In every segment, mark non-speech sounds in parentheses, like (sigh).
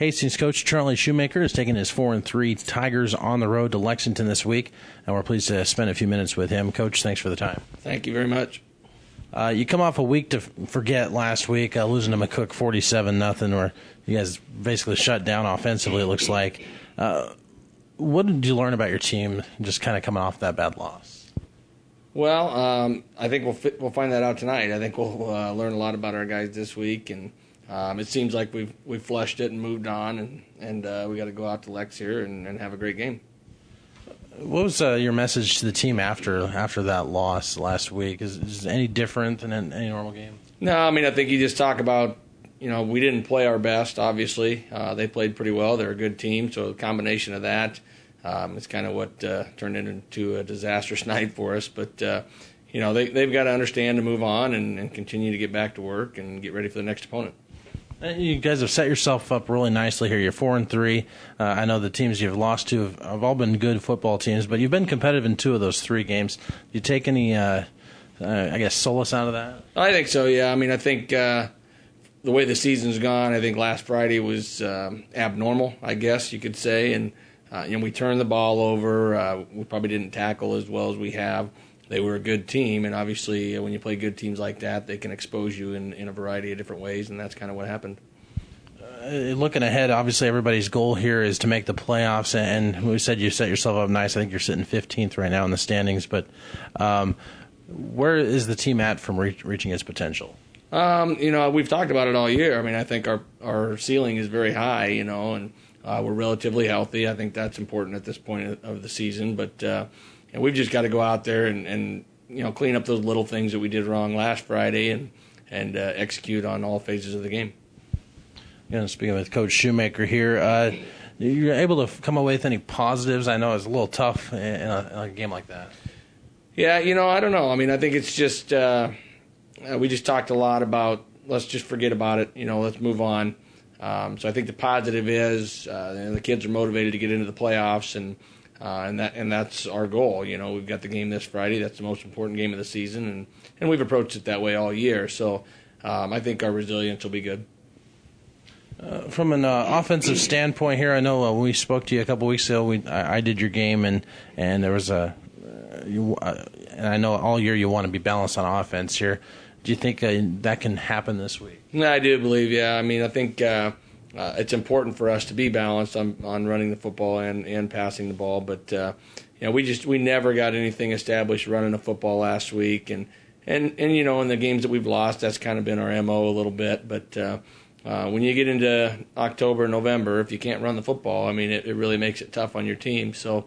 Hastings coach Charlie Shoemaker is taking his four and three Tigers on the road to Lexington this week, and we're pleased to spend a few minutes with him. Coach, thanks for the time. Thank you very much. Uh, you come off a week to forget last week, uh, losing to McCook forty-seven nothing, where you guys basically shut down offensively. It looks like. Uh, what did you learn about your team, just kind of coming off that bad loss? Well, um, I think we'll we'll find that out tonight. I think we'll uh, learn a lot about our guys this week, and um, it seems like we've we've flushed it and moved on, and and uh, we got to go out to Lex here and, and have a great game. What was uh, your message to the team after after that loss last week? Is, is it any different than any normal game? No, I mean I think you just talk about you know we didn't play our best. Obviously, uh, they played pretty well. They're a good team, so a combination of that, um, it's kind of what uh, turned into a disastrous (laughs) night for us. But uh, you know they they've got to understand to move on and, and continue to get back to work and get ready for the next opponent. You guys have set yourself up really nicely here. You're four and three. Uh, I know the teams you've lost to have, have, all been good football teams, but you've been competitive in two of those three games. Do you take any, uh, uh, I guess, solace out of that? I think so. Yeah. I mean, I think uh, the way the season's gone, I think last Friday was um, abnormal. I guess you could say, and uh, you know, we turned the ball over. Uh, we probably didn't tackle as well as we have they were a good team, and obviously, uh, when you play good teams like that, they can expose you in, in a variety of different ways, and that's kind of what happened. Uh, looking ahead, obviously, everybody's goal here is to make the playoffs, and we said you set yourself up nice. I think you're sitting 15th right now in the standings, but um, where is the team at from re- reaching its potential? Um, you know, we've talked about it all year. I mean, I think our our ceiling is very high, you know, and uh, we're relatively healthy. I think that's important at this point of the season, but. Uh, and we've just got to go out there and, and you know clean up those little things that we did wrong last Friday and and uh, execute on all phases of the game. Yeah, speaking with Coach Shoemaker here, uh, you're able to come away with any positives. I know it's a little tough in a, in a, game like that. Yeah, you know, I don't know. I mean, I think it's just uh, uh we just talked a lot about let's just forget about it. You know, let's move on. Um, so I think the positive is uh, the kids are motivated to get into the playoffs and uh, and that and that's our goal. You know, we've got the game this Friday. That's the most important game of the season, and and we've approached it that way all year. So um, I think our resilience will be good. Uh, from an uh, offensive standpoint here, I know uh, when we spoke to you a couple weeks ago, we I, I, did your game and and there was a uh, you, uh, and I know all year you want to be balanced on offense here. Do you think that can happen this week? I do believe, yeah. I mean, I think uh, it's important for us to be balanced on, on running the football and, and passing the ball. But uh, you know, we just we never got anything established running the football last week, and and and you know, in the games that we've lost, that's kind of been our mo a little bit. But uh, uh, when you get into October, November, if you can't run the football, I mean, it, it really makes it tough on your team. So,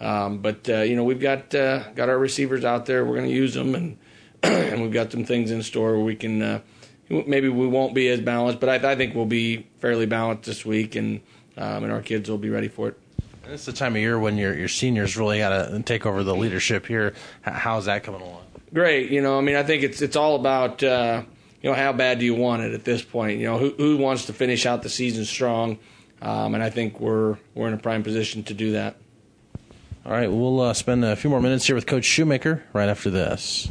um, but uh, you know, we've got uh, got our receivers out there. We're going to use them, and (clears throat) and we've got some things in store where we can uh, maybe we won't be as balanced, but I, I think we'll be fairly balanced this week, and um, and our kids will be ready for it. It's the time of year when your your seniors really got to take over the leadership here. How's that coming along? Great. You know, I mean, I think it's it's all about uh, you know how bad do you want it at this point. You know, who who wants to finish out the season strong, um, and I think we're we're in a prime position to do that. All right, we'll uh, spend a few more minutes here with Coach Shoemaker right after this.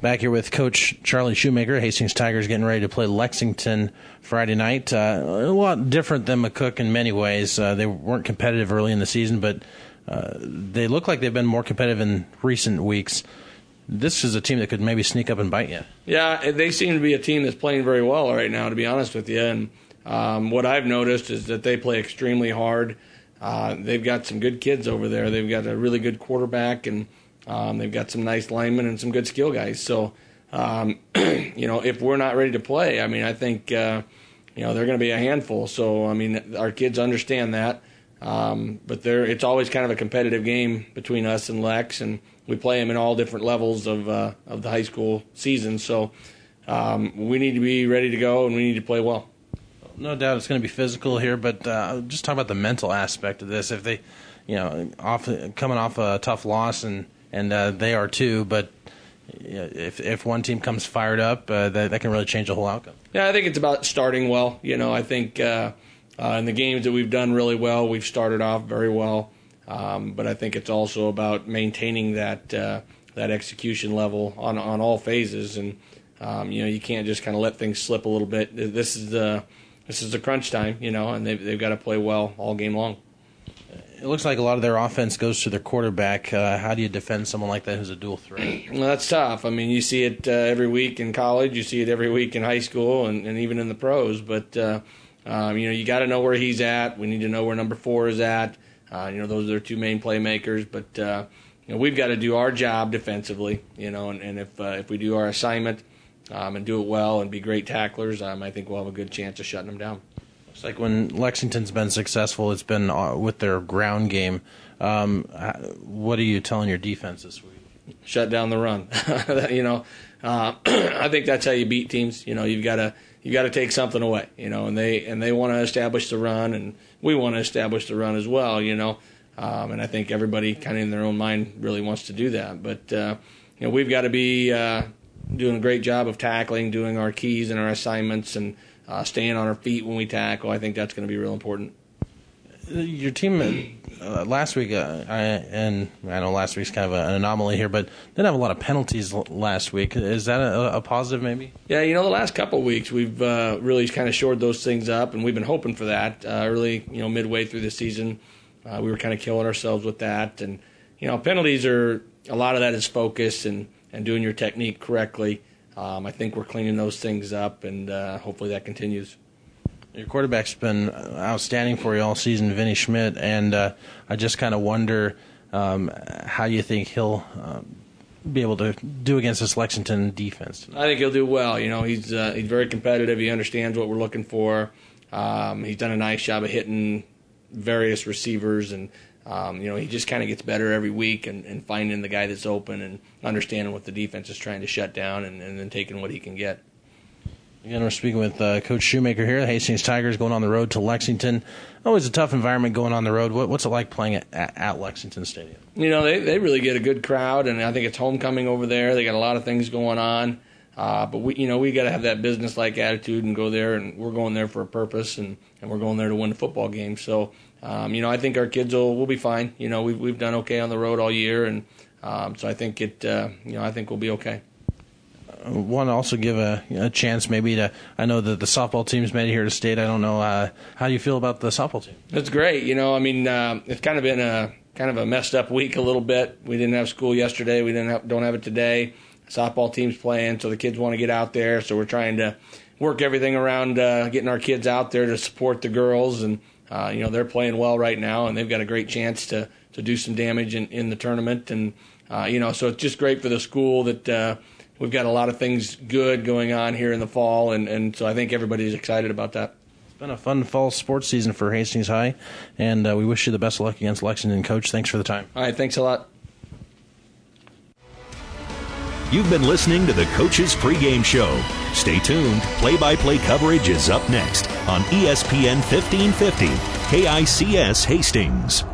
Back here with Coach Charlie Shoemaker. Hastings Tigers getting ready to play Lexington Friday night. Uh, a lot different than McCook in many ways. Uh, they weren't competitive early in the season, but uh, they look like they've been more competitive in recent weeks. This is a team that could maybe sneak up and bite you. Yeah, they seem to be a team that's playing very well right now, to be honest with you. And um, what I've noticed is that they play extremely hard. Uh, they've got some good kids over there. They've got a really good quarterback, and um, they've got some nice linemen and some good skill guys. So, um, (clears throat) you know, if we're not ready to play, I mean, I think uh, you know they're going to be a handful. So, I mean, our kids understand that. Um, but there, it's always kind of a competitive game between us and Lex, and we play them in all different levels of uh, of the high school season. So um, we need to be ready to go, and we need to play well. No doubt it's going to be physical here, but uh, just talk about the mental aspect of this. If they, you know, off coming off a tough loss, and and uh, they are too, but if if one team comes fired up, uh, that that can really change the whole outcome. Yeah, I think it's about starting well. You know, I think uh, uh, in the games that we've done really well, we've started off very well. Um, but I think it's also about maintaining that uh, that execution level on on all phases, and um, you know you can't just kind of let things slip a little bit. This is the this is the crunch time, you know, and they've they've got to play well all game long. It looks like a lot of their offense goes to their quarterback. Uh, how do you defend someone like that who's a dual threat? (clears throat) Well, that's tough. I mean, you see it uh, every week in college, you see it every week in high school, and, and even in the pros. But uh, um, you know, you got to know where he's at. We need to know where number four is at. Uh, you know, those are their two main playmakers. But uh, you know, we've got to do our job defensively. You know, and, and if uh, if we do our assignment um, and do it well and be great tacklers, um, I think we'll have a good chance of shutting them down. It's like when Lexington's been successful, it's been uh, with their ground game. Um, what are you telling your defense this week? Shut down the run. (laughs) you know, uh, (clears throat) I think that's how you beat teams. You know, you've got to you've got to take something away, you know, and they and they want to establish the run, and we want to establish the run as well, you know, um, and I think everybody kind of in their own mind really wants to do that, but uh, you know we've got to be uh, doing a great job of tackling, doing our keys and our assignments, and uh, staying on our feet when we tackle. I think that's going to be real important your team uh, last week, uh, I, and I know last week's kind of an anomaly here, but didn't have a lot of penalties last week. Is that a, a positive, maybe? Yeah, you know, the last couple of weeks we've uh, really kind of shored those things up, and we've been hoping for that. Uh, early, you know, midway through the season, uh, we were kind of killing ourselves with that, and you know, penalties are a lot of that is focus and and doing your technique correctly. Um, I think we're cleaning those things up, and uh, hopefully that continues. Your quarterback's been outstanding for you all season, Vinny Schmidt, and uh, I just kind of wonder um, how you think he'll um, be able to do against this Lexington defense. I think he'll do well. You know, he's uh, he's very competitive. He understands what we're looking for. Um, he's done a nice job of hitting various receivers, and um, you know, he just kind of gets better every week and, and, finding the guy that's open and understanding what the defense is trying to shut down, and, and then taking what he can get. Again, we're speaking with uh, Coach Shoemaker here. The Hastings Tigers going on the road to Lexington. Always a tough environment going on the road. What, what's it like playing at, at, Lexington Stadium? You know, they, they really get a good crowd, and I think it's homecoming over there. They got a lot of things going on. Uh, but we, you know, we got to have that business-like attitude and go there, and we're going there for a purpose, and, and we're going there to win the football game. So, um, you know, I think our kids will will be fine. You know, we've we've done okay on the road all year, and um, so I think it, uh, you know, I think we'll be okay want to also give a, a, chance maybe to. I know that the softball team's made it here to state. I don't know uh, how you feel about the softball team. It's great. You know, I mean, uh, it's kind of been a kind of a messed up week a little bit. We didn't have school yesterday. We didn't have, don't have it today. Softball team's playing, so the kids want to get out there. So we're trying to work everything around uh, getting our kids out there to support the girls, and uh, you know they're playing well right now, and they've got a great chance to to do some damage in, in the tournament, and uh, you know so it's just great for the school that uh, we've got a lot of things good going on here in the fall, and, and so I think everybody's excited about that. It's been a fun fall sports season for Hastings High, and uh, we wish you the best of luck against Lexington. Coach, thanks for the time. All right, thanks a lot. You've been listening to the Coach's Pregame Show. Stay tuned. Play by play coverage is up next on ESPN 1550, KICS Hastings.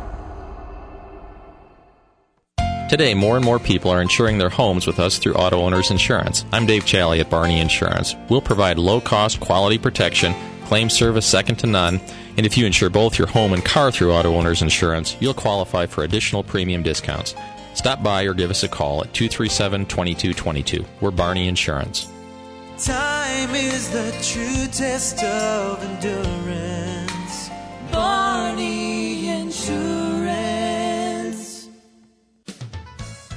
Today, more and more people are insuring their homes with us through Auto Owners Insurance. I'm Dave Challey at Barney Insurance. We'll provide low cost, quality protection, claim service second to none, and if you insure both your home and car through Auto Owners Insurance, you'll qualify for additional premium discounts. Stop by or give us a call at 237 2222. We're Barney Insurance. Time is the true test of endurance. Barney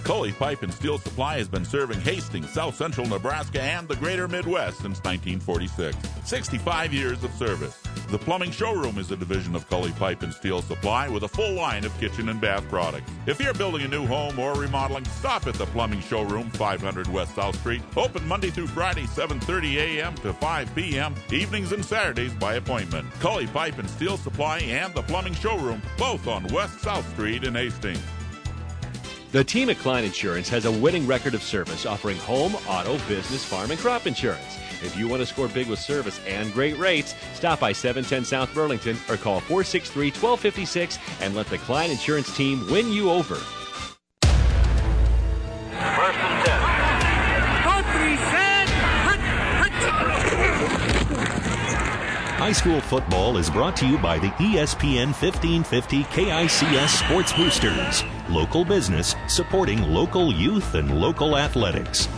Coley Pipe and Steel Supply has been serving Hastings, South Central Nebraska, and the greater Midwest since 1946. 65 years of service. The Plumbing Showroom is a division of Cully Pipe and Steel Supply with a full line of kitchen and bath products. If you're building a new home or remodeling, stop at the Plumbing Showroom, 500 West South Street. Open Monday through Friday, 7:30 a.m. to 5 p.m. Evenings and Saturdays by appointment. Cully Pipe and Steel Supply and the Plumbing Showroom, both on West South Street in Hastings. The team at Klein Insurance has a winning record of service offering home, auto, business, farm, and crop insurance. If you want to score big with service and great rates, stop by 710 South Burlington or call 463 1256 and let the Klein Insurance team win you over. First and 10. High school football is brought to you by the ESPN 1550 KICS Sports Boosters. Local business supporting local youth and local athletics.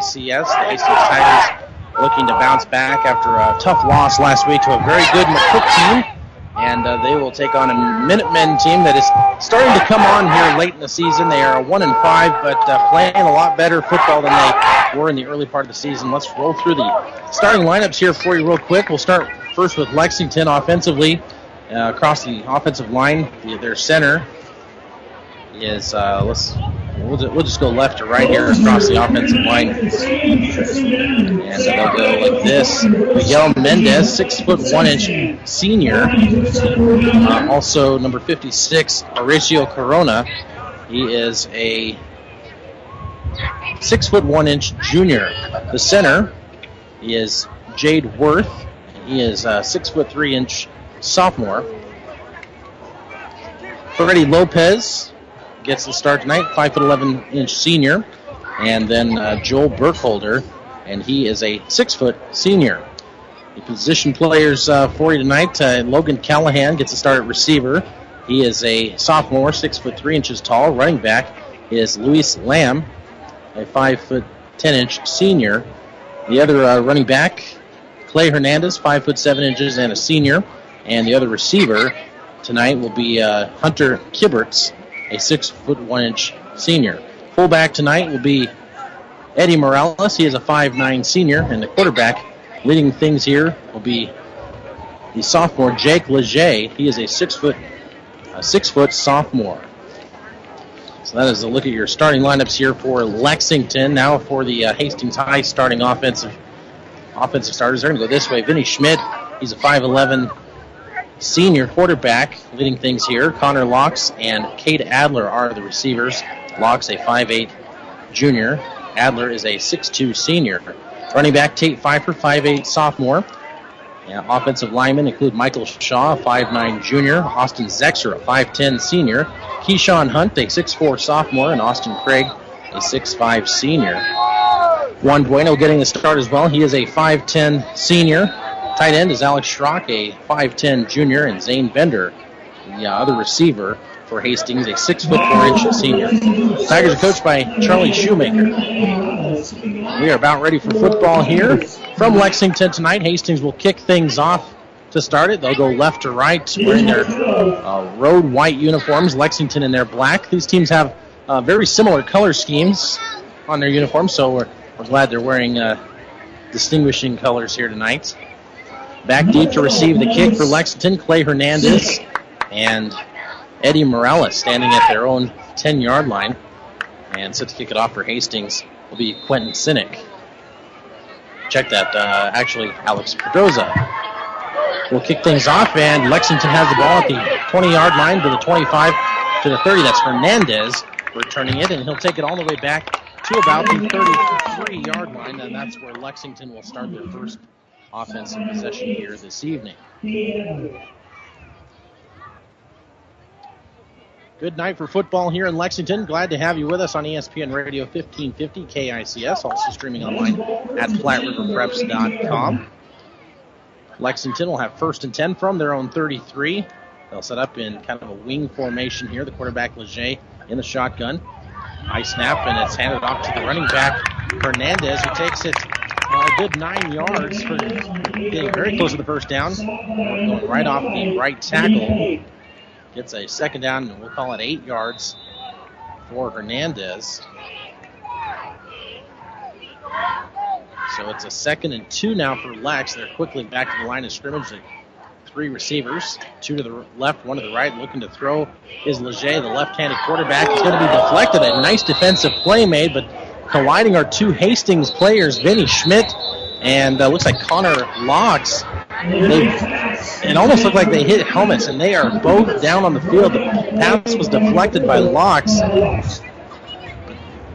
KICS. The Hastings Tigers looking to bounce back after a tough loss last week to a very good McCook team. And uh, they will take on a Minutemen team that is starting to come on here late in the season. They are 1 and 5, but uh, playing a lot better football than they were in the early part of the season. Let's roll through the starting lineups here for you, real quick. We'll start first with Lexington offensively. Uh, across the offensive line, their center is uh, let's we'll just, we'll just go left to right here across the offensive line, and they'll go like this. Miguel Mendez, six foot one inch senior, uh, also number fifty six, Horacio Corona. He is a six foot one inch junior. The center is Jade Worth. He is a six foot three inch sophomore. Freddie Lopez gets the start tonight, five foot eleven inch senior, and then uh, Joel Burkholder, and he is a six foot senior. The position players uh, for you tonight: uh, Logan Callahan gets a start at receiver. He is a sophomore, six foot three inches tall. Running back is Luis Lamb, a five foot ten inch senior. The other uh, running back, Clay Hernandez, five foot seven inches and a senior, and the other receiver tonight will be uh, Hunter Kibberts, a six foot one inch senior. Fullback tonight will be Eddie Morales. He is a five nine senior, and the quarterback leading things here will be the sophomore Jake Leger. He is a six foot a six foot sophomore. So that is a look at your starting lineups here for Lexington. Now for the uh, Hastings High starting offensive offensive starters. They're going to go this way. Vinny Schmidt, he's a 5'11 senior quarterback leading things here. Connor Laux and Cade Adler are the receivers. Laux a 5'8 junior. Adler is a 6'2 senior. Running back Tate Pfeiffer, 5'8 sophomore. Yeah, offensive linemen include Michael Shaw, a 5'9 junior. Austin Zexer, a 5'10 senior. Keyshawn Hunt, a 6'4 sophomore. And Austin Craig, a 6'5 senior. Juan Bueno getting the start as well. He is a 5'10 senior. Tight end is Alex Schrock, a 5'10 junior, and Zane Bender, the uh, other receiver for Hastings, a 6'4 inch senior. Tigers are coached by Charlie Shoemaker. We are about ready for football here from Lexington tonight. Hastings will kick things off to start it. They'll go left to right wearing their uh, road white uniforms, Lexington in their black. These teams have uh, very similar color schemes on their uniforms, so we're, we're glad they're wearing uh, distinguishing colors here tonight. Back deep to receive the kick for Lexington, Clay Hernandez and Eddie Morales standing at their own 10 yard line. And set to kick it off for Hastings will be Quentin Sinek. Check that, uh, actually, Alex Pedroza will kick things off, and Lexington has the ball at the 20 yard line to the 25 to the 30. That's Hernandez returning it, and he'll take it all the way back to about the 33 yard line, and that's where Lexington will start their first offensive possession here this evening. Good night for football here in Lexington. Glad to have you with us on ESPN Radio 1550 KICS, also streaming online at FlatRiverPreps.com. Lexington will have first and 10 from their own 33. They'll set up in kind of a wing formation here. The quarterback, Leger, in the shotgun. High snap, and it's handed off to the running back, Hernandez, who takes it good nine yards for getting very close to the first down. Going right off the right tackle. Gets a second down, and we'll call it eight yards for Hernandez. So it's a second and two now for Lex. They're quickly back to the line of scrimmage. Three receivers, two to the left, one to the right, looking to throw is Leger, the left-handed quarterback. It's going to be deflected. A nice defensive play made, but colliding are two Hastings players, Vinny Schmidt and uh, looks like Connor Laux. They, it almost looked like they hit helmets, and they are both down on the field. The pass was deflected by Laux.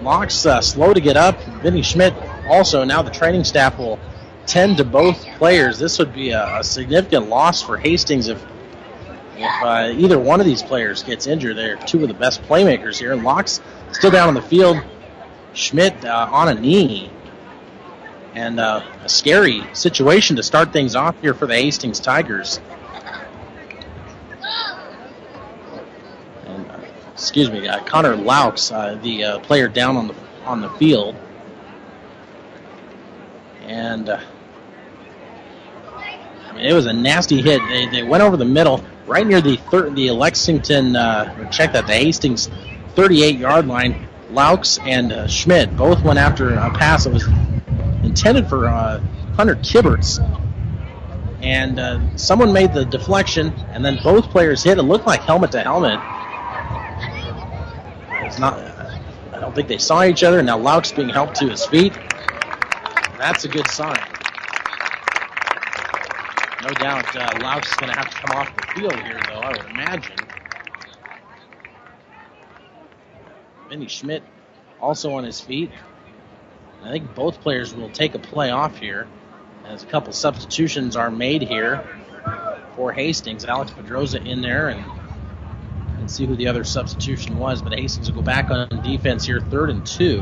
Laux uh, slow to get up. Vinny Schmidt also. Now the training staff will tend to both players. This would be a, a significant loss for Hastings if if uh, either one of these players gets injured. They're two of the best playmakers here. And Laux still down on the field. Schmidt uh, on a knee. And uh, a scary situation to start things off here for the Hastings Tigers. And, uh, excuse me, uh, Connor Laux, uh, the uh, player down on the on the field. And I mean, it was a nasty hit. They, they went over the middle, right near the thir- the Lexington. Check that the Hastings 38 yard line. Laux and uh, Schmidt both went after a pass that was intended for uh, Hunter Kibberts. And uh, someone made the deflection, and then both players hit. It looked like helmet to helmet. It's not. I don't think they saw each other. Now Laux being helped to his feet. That's a good sign. No doubt, uh, Laux is going to have to come off the field here, though. I would imagine. Vinny Schmidt also on his feet. I think both players will take a play off here as a couple substitutions are made here for Hastings. Alex Pedroza in there and and see who the other substitution was. But Hastings will go back on defense here, third and two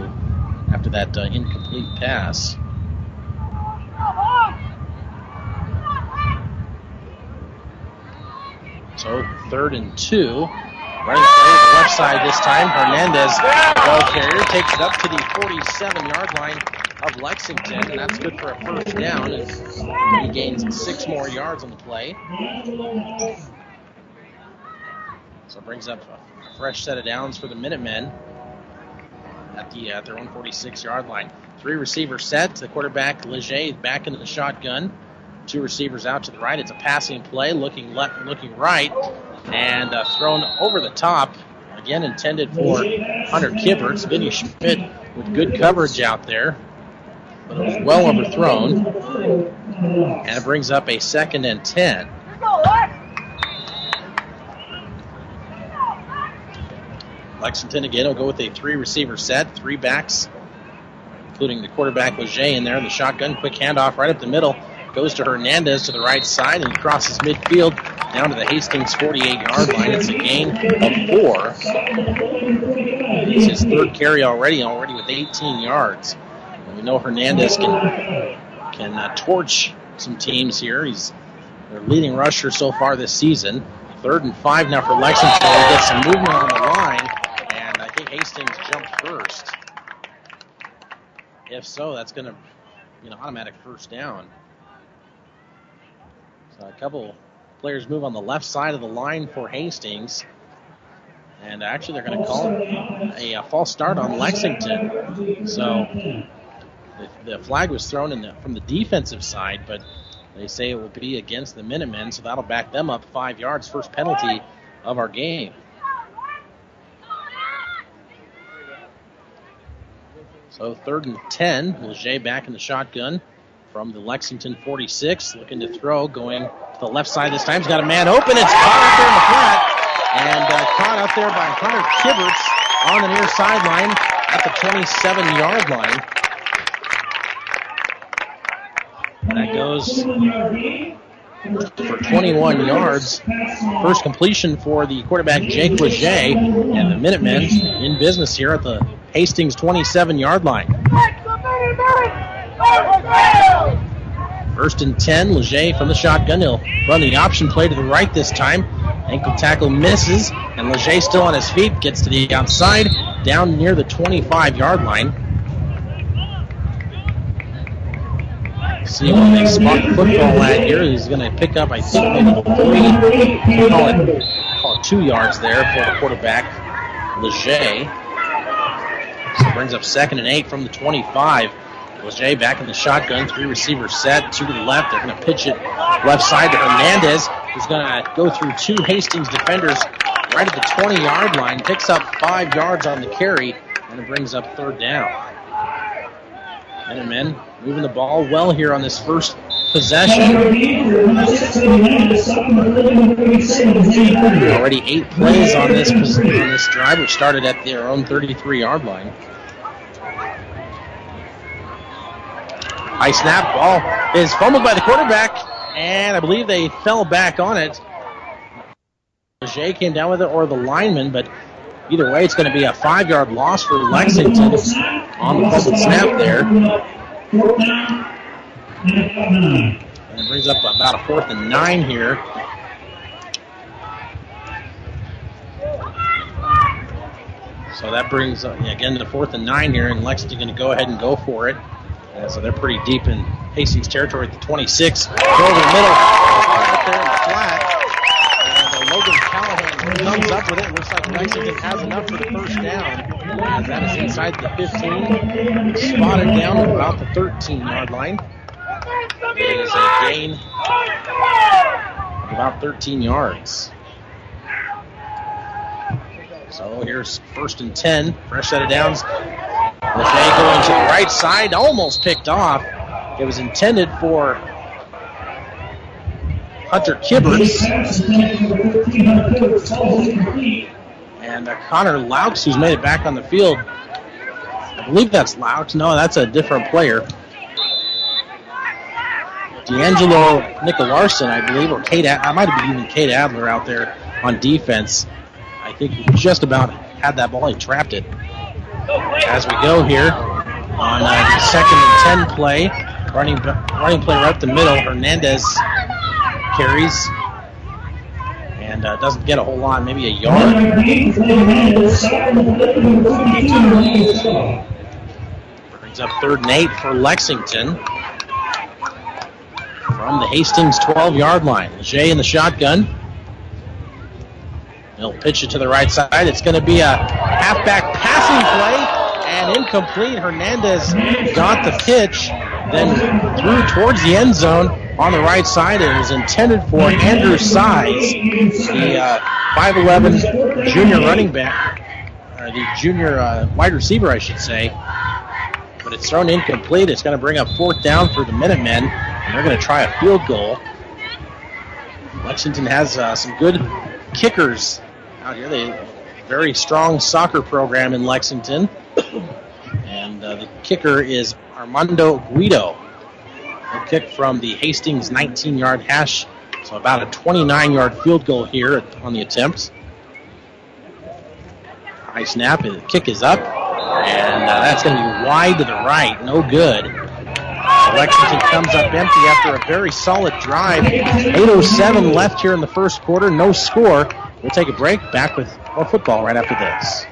after that uh, incomplete pass. So third and two. Running play the left side this time. Hernandez, ball carrier, takes it up to the 47 yard line of Lexington, and that's good for a first down. And he gains six more yards on the play. So it brings up a fresh set of downs for the Minutemen at the at their 146 yard line. Three receivers set. The quarterback Leger back into the shotgun. Two receivers out to the right. It's a passing play, looking left, looking right, and uh, thrown over the top. Again, intended for Hunter Kibberts. Vinny Schmidt with good coverage out there, but it was well overthrown. And it brings up a second and ten. Lexington again will go with a three receiver set, three backs, including the quarterback Leger in there. The shotgun, quick handoff right up the middle. Goes to Hernandez to the right side and he crosses midfield down to the Hastings 48 yard line. It's a gain of four. It's his third carry already, already with 18 yards. And we know Hernandez can can uh, torch some teams here. He's their leading rusher so far this season. Third and five now for Lexington. They get some movement on the line, and I think Hastings jumped first. If so, that's going to be an automatic first down. So a couple players move on the left side of the line for Hastings. And actually, they're going to call a, a false start on Lexington. So the, the flag was thrown the, from the defensive side, but they say it will be against the Minutemen, so that'll back them up five yards. First penalty of our game. So third and 10. Leger back in the shotgun from the Lexington 46, looking to throw, going to the left side this time. He's got a man open. It's caught up there in the flat, and uh, caught up there by Hunter Kibberts on the near sideline at the 27 yard line. That goes for 21 yards. First completion for the quarterback Jake Leger, and the Minutemen in business here at the Hastings 27 yard line. First and 10, Leger from the shotgun. He'll run the option play to the right this time. Ankle tackle misses, and Leger still on his feet, gets to the outside, down near the 25 yard line. See what they spot football at here. He's going to pick up, I think, maybe three, call it, call it two yards there for the quarterback, Leger. So brings up second and eight from the 25. Leger back in the shotgun, three receivers set, two to the left. They're going to pitch it left side to Hernandez, who's going to go through two Hastings defenders right at the 20 yard line, picks up five yards on the carry, and it brings up third down. Minutemen moving the ball well here on this first possession. Already eight plays on this on this drive, which started at their own 33 yard line. High snap ball is fumbled by the quarterback, and I believe they fell back on it. Leger came down with it, or the lineman, but either way, it's going to be a five yard loss for Lexington on the fumbled snap there. And it brings up about a fourth and nine here. So that brings, uh, again, the fourth and nine here, and Lexington going to go ahead and go for it. Uh, so they're pretty deep in Hastings territory at the 26. Go over the middle, right there in the flat. And uh, Logan Callahan comes up with it. Looks like Lexington has enough for the first down. As that is inside the 15. Spotted down about the 13 yard line. It is a gain of about 13 yards. So here's first and 10. Fresh set of downs. Leger going to the right side, almost picked off. It was intended for Hunter Kibberts. And uh, Connor Laux, who's made it back on the field. I believe that's Laux. No, that's a different player. D'Angelo Nicolarson, I believe, or Cade. I might have been even Cade Adler out there on defense. I think he just about had that ball. He trapped it. As we go here on uh, second and ten play, running running play right up the middle. Hernandez carries and uh, doesn't get a whole lot, maybe a yard. Brings up third and eight for Lexington from the Hastings 12 yard line. Jay in the shotgun. He'll pitch it to the right side. It's going to be a halfback passing play and incomplete. Hernandez got the pitch, then threw towards the end zone on the right side. It was intended for Andrew Size, the uh, 5'11 junior running back, or the junior uh, wide receiver, I should say. But it's thrown incomplete. It's going to bring up fourth down for the Minutemen, and they're going to try a field goal. Lexington has uh, some good kickers out here. They very strong soccer program in Lexington, and uh, the kicker is Armando Guido. He'll kick from the Hastings 19-yard hash, so about a 29-yard field goal here on the attempt. High snap, and the kick is up, and uh, that's going to be wide to the right, no good. Lexington comes up empty after a very solid drive. 8.07 left here in the first quarter, no score. We'll take a break. Back with more football right after this.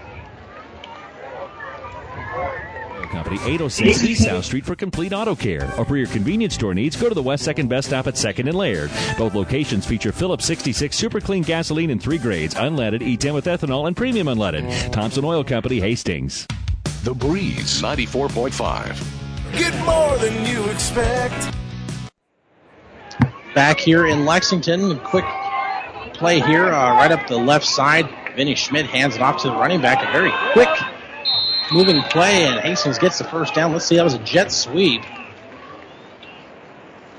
Company, 806 (laughs) East South Street for complete auto care. Or for your convenience store needs, go to the West 2nd Best Stop at 2nd and Laird. Both locations feature Phillips 66 super clean gasoline in three grades unleaded, E10 with ethanol, and premium unleaded. Thompson Oil Company, Hastings. The Breeze 94.5. Get more than you expect. Back here in Lexington, quick play here, uh, right up the left side. Vinny Schmidt hands it off to the running back. A very quick moving play, and Hastings gets the first down. Let's see, that was a jet sweep.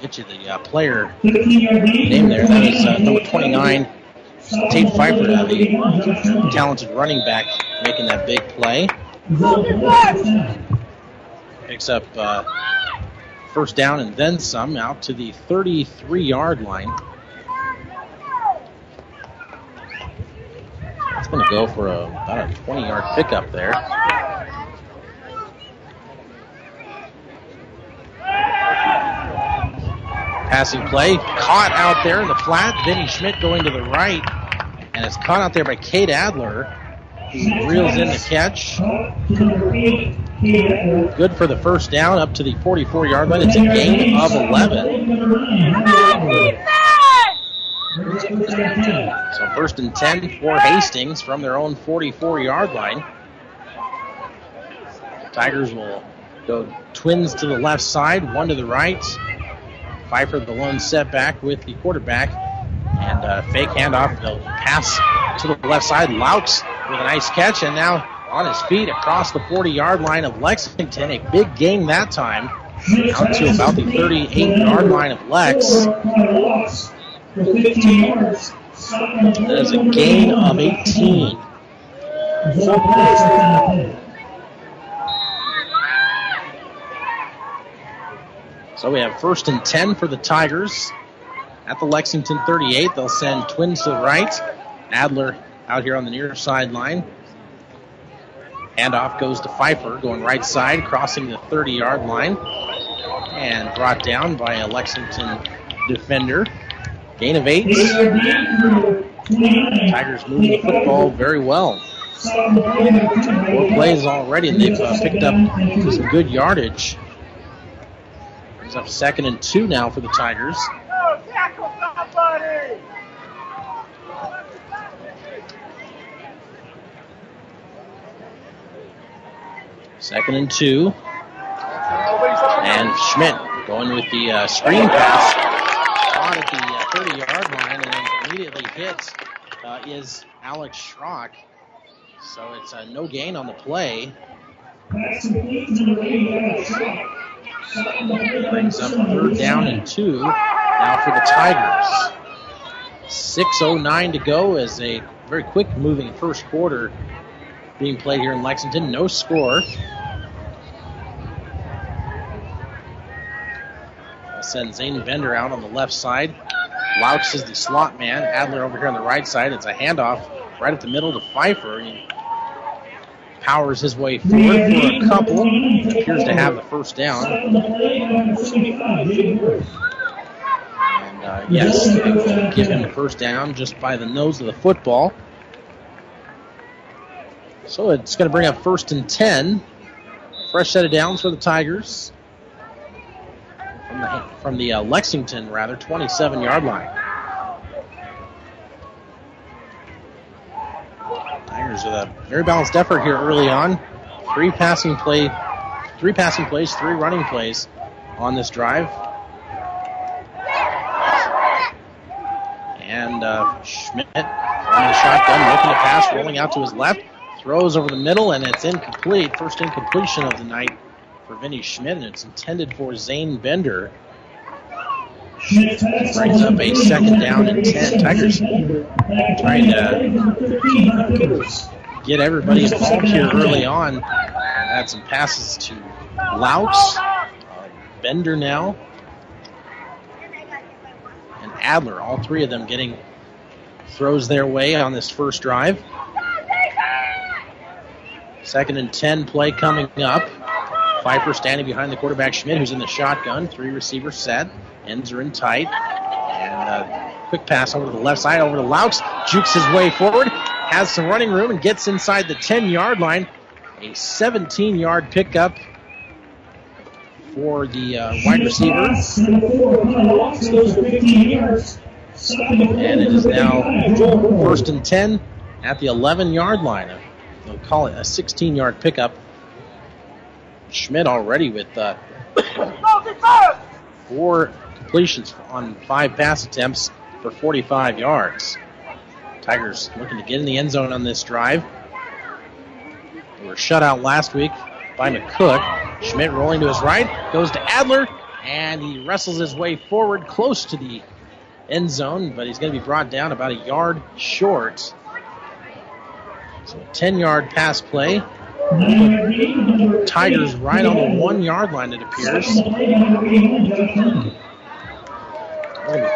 Get you the uh, player name there. That is uh, number 29, Tate Pfeiffer, uh, the talented running back, making that big play. Picks up uh, first down and then some out to the 33 yard line. It's going to go for a, about a 20 yard pickup there. Passing play, caught out there in the flat. Vinny Schmidt going to the right, and it's caught out there by Cade Adler, He reels in the catch. Good for the first down up to the 44 yard line. It's a gain of 11. So first and 10 for Hastings from their own 44 yard line. Tigers will go twins to the left side, one to the right. Pfeiffer, the lone setback with the quarterback. And uh, fake handoff. They'll pass to the left side. Laux with a nice catch. And now on his feet across the 40 yard line of Lexington. A big gain that time. Out to about the 38 yard line of Lex. That is a gain of 18. So we have first and 10 for the Tigers at the Lexington 38. They'll send twins to the right. Adler out here on the near sideline. Handoff goes to Pfeiffer, going right side, crossing the 30 yard line, and brought down by a Lexington defender. Gain of eight. Tigers moving the football very well. Four plays already, and they've uh, picked up some good yardage. It's up second and two now for the Tigers. Second and two. And Schmidt going with the uh, screen pass. Caught at the uh, 30 yard line and immediately hits uh, is Alex Schrock. So it's a no gain on the play. Brings up third down and two now for the Tigers. 6.09 to go as a very quick moving first quarter being played here in Lexington. No score. Send Zane Bender out on the left side. Laux is the slot man. Adler over here on the right side. It's a handoff right up the middle to Pfeiffer. He powers his way forward for a couple. Appears to have the first down. And uh, yes, give him the first down just by the nose of the football. So it's going to bring up first and 10. Fresh set of downs for the Tigers. From the, from the uh, Lexington, rather, 27 yard line. Tigers with a very balanced effort here early on. Three passing play, three passing plays, three running plays on this drive. And uh, Schmidt on the shotgun, looking to pass, rolling out to his left, throws over the middle, and it's incomplete. First incompletion of the night for Vinny Schmidt, and it's intended for Zane Bender. Brings up a second down and 10. Tigers trying to get everybody involved here early on. Had some passes to Laux, uh, Bender now, and Adler. All three of them getting throws their way on this first drive. Second and 10 play coming up. Pfeiffer standing behind the quarterback Schmidt, who's in the shotgun. Three receivers set. Ends are in tight. And a quick pass over to the left side, over to Laux. Jukes his way forward. Has some running room and gets inside the 10 yard line. A 17 yard pickup for the uh, wide receiver. And it is now first and 10 at the 11 yard line. They'll call it a 16 yard pickup. Schmidt already with uh, (coughs) Four completions on five pass attempts for 45 yards. Tigers looking to get in the end zone on this drive. They were shut out last week by McCook. Schmidt rolling to his right, goes to Adler, and he wrestles his way forward close to the end zone, but he's going to be brought down about a yard short. So a 10 yard pass play. Tigers right on the one yard line, it appears.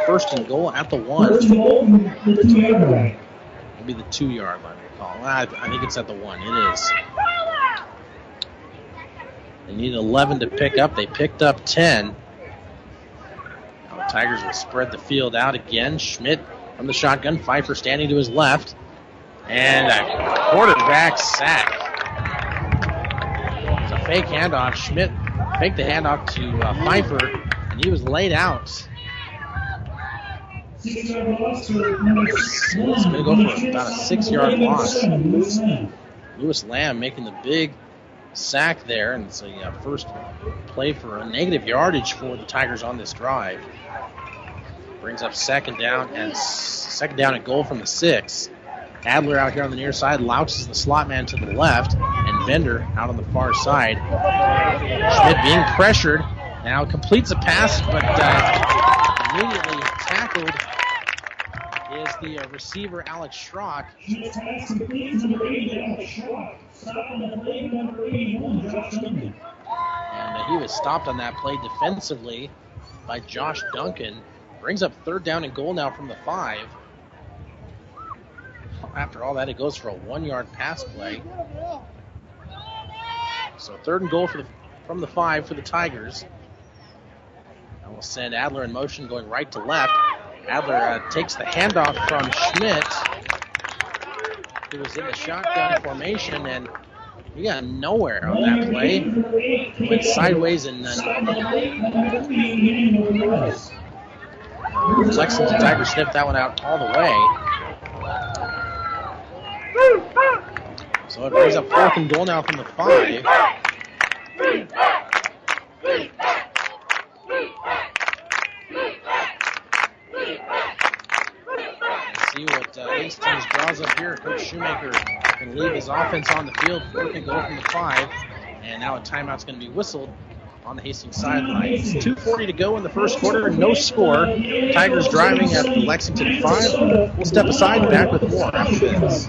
First and goal at the one. It'll be the two yard line, call. I, I think it's at the one. It is. They need 11 to pick up. They picked up 10. Now the Tigers will spread the field out again. Schmidt from the shotgun. Pfeiffer standing to his left. And a quarterback sack. Fake handoff. Schmidt faked the handoff to uh, Pfeiffer, and he was laid out. It's going to go for about a six yard loss. Lewis Lamb making the big sack there, and it's a uh, first play for a negative yardage for the Tigers on this drive. Brings up second down and second down and goal from the six. Adler out here on the near side Laux is the slot man to the left, and Bender out on the far side. Schmidt being pressured now completes a pass, but uh, immediately tackled is the uh, receiver Alex Schrock. And uh, he was stopped on that play defensively by Josh Duncan. Brings up third down and goal now from the five. After all that, it goes for a one-yard pass play. So third and goal the, from the five for the Tigers. And we'll send Adler in motion, going right to left. Adler uh, takes the handoff from Schmidt, who was in the shotgun formation, and he got nowhere on that play. Went sideways and then Lexington Tigers sniffed that one out all the way. So it brings up fourth and goal now from the five. see what uh, Hastings draws up here. Coach Shoemaker can leave his offense on the field. Fourth and goal from the five. And now a timeout's going to be whistled on the Hastings sideline. It's 2.40 to go in the first quarter. No score. Tigers driving at the Lexington 5. We'll step aside and back with more after this.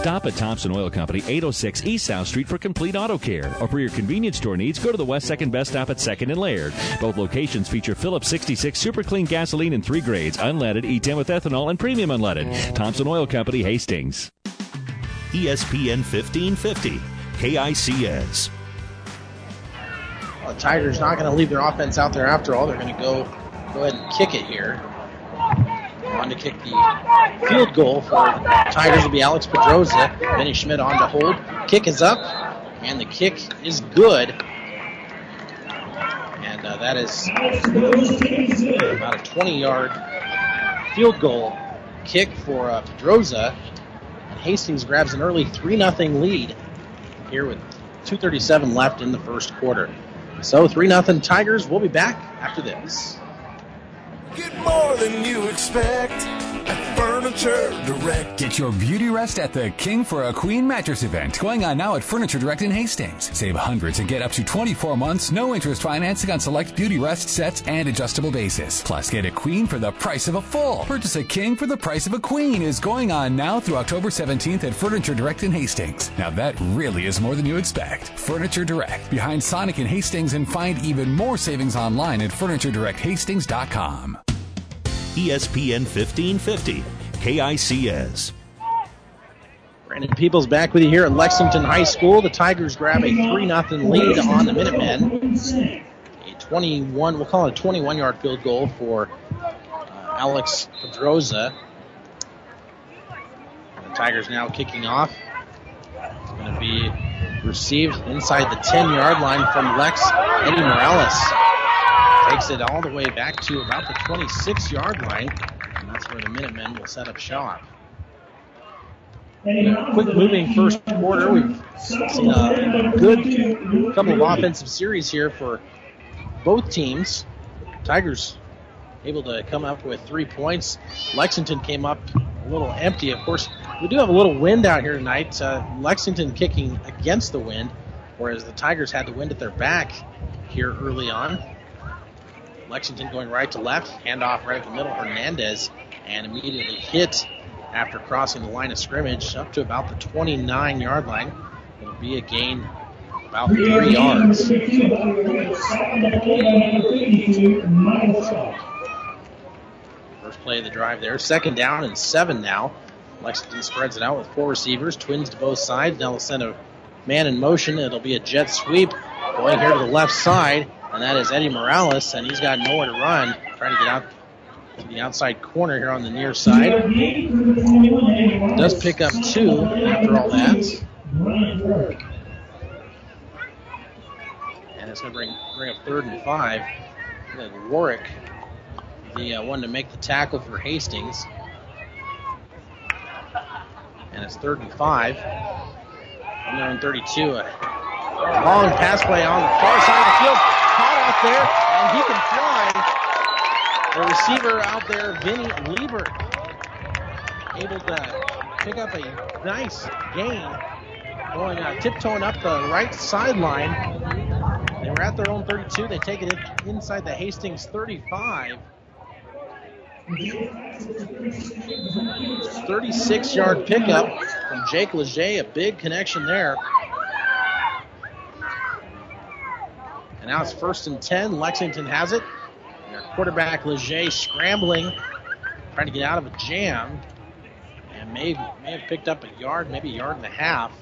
Stop at Thompson Oil Company, 806 East South Street for complete auto care. Or for your convenience store needs, go to the West Second Best Stop at 2nd and Laird. Both locations feature Phillips 66 super clean gasoline in three grades, unleaded, E10 with ethanol, and premium unleaded. Thompson Oil Company, Hastings. ESPN 1550, KICS. Well, the Tigers not going to leave their offense out there after all. They're going to go go ahead and kick it here. On to kick the field goal for the Tigers will be Alex Pedroza. Benny Schmidt on to hold. Kick is up, and the kick is good. And uh, that is about a 20 yard field goal kick for uh, Pedroza. And Hastings grabs an early 3 0 lead here with 2.37 left in the first quarter. So 3 0 Tigers. We'll be back after this. Get more than you expect at Furniture Direct. Get your beauty rest at the King for a Queen mattress event going on now at Furniture Direct in Hastings. Save hundreds and get up to 24 months, no interest financing on select beauty rest sets and adjustable bases. Plus, get a queen for the price of a full. Purchase a king for the price of a queen is going on now through October 17th at Furniture Direct in Hastings. Now that really is more than you expect. Furniture Direct behind Sonic in Hastings and find even more savings online at FurnitureDirectHastings.com. ESPN 1550, KICS. Brandon Peoples back with you here at Lexington High School. The Tigers grab a 3 0 lead on the Minutemen. A 21, we'll call it a 21 yard field goal for uh, Alex Pedroza. The Tigers now kicking off. It's going to be Received inside the 10 yard line from Lex Eddie Morales. Takes it all the way back to about the 26 yard line. And that's where the Minutemen will set up shop. Quick moving first quarter. We've seen a good couple of offensive series here for both teams. Tigers able to come up with three points. Lexington came up a little empty. Of course, we do have a little wind out here tonight. Uh, Lexington kicking against the wind, whereas the Tigers had the wind at their back here early on. Lexington going right to left, handoff right at the middle. Hernandez and immediately hit after crossing the line of scrimmage up to about the 29 yard line. It'll be a gain about three yards. First play of the drive there. Second down and seven now. Lexington spreads it out with four receivers, twins to both sides. Now they'll send a man in motion. It'll be a jet sweep going here to the left side, and that is Eddie Morales, and he's got nowhere to run, trying to get out to the outside corner here on the near side. Does pick up two after all that. And it's going to bring, bring up third and five. Warwick, the uh, one to make the tackle for Hastings. And it's third and five. From their own 32. A long pass play on the far side of the field. There, and he can fly. The receiver out there, Vinny Liebert, able to pick up a nice gain, going uh, tiptoeing up the right sideline. They were at their own 32. They take it inside the Hastings 35. 36 yard pickup from Jake Leger, a big connection there. And now it's first and 10. Lexington has it. Their quarterback Leger scrambling, trying to get out of a jam. And may, may have picked up a yard, maybe a yard and a half.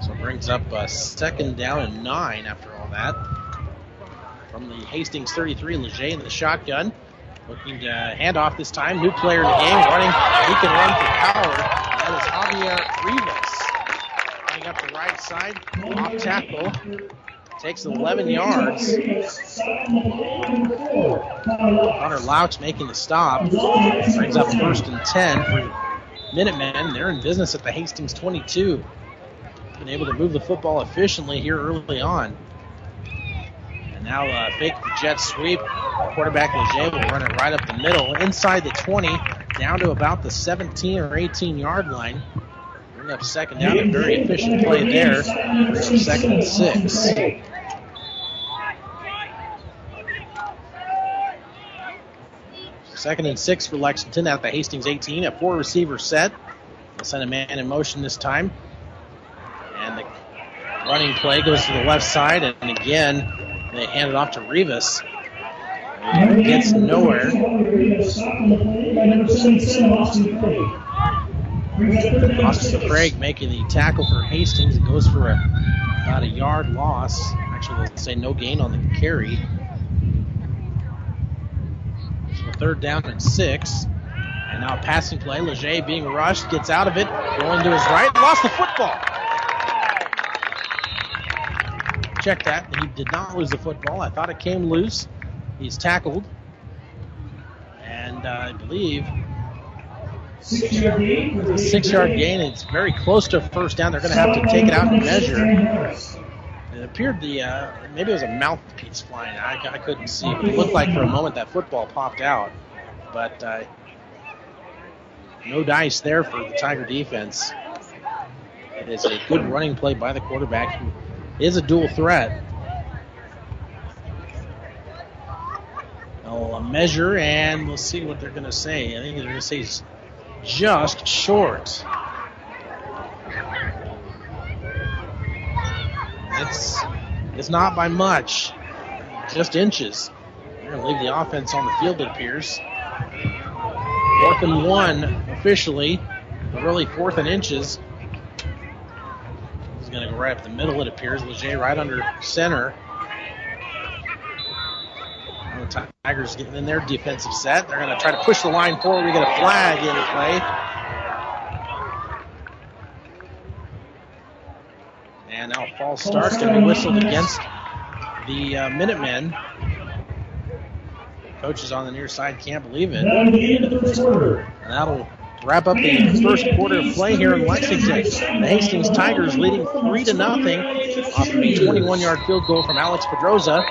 So it brings up a second down and nine after all that. From the Hastings 33, Leger in the shotgun. Looking to hand off this time. New player in the game running. He can run for power. That is Javier Rivas. Running up the right side. Off tackle. Takes 11 yards. Connor Laux making the stop. Brings up first and 10 for Minutemen. They're in business at the Hastings 22. Been able to move the football efficiently here early on. And now uh, fake the jet sweep. Quarterback Leger will run it right up the middle, inside the 20, down to about the 17 or 18 yard line. Bring up second down. A very efficient play there. Second and six. Second and six for Lexington at the Hastings 18. A four receiver set. They'll send a man in motion this time. And the running play goes to the left side. And again, they hand it off to Rivas. He gets nowhere. Austin Craig making the tackle for Hastings. It goes for a, about a yard loss. Actually, let's say no gain on the carry. So third down and six. And now passing play. Leger being rushed, gets out of it, going to his right, lost the football. Check that. He did not lose the football. I thought it came loose. He's tackled. And uh, I believe six yard gain. Six yard gain. It's very close to first down. They're going to have to take it out and measure. It appeared the uh, maybe it was a mouthpiece flying. I, I couldn't see. It looked like for a moment that football popped out, but uh, no dice there for the Tiger defense. It is a good running play by the quarterback, who is a dual threat. They'll measure and we'll see what they're going to say. I think they're going to say just short. It's it's not by much, just inches. They're going to leave the offense on the field, it appears. Fourth and one officially, but really fourth and inches. Going to go right up the middle, it appears. Leger right under center. The Tigers getting in their defensive set. They're going to try to push the line forward. We get a flag in play. And now a false start's going to be whistled against the uh, Minutemen. Coaches on the near side can't believe it. And that'll wrap up the first quarter of play here in Lexington. The Hastings Tigers leading three to nothing off a 21-yard field goal from Alex Pedroza.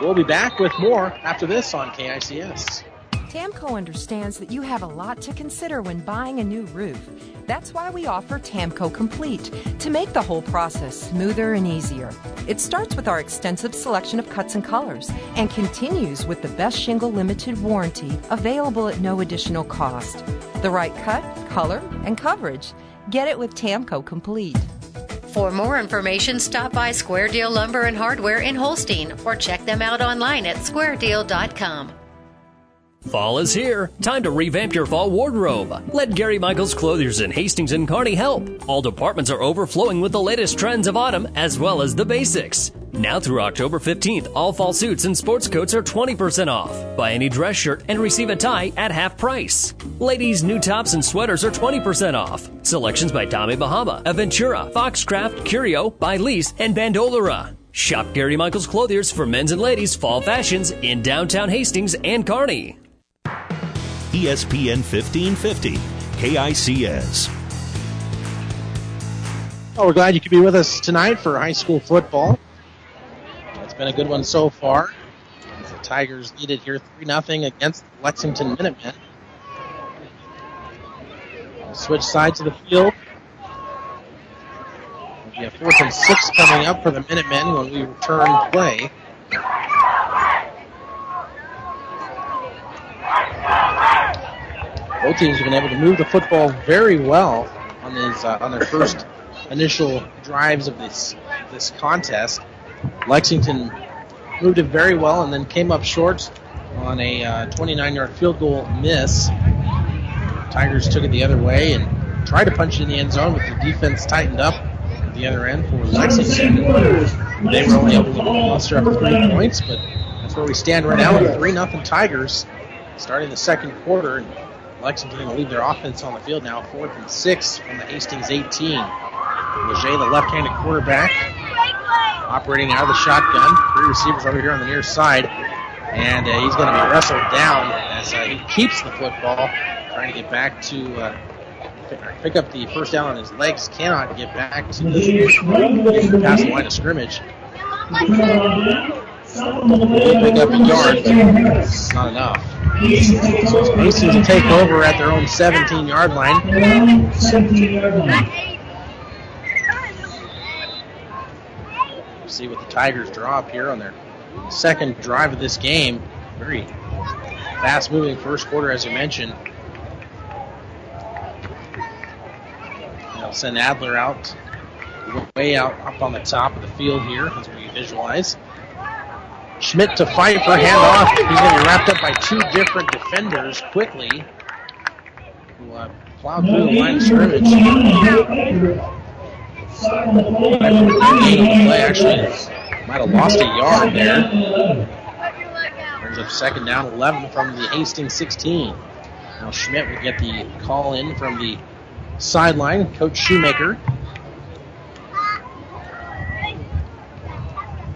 We'll be back with more after this on KICS. TAMKO understands that you have a lot to consider when buying a new roof. That's why we offer TAMKO Complete to make the whole process smoother and easier. It starts with our extensive selection of cuts and colors and continues with the best shingle limited warranty available at no additional cost. The right cut, color, and coverage. Get it with TAMKO Complete. For more information, stop by Square Deal Lumber and Hardware in Holstein or check them out online at squaredeal.com. Fall is here. Time to revamp your fall wardrobe. Let Gary Michaels Clothiers in Hastings and Kearney help. All departments are overflowing with the latest trends of autumn as well as the basics. Now through October 15th, all fall suits and sports coats are 20% off. Buy any dress shirt and receive a tie at half price. Ladies' new tops and sweaters are 20% off. Selections by Tommy Bahama, Aventura, Foxcroft, Curio, by Lease, and Bandolera. Shop Gary Michaels Clothiers for men's and ladies' fall fashions in downtown Hastings and Kearney. ESPN 1550, KICS. Oh, we're glad you could be with us tonight for high school football. It's been a good one so far. The Tigers lead it here 3 0 against Lexington Minutemen. We'll switch sides of the field. Be a fourth and six coming up for the Minutemen when we return play. Both teams have been able to move the football very well on these uh, on their first initial drives of this this contest. Lexington moved it very well and then came up short on a 29-yard uh, field goal miss. Tigers took it the other way and tried to punch it in the end zone, but the defense tightened up at the other end for Lexington. They were only able to muster up three points, but that's where we stand right now with three nothing Tigers starting the second quarter. And Lexington will leave their offense on the field now, fourth and six from the Hastings 18. Leger, the left-handed quarterback, operating out of the shotgun. Three receivers over here on the near side, and uh, he's going to be wrestled down as uh, he keeps the football, trying to get back to uh, pick up the first down on his legs. Cannot get back to the past the line of scrimmage. Pick up a yard, but not enough. So to take over at their own 17 yard line. 17 yard line. See what the Tigers draw up here on their second drive of this game. Very fast moving first quarter, as you mentioned. They'll send Adler out, way out up on the top of the field here, as we visualize. Schmidt to fight for handoff. He's going to be wrapped up by two different defenders quickly. Who uh, plowed through the line of scrimmage. Play actually might have lost a yard there. Brings up second down 11 from the Hastings 16. Now Schmidt will get the call in from the sideline. Coach Shoemaker.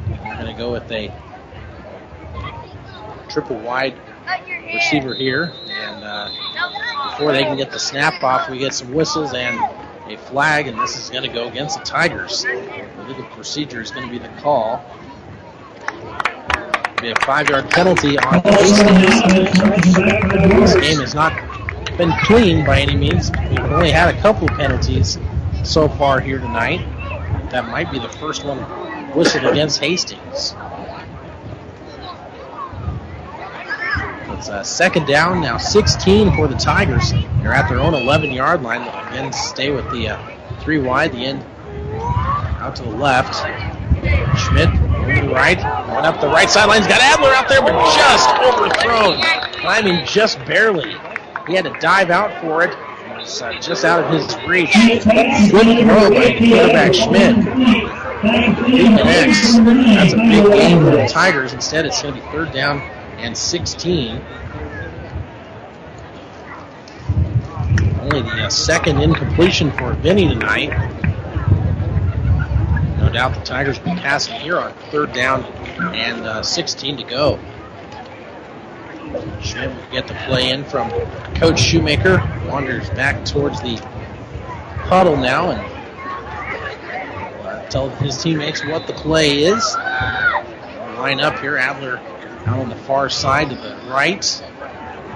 We're going to go with a triple wide receiver here. And uh, before they can get the snap off, we get some whistles and a flag, and this is going to go against the Tigers. The legal procedure is going to be the call. It'll be a five-yard penalty on Hastings. This game has not been clean by any means. We've only had a couple penalties so far here tonight. That might be the first one whistled against Hastings. It's uh, second down, now 16 for the Tigers. They're at their own 11 yard line. Again, stay with the uh, three wide, the end out to the left. Schmidt moving right, going up the right sideline. He's got Adler out there, but just overthrown. Climbing just barely. He had to dive out for it. Uh, just out of his reach. Good throw by quarterback Schmidt. He connects. That's a big game for the Tigers. Instead, it's going to be third down and 16. Only the uh, second incompletion for Vinny tonight. No doubt the Tigers will be passing here on third down and uh, 16 to go. Schmidt will get the play in from Coach Shoemaker. Wanders back towards the huddle now and uh, tell his teammates what the play is. Line up here. Adler out on the far side to the right.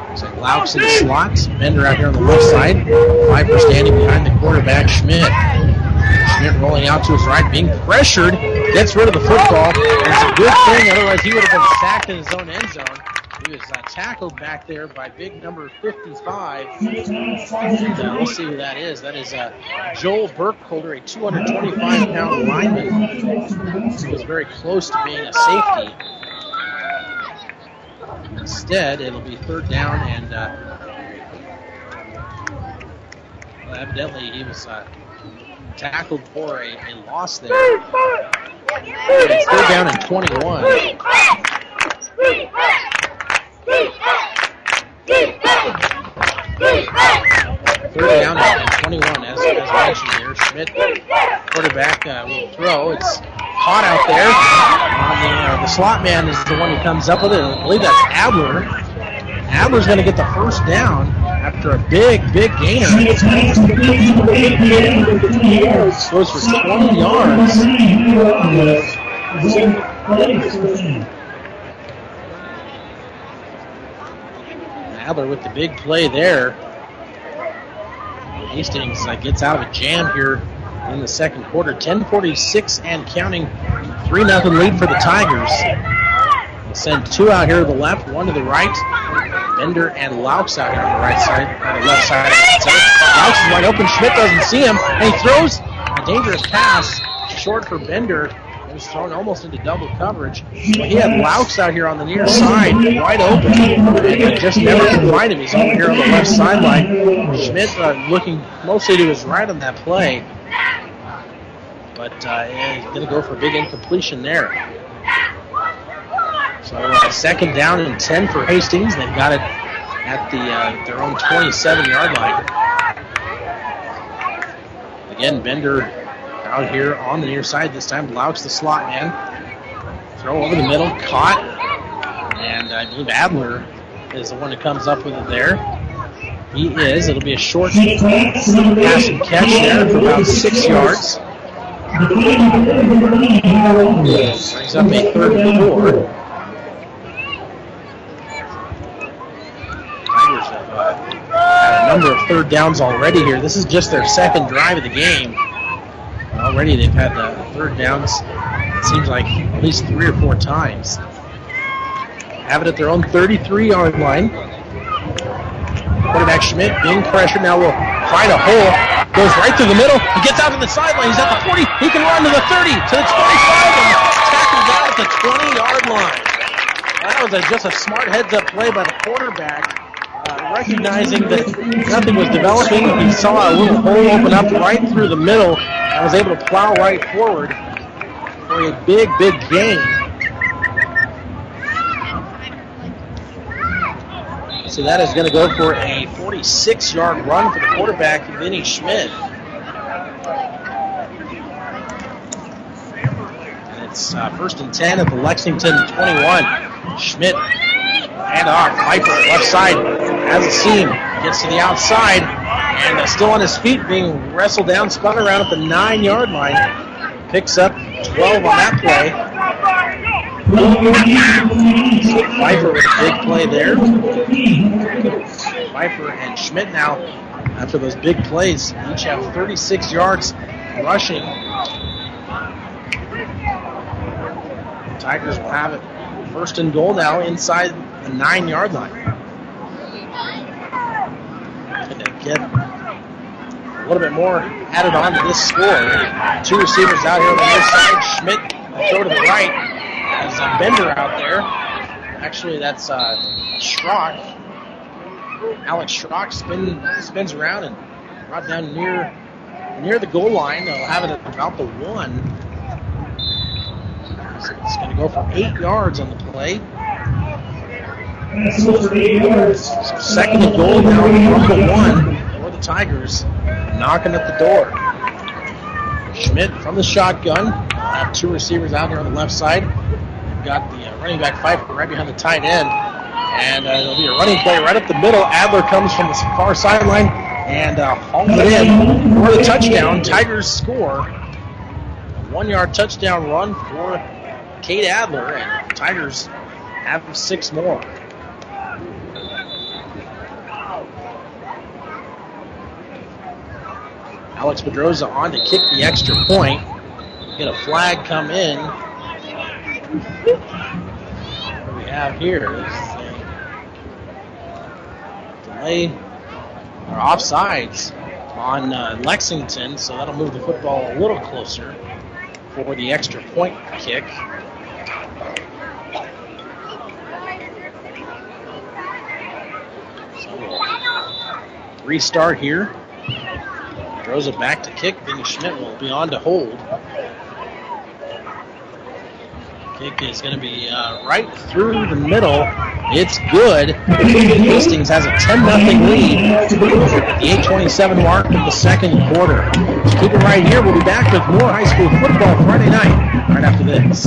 Looks like Laux in the slot. Bender out here on the left side. Pfeiffer standing behind the quarterback, Schmidt. Schmidt rolling out to his right, being pressured. Gets rid of the football. It's a good thing, otherwise he would have been sacked in his own end zone. He was uh, tackled back there by big number 55. And, uh, we'll see who that is. That is uh, Joel Burkholder, a 225 pound lineman. He was very close to being a safety. Instead, it'll be third down, and uh, well, evidently he was uh, tackled for a, a loss there. It's third down and 21. Third down and 21, as, as mentioned here. Schmidt, quarterback, uh, will throw. It's caught out there. The, uh, the, slot man is the one who comes up with it. I believe that's Adler. Adler's going to get the first down after a big, big gainer. Goes for 20 yards. Adler with the big play there. Hastings uh, gets out of a jam here in the second quarter. 10:46 and counting. Three nothing lead for the Tigers. Send two out here to the left, one to the right. Bender and Laux out here on the right side, on the left side. Laux is wide open. Schmidt doesn't see him, and he throws a dangerous pass short for Bender. It was thrown almost into double coverage. But he had Laux out here on the near side, wide open, and just never could find him. He's over here on the left sideline. Schmidt uh, looking mostly to his right on that play. But uh, he's going to go for a big incompletion there. So uh, second down and 10 for Hastings. They've got it at the uh, their own 27-yard line. Again, Bender out here on the near side this time. Laux the slot man. Throw over the middle, caught. And I believe Adler is the one that comes up with it there. He is. It'll be a short pass and catch there for about six yards. Brings up a third and four. Tigers have uh, had a number of third downs already here. This is just their second drive of the game. Already they've had the third downs, it seems like at least three or four times. Have it at their own 33 yard line. Quarterback Schmidt being pressured now will find a hole. Goes right through the middle. He gets out to the sideline. He's at the 40. He can run to the 30, to the 25, and tackled down at the 20 yard line. That was a, just a smart heads up play by the quarterback. Uh, recognizing that nothing was developing, he saw a little hole open up right through the middle and was able to plow right forward for a big, big gain. So that is going to go for a 46 yard run for the quarterback, Vinny Schmidt. And it's uh, first and 10 at the Lexington 21. Schmidt and off. Pfeiffer left side has a seam. Gets to the outside and uh, still on his feet, being wrestled down, spun around at the nine yard line. Picks up 12 on that play. Pfeiffer with a big play there. Pfeiffer and Schmidt now, after those big plays, each have 36 yards rushing. Tigers will have it first and goal now inside the nine yard line. To get a little bit more added on to this score. Two receivers out here on the near side. Schmidt throw to the right. There's a Bender out there. Actually, that's uh, Schrock. Alex Schrock spin, spins around and brought down near near the goal line. They'll have it at about the one. So it's going to go for eight yards on the play. Second goal now from the one for the Tigers, knocking at the door. Schmidt from the shotgun. Have two receivers out here on the left side. We've got the uh, running back Pfeiffer right behind the tight end. And uh, there'll be a running play right up the middle. Adler comes from the far sideline and uh, hauls it in for the touchdown. Tigers score. A one yard touchdown run for Cade Adler. And Tigers have six more. Alex Pedroza on to kick the extra point. Get a flag come in. What do we have here is delay or offsides on uh, Lexington, so that'll move the football a little closer for the extra point kick. So we'll restart here. Throws it back to kick. Vinny Schmidt will be on to hold. Kick is going to be uh, right through the middle. It's good. Hastings has a 10 0 lead at the 8:27 mark of the second quarter. Keep it right here. We'll be back with more high school football Friday night right after this.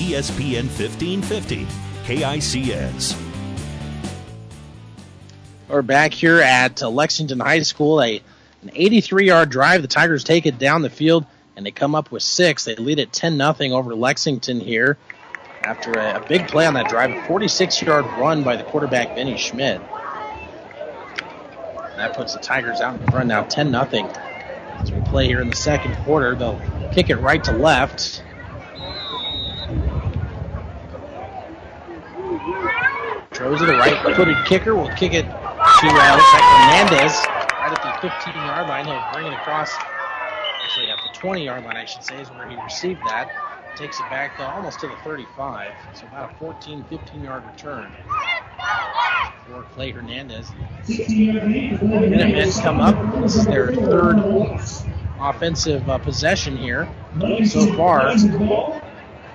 ESPN 1550, KICS. We're back here at Lexington High School. A an 83-yard drive. The Tigers take it down the field, and they come up with six. They lead it 10 0 over Lexington here after a, a big play on that drive. A 46-yard run by the quarterback Benny Schmidt. That puts the Tigers out in front now, 10 0 As we play here in the second quarter, they'll kick it right to left. Throws it a right-footed kicker. will kick it to uh, Hernandez right at the 15-yard line. He'll bring it across. Actually, at the 20-yard line, I should say, is where he received that. Takes it back uh, almost to the 35. So about a 14, 15-yard return for Clay Hernandez. Minutemen come up. This is their third offensive uh, possession here so far.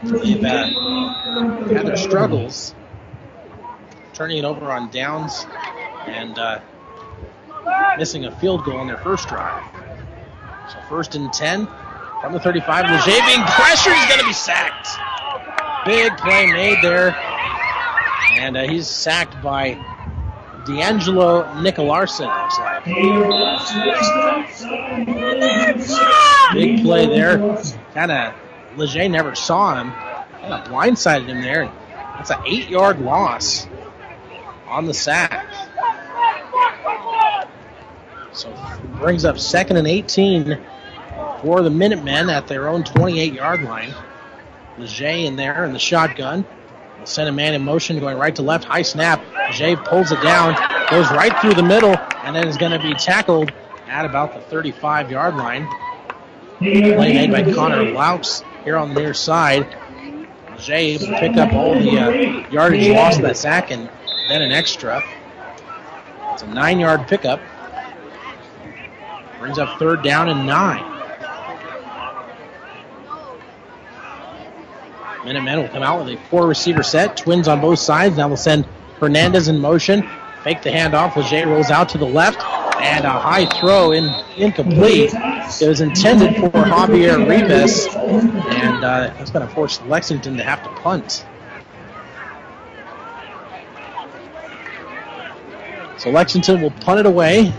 They've uh, had their struggles turning it over on downs and uh, missing a field goal on their first drive. So first and 10 from the 35. Leger being pressured. He's going to be sacked. Big play made there. And uh, he's sacked by D'Angelo Nicolarson, looks like. Big play there. Kind of, Leger never saw him. Kind of blindsided him there. That's an eight yard loss on the sack. So brings up second and 18 for the Minutemen at their own 28 yard line. Leger in there in the shotgun. Will send a man in motion going right to left. High snap. Leger pulls it down, goes right through the middle, and then is going to be tackled at about the 35 yard line. Play made by Connor Laux here on the near side. Leger able to pick up all the uh, yardage lost that sack and then an extra. It's a nine yard pickup. Brings up third down and nine. Minutemen will come out with a four receiver set. Twins on both sides. Now they'll send Hernandez in motion. Fake the handoff. Leger rolls out to the left. And a high throw in incomplete. It was intended for Javier Rivas. And uh, that's going to force Lexington to have to punt. So Lexington will punt it away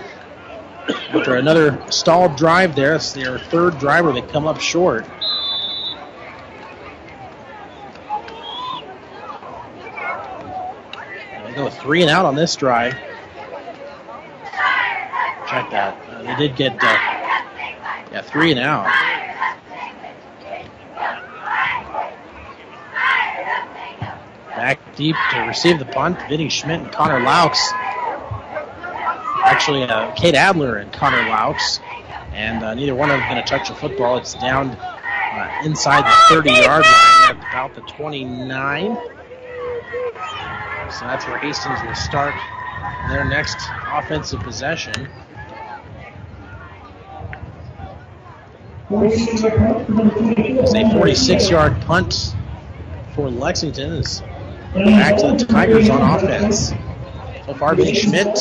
after another stalled drive there. It's their third driver. that come up short. They go three and out on this drive. Check that. Uh, they did get uh, yeah three and out. Back deep to receive the punt, Vinny Schmidt and Connor Laux. Actually, uh, Cade Adler and Connor Laux. And uh, neither one of them going to touch the football. It's down uh, inside the 30 yard line at about the 29. So that's where Hastings will start their next offensive possession. It's a 46 yard punt for Lexington. Back to the Tigers on offense. Far, Vinny Schmidt.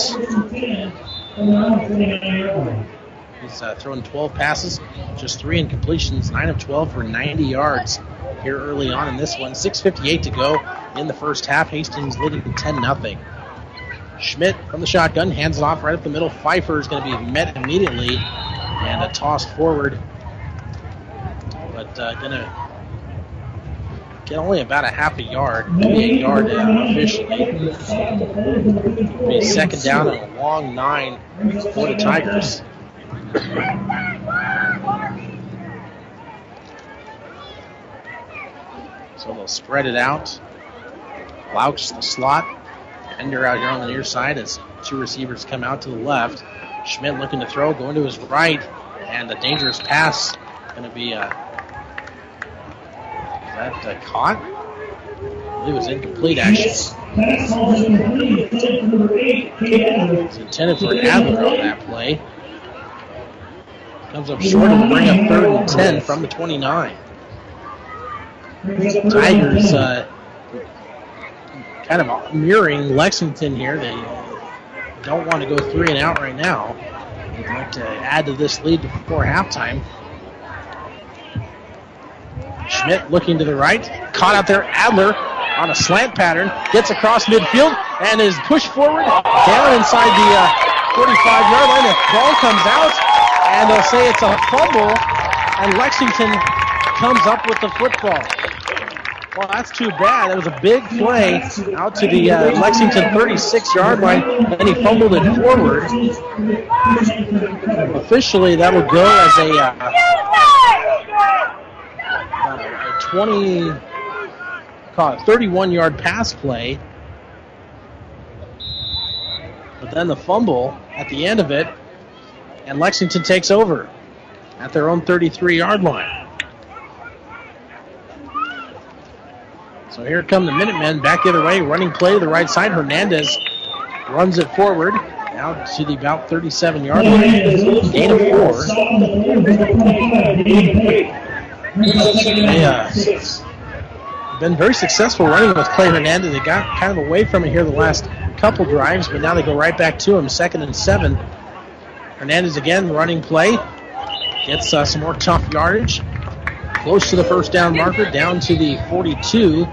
He's uh, thrown 12 passes, just three incompletions, 9 of 12 for 90 yards here early on in this one. 6.58 to go in the first half. Hastings leading 10 0. Schmidt from the shotgun hands it off right up the middle. Pfeiffer is going to be met immediately and a toss forward, but uh, going to get only about a half a yard, maybe a yard uh, officially. Be second down and a long nine for the Tigers. So they'll spread it out. Laux the slot. Bender out here on the near side as two receivers come out to the left. Schmidt looking to throw, going to his right, and a dangerous pass going to be is that uh, caught? It was incomplete actually. It was intended for Adler on that play. Comes up short and bring up third and ten from the 29. Tigers uh, kind of mirroring Lexington here. They don't want to go three and out right now. They'd like to add to this lead before halftime. Schmidt looking to the right. Caught out there. Adler on a slant pattern. Gets across midfield and is pushed forward down inside the uh, 45 yard line. The ball comes out and they'll say it's a fumble and Lexington comes up with the football. Well, that's too bad. That was a big play out to the uh, Lexington 36 yard line, and he fumbled it forward. Officially, that will go as a, uh, a 20, call it 31 yard pass play. But then the fumble at the end of it, and Lexington takes over at their own 33 yard line. So here come the Minutemen back the other way, running play to the right side. Hernandez runs it forward, now to the about 37 yard line. Gain of four. They, been very successful running with Clay Hernandez. They got kind of away from it here the last couple drives, but now they go right back to him, second and seven. Hernandez again running play. Gets uh, some more tough yardage. Close to the first down marker, down to the 42.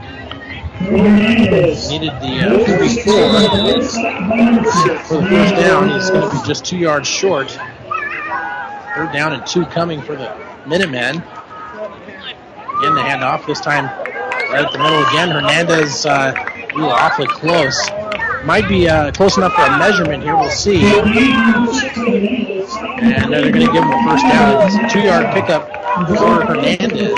Needed the uh, 44 for the first down. He's going to be just two yards short. Third down and two coming for the Minutemen. Again, the handoff, this time right at the middle again. Hernandez uh, ooh, awfully close. Might be uh, close enough for a measurement here. We'll see. And they're going to give him a first down. It's a two-yard pickup for Hernandez.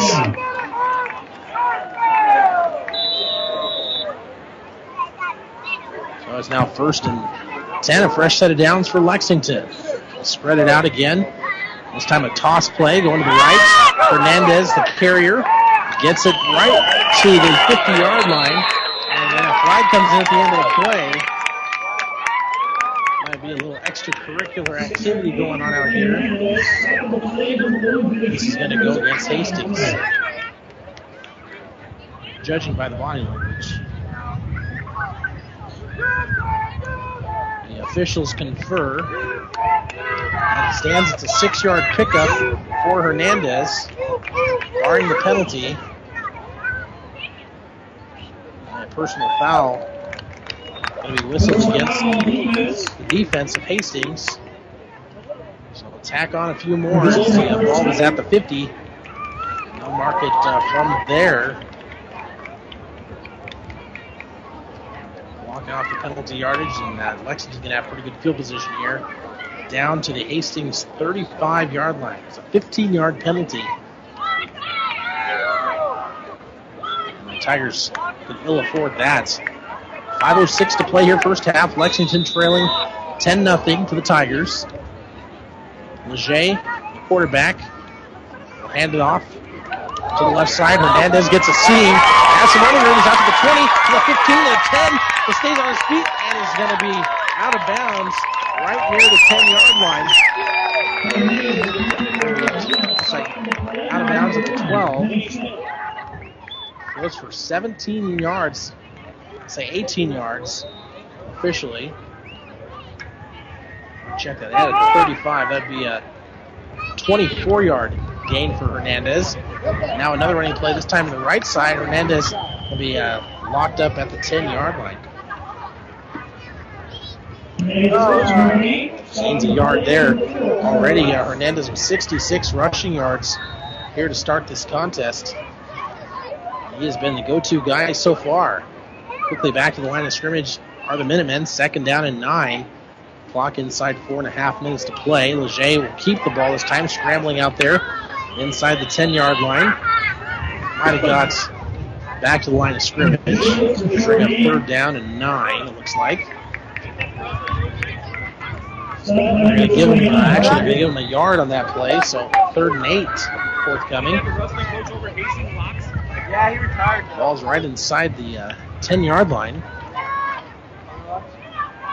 So it's now first and 10. A fresh set of downs for Lexington. Spread it out again. This time a toss play going to the right. Hernandez, the carrier, gets it right to the 50 yard line. And then a flag comes in at the end of the play. Might be a little extracurricular activity going on out here. This is going to go against Hastings. Judging by the body language. Officials confer. It stands it's a six yard pickup for Hernandez, barring the penalty. And a personal foul going to be whistled against the defense of Hastings. So we'll tack on a few more. The ball was at the 50. They'll mark it uh, from there. Walking off the penalty yardage, and uh, Lexington's going to have pretty good field position here. Down to the Hastings 35 yard line. It's a 15 yard penalty. And the Tigers can ill afford that. 5.06 to play here, first half. Lexington trailing 10 0 to the Tigers. Leger, quarterback, will hand it off to the left side. Hernandez gets a seam. Has some running room. He's out to the 20, to the 15, to the 10. He stays on his feet and is going to be out of bounds right near the 10 yard line. Looks like out of bounds at the 12. Goes for 17 yards. Say 18 yards officially. Check that out at the 35. That'd be a 24 yard gain for Hernandez. Now another running play, this time on the right side. Hernandez will be uh, locked up at the 10 yard line. Gains a yard there already. Uh, Hernandez with 66 rushing yards here to start this contest. He has been the go to guy so far. Quickly back to the line of scrimmage are the Minutemen, second down and nine. Clock inside four and a half minutes to play. Leger will keep the ball this time, scrambling out there inside the 10 yard line. Might have got back to the line of scrimmage. Bring up third down and nine, it looks like. They're going to give him, uh, actually, they're going to give him a yard on that play, so third and eight forthcoming. Yeah, he retired. Ball's right inside the uh, 10 yard line.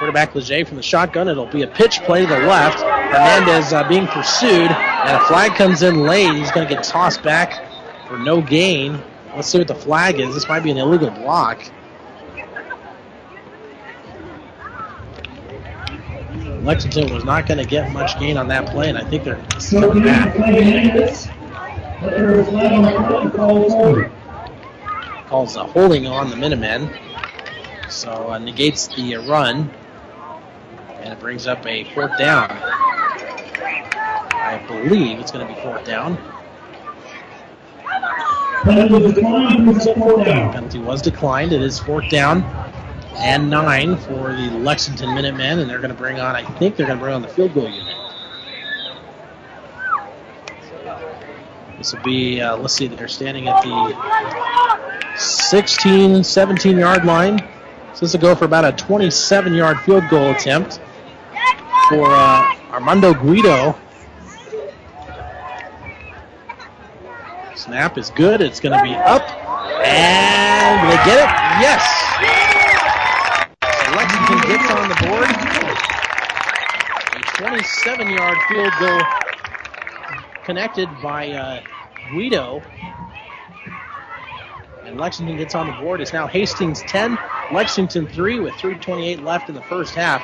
Quarterback Leger from the shotgun. It'll be a pitch play to the left. Hernandez uh, being pursued, and a flag comes in late. He's going to get tossed back for no gain. Let's see what the flag is. This might be an illegal block. Lexington was not going to get much gain on that play, and I think they're coming back. Calls a holding on the Minutemen. So uh, negates the uh, run. And it brings up a fourth down. I believe it's going to be fourth down. Penalty was declined. It is fourth down and nine for the Lexington Minutemen, and they're going to bring on, I think they're going to bring on the field goal unit. This will be, uh, let's see, they're standing at the 16, 17 yard line. So this will go for about a 27 yard field goal attempt for uh, Armando Guido. Snap is good. It's going to be up. And they get it? Yes. Lexington gets on the board. A 27 yard field goal connected by uh, Guido. And Lexington gets on the board. It's now Hastings 10, Lexington 3 with 3.28 left in the first half.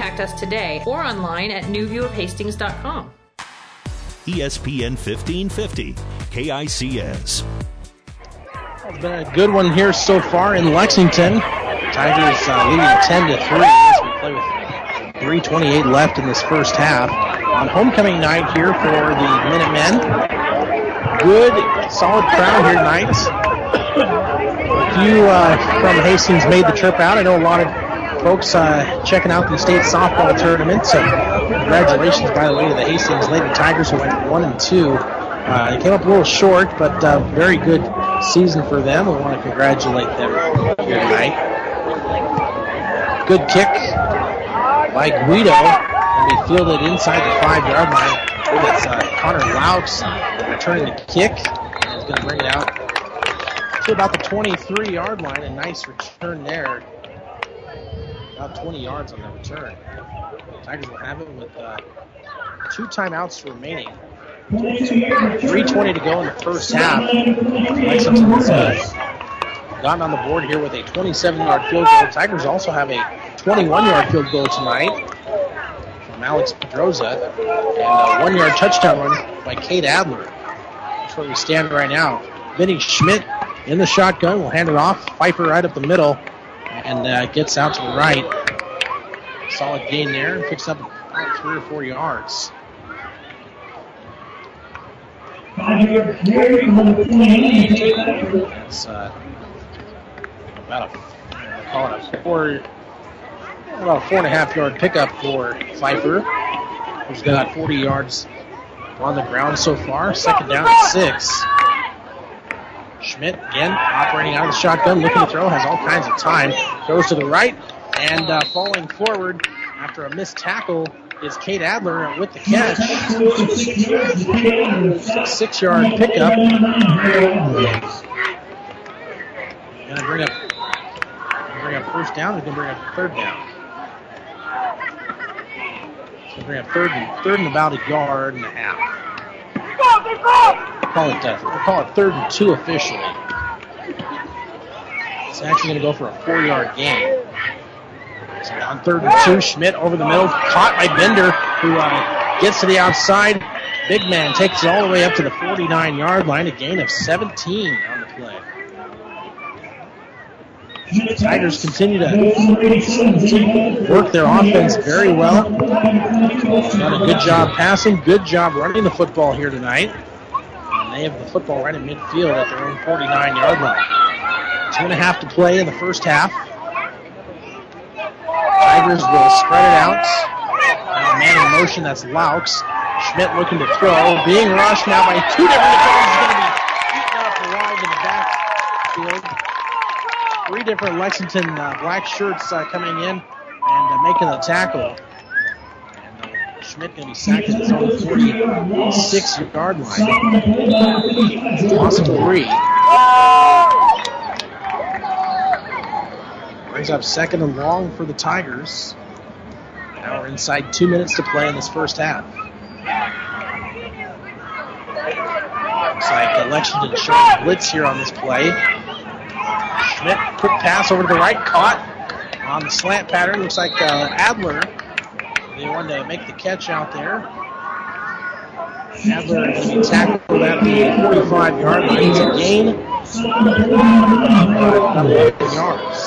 Contact us today or online at newviewofhastings.com. ESPN 1550, KICS. It's been a good one here so far in Lexington. Tigers uh, leading 10 to 3 as we play with 3.28 left in this first half. On homecoming night here for the Minutemen. Good, solid crowd here tonight. A few uh, from Hastings made the trip out. I know a lot of folks uh, checking out the state softball tournament. So congratulations, by the way, to the Hastings Lady Tigers who went one and two. Uh, they came up a little short, but uh, very good season for them. We want to congratulate them here tonight. Good kick by Guido. And be fielded inside the five-yard line. That's uh, Connor Laux returning the kick. And is going to bring it out to about the 23-yard line. A nice return there. About 20 yards on the return. Tigers will have it with uh, two timeouts remaining. 3.20 to go in the first half. Lexington's uh, gotten on the board here with a 27-yard field goal. Tigers also have a 21-yard field goal tonight from Alex Pedroza and a one-yard touchdown run by Cade Adler. That's where we stand right now. Vinny Schmidt in the shotgun will hand it off. Pfeiffer right up the middle. And uh, gets out to the right. Solid gain there and picks up three or four yards. It's uh, about a call it a four, about a four and a half yard pickup for Pfeiffer, who's got 40 yards on the ground so far. Second down at six. Schmidt again operating out of the shotgun, looking to throw, has all kinds of time. Goes to the right and uh, falling forward after a missed tackle is Cade Adler with the catch. Six yard pickup. Gonna bring up bring up first down, gonna bring up third down. Gonna bring up third and third and about a yard and a half. Call it uh, call it third and two officially. It's actually gonna go for a four yard gain. So on third and two, Schmidt over the middle, caught by Bender, who uh, gets to the outside. Big man takes it all the way up to the 49 yard line, a gain of 17 on the play. Tigers continue to work their offense very well. Done a good job passing, good job running the football here tonight. And they have the football right in midfield at their own 49 yard line. Two and a half to play in the first half. Tigers will spread it out. Now man in motion, that's Laux. Schmidt looking to throw. Being rushed now by two different defenders. He's going to be eaten up alive in the backfield. Three different Lexington uh, black shirts uh, coming in and uh, making the tackle. And uh, Schmidt going to be sacked at his own 46 yard line. Loss of three. Brings up second and long for the Tigers. Now we're inside two minutes to play in this first half. Looks like Lexington showing blitz here on this play. Quick pass over to the right, caught on the slant pattern. Looks like uh, Adler. They wanted to make the catch out there. Adler tackled at the 45 yard line. It's a gain of 11 yards.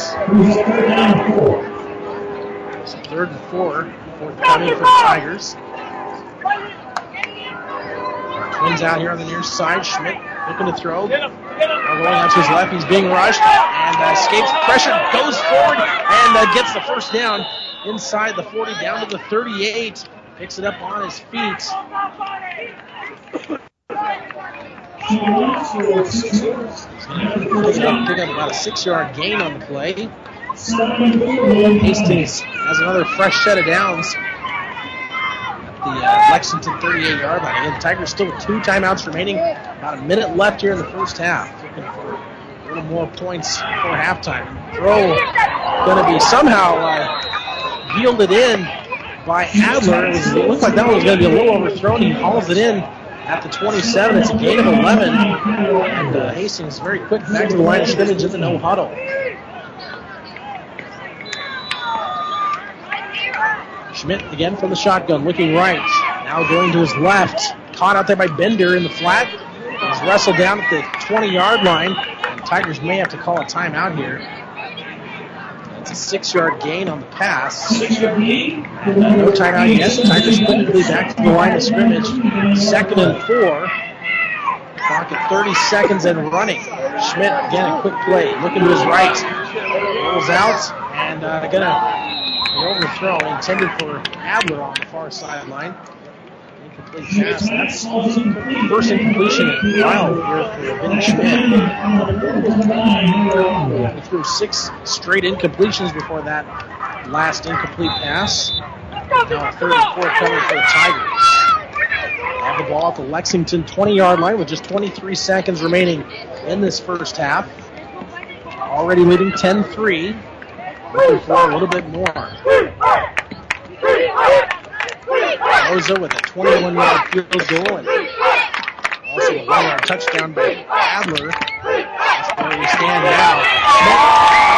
So third and four. Fourth coming for the Tigers. Twins out here on the near side. Schmidt looking to throw. Now going out to his left. He's being rushed and uh, escapes pressure. Goes forward and uh, gets the first down inside the 40 down to the 38. Picks it up on his feet. Pick up, pick up about a six-yard gain on the play. Hastings has another fresh set of downs the uh, Lexington 38-yard line. Again, the Tigers still with two timeouts remaining. About a minute left here in the first half. Looking for a little more points before halftime. Throw going to be somehow uh, yielded in by Adler. It looked like that one was going to be a little overthrown. He hauls it in at the 27. It's a gain of 11. And uh, Hastings very quick back to the line of scrimmage in the no huddle. Schmidt again from the shotgun, looking right. Now going to his left. Caught out there by Bender in the flat. He's wrestled down at the 20 yard line. And Tigers may have to call a timeout here. It's a six yard gain on the pass. Uh, no timeout yet. Tigers quickly back to the line of scrimmage. Second and four. Clock at 30 seconds and running. Schmidt again a quick play. Looking to his right. Rolls out and uh, gonna overthrow intended for Adler on the far sideline. Incomplete pass. That's first incompletion in a while here for Vinny Schmidt. He threw six straight incompletions before that last incomplete pass. Now third and fourth coming for the Tigers. Have the ball at the Lexington 20 yard line with just 23 seconds remaining in this first half. Already leading 10 3 a little bit more. Rosa with a 21 yard field goal and also a one yard touchdown by Adler. That's where we stand now.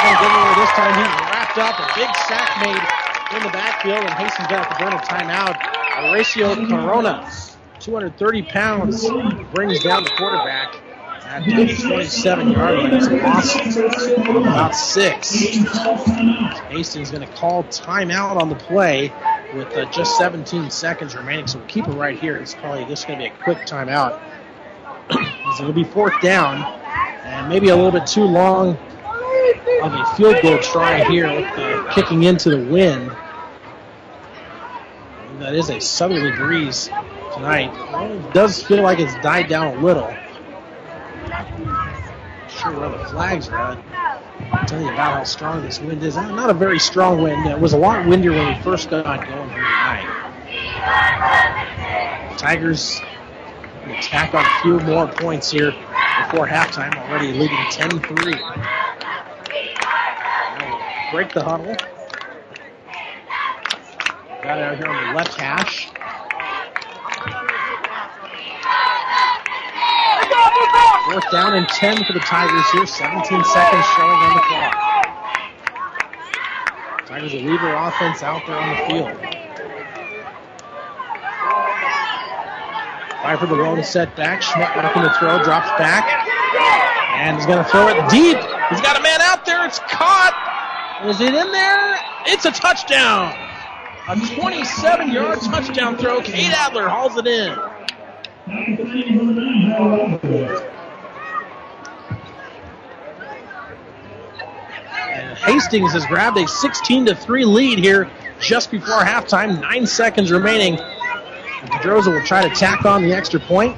Anywhere this time. He's wrapped up. A big sack made in the backfield, and Hastings got to burn a timeout. Horacio Corona, 230 pounds, brings down the quarterback At the 27 yard line, it's lost about six. Hastings going to call timeout on the play with uh, just 17 seconds remaining, so we'll keep it right here. It's probably just going to be a quick timeout. (clears throat) it'll be fourth down, and maybe a little bit too long of a field goal try here with the kicking into the wind. That is a southerly breeze tonight. It does feel like it's died down a little. Sure where the flags are. I'll tell you about how strong this wind is. Not a very strong wind. It was a lot windier when we first got going here tonight. Tigers attack on a few more points here before halftime, already leading 10-3. Break the huddle. Got it out here on the left hash. Fourth down and 10 for the Tigers here. 17 seconds showing on the clock. Tigers leave their offense out there on the field. Five for the lone setback. Schmidt looking to throw, drops back. And he's going to throw it deep. He's got a man out there. It's caught. Is it in there? It's a touchdown. A 27 yard touchdown throw. Cade Adler hauls it in. And Hastings has grabbed a 16 to 3 lead here just before halftime. Nine seconds remaining. Pedroza will try to tack on the extra point.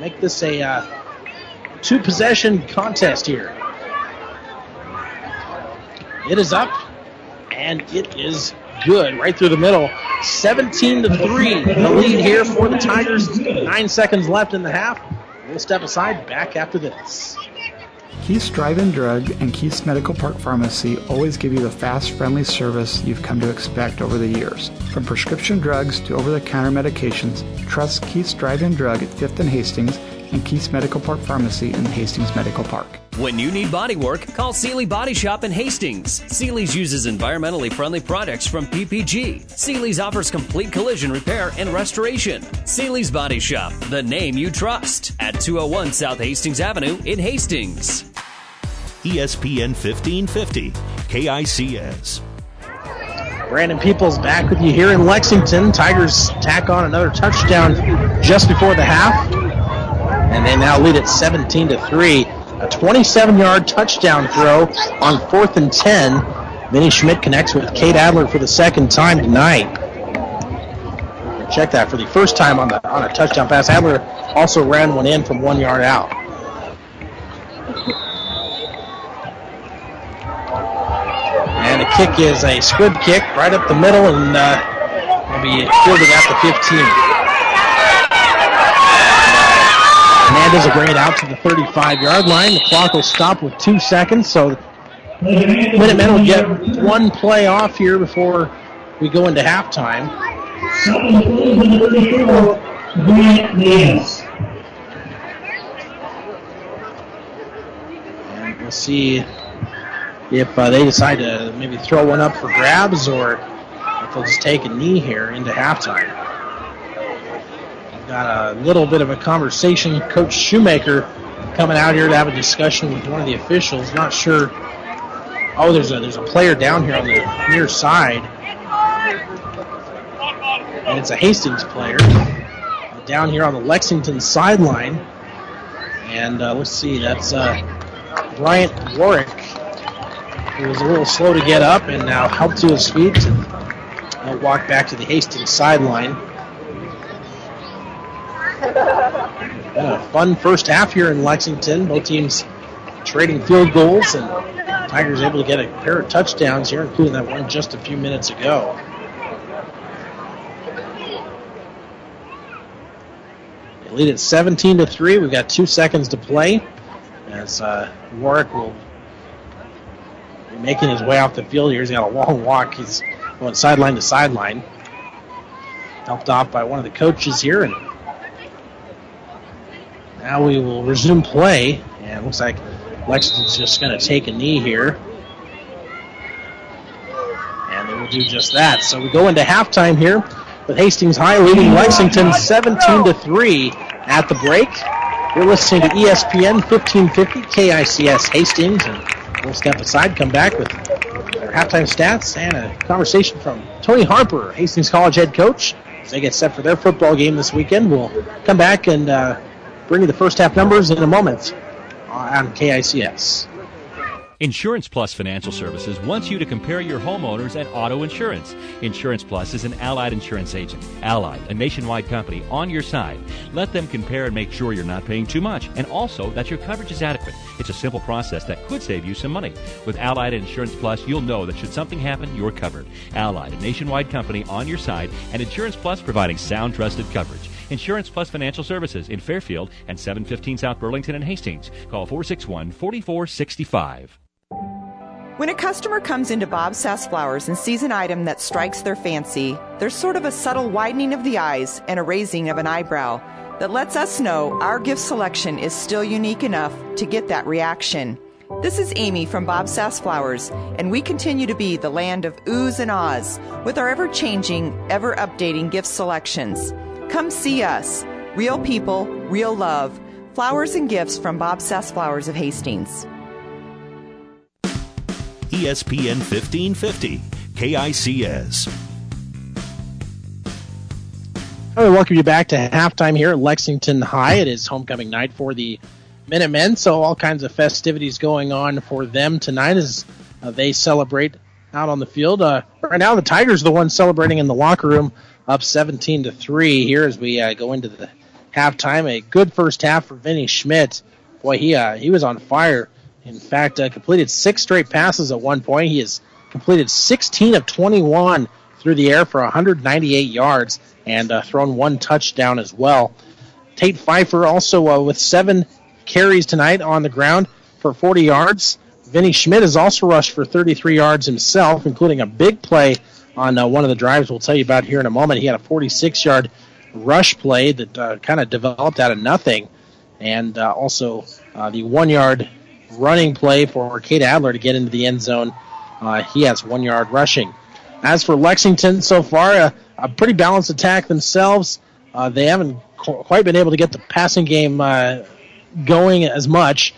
Make this a uh, two possession contest here. It is up, and it is good right through the middle. 17 to 3, the lead here for the Tigers. Nine seconds left in the half. We'll step aside back after this. Keith's Drive-In Drug and Keith's Medical Park Pharmacy always give you the fast, friendly service you've come to expect over the years. From prescription drugs to over-the-counter medications, trust Keith's Drive-In Drug at 5th and Hastings and Keith's Medical Park Pharmacy in Hastings Medical Park. When you need body work, call Seely Body Shop in Hastings. Seely's uses environmentally friendly products from PPG. Seely's offers complete collision repair and restoration. Seely's Body Shop, the name you trust, at 201 South Hastings Avenue in Hastings. ESPN 1550, KICS. Brandon Peoples back with you here in Lexington. Tigers tack on another touchdown just before the half. And they now lead at 17 to 3. A 27 yard touchdown throw on fourth and 10. Vinny Schmidt connects with Cade Adler for the second time tonight. Check that for the first time on the on a touchdown pass. Adler also ran one in from one yard out. And the kick is a squib kick right up the middle and uh, will be fielded at the 15. Hernandez will bring it out to the 35 yard line. The clock will stop with two seconds, so the Minutemen will get one play off here before we go into halftime. And we'll see if uh, they decide to maybe throw one up for grabs or if they'll just take a knee here into halftime. Got a little bit of a conversation. Coach Shoemaker coming out here to have a discussion with one of the officials. Not sure. Oh, there's a there's a player down here on the near side, and it's a Hastings player down here on the Lexington sideline. And uh, let's see, that's uh, Bryant Warwick he was a little slow to get up and now helped to his feet and walk back to the Hastings sideline. A fun first half here in Lexington. Both teams trading field goals and Tigers able to get a pair of touchdowns here, including that one just a few minutes ago. They lead at 17 to 3. We've got two seconds to play as uh, Warwick will be making his way off the field here. He's got a long walk. He's going sideline to sideline. Helped off by one of the coaches here. And now we will resume play. And it looks like Lexington's just going to take a knee here. And they will do just that. So we go into halftime here with Hastings High leading Lexington 17 to 3 at the break. You're listening to ESPN 1550 KICS Hastings, and we'll step aside, come back with our halftime stats and a conversation from Tony Harper, Hastings College head coach, as they get set for their football game this weekend. We'll come back and uh, bring you the first half numbers in a moment on KICS. Insurance Plus Financial Services wants you to compare your homeowners and auto insurance. Insurance Plus is an allied insurance agent. Allied, a nationwide company, on your side. Let them compare and make sure you're not paying too much, and also that your coverage is adequate. It's a simple process that could save you some money. With Allied Insurance Plus, you'll know that should something happen, you're covered. Allied, a nationwide company on your side, and Insurance Plus providing sound, trusted coverage. Insurance Plus Financial Services in Fairfield and 715 South Burlington and Hastings. Call 461 4465. When a customer comes into Bob Sass Flowers and sees an item that strikes their fancy, there's sort of a subtle widening of the eyes and a raising of an eyebrow that lets us know our gift selection is still unique enough to get that reaction. This is Amy from Bob Sass Flowers, and we continue to be the land of oohs and ahs with our ever changing, ever updating gift selections. Come see us. Real people, real love. Flowers and gifts from Bob Sass Flowers of Hastings. ESPN 1550, KICS. I want to welcome you back to halftime here at Lexington High. It is homecoming night for the Minutemen, so all kinds of festivities going on for them tonight as uh, they celebrate out on the field. Uh, right now, the Tigers are the ones celebrating in the locker room, up 17 to three here as we uh, go into the halftime. A good first half for Vinny Schmidt. Boy, he uh, he was on fire. In fact, uh, completed six straight passes at one point. He has completed 16 of 21 through the air for 198 yards and uh, thrown one touchdown as well. Tate Pfeiffer also uh, with seven carries tonight on the ground for 40 yards. Vinny Schmidt has also rushed for 33 yards himself, including a big play on uh, one of the drives we'll tell you about here in a moment. He had a 46 yard rush play that uh, kind of developed out of nothing, and uh, also uh, the one yard running play for Cade Adler to get into the end zone. Uh, he has one yard rushing. As for Lexington so far, a pretty balanced attack themselves. Uh, they haven't qu- quite been able to get the passing game going as much.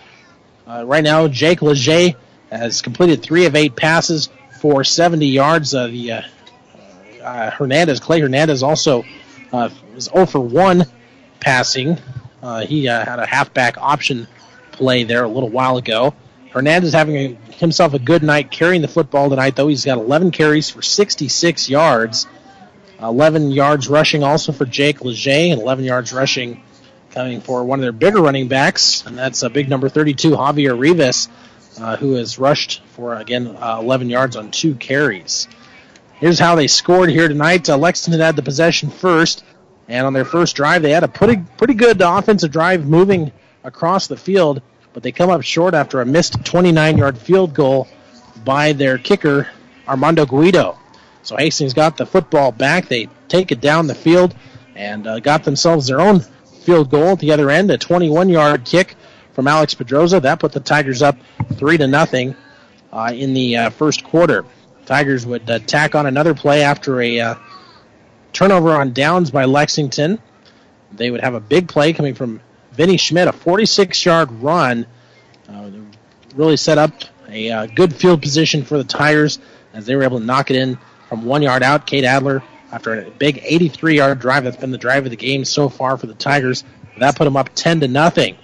Right now, Jake Leger has completed three of eight passes for 70 yards. Uh, the uh, uh, Hernandez, Clay Hernandez, also uh, is 0 for 1 passing. Uh, he uh, had a halfback option play there a little while ago. Hernandez having a, himself a good night carrying the football tonight, though. He's got 11 carries for 66 yards. 11 yards rushing also for Jake Leger, and 11 yards rushing coming for one of their bigger running backs, and that's a big number 32, Javier Rivas, uh, who has rushed for, again, uh, 11 yards on two carries. Here's how they scored here tonight. Uh, Lexington had the possession first, and on their first drive, they had a pretty, pretty good offensive drive moving across the field, but they come up short after a missed 29 yard field goal by their kicker, Armando Guido. So Hastings got the football back. They take it down the field and uh, got themselves their own field goal at the other end, a 21 yard kick from Alex Pedroza. That put the Tigers up 3 to nothing uh, in the uh, first quarter. Tigers would uh, tack on another play after a uh, turnover on downs by Lexington. They would have a big play coming from Vinny Schmidt, a 46 yard run. Uh, really set up a uh, good field position for the Tigers as they were able to knock it in from one yard out. Cade Adler, after a big 83 yard drive, that's been the drive of the game so far for the Tigers. That put them up 10 to nothing.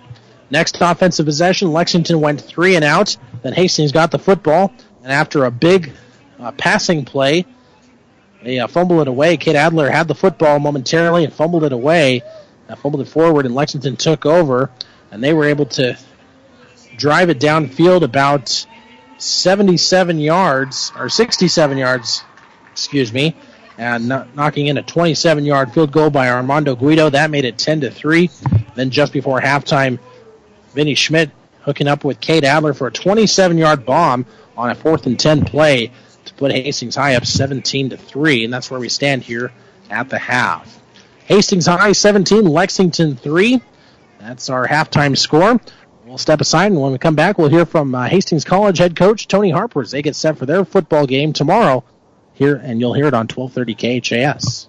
Next offensive possession, Lexington went three and out. Then Hastings got the football, and after a big uh, passing play, they uh, fumbled it away. Kid Adler had the football momentarily and fumbled it away. Uh, fumbled it forward, and Lexington took over, and they were able to drive it downfield about 77 yards or 67 yards, excuse me, and kno- knocking in a 27 yard field goal by Armando Guido. That made it 10 to 3. Then just before halftime, Vinny Schmidt hooking up with Cade Adler for a 27 yard bomb on a fourth and 10 play to put Hastings High up 17 to 3, and that's where we stand here at the half. Hastings High 17, Lexington 3. That's our halftime score. We'll step aside, and when we come back, we'll hear from uh, Hastings College head coach Tony Harper as they get set for their football game tomorrow here, and you'll hear it on 1230 KHAS.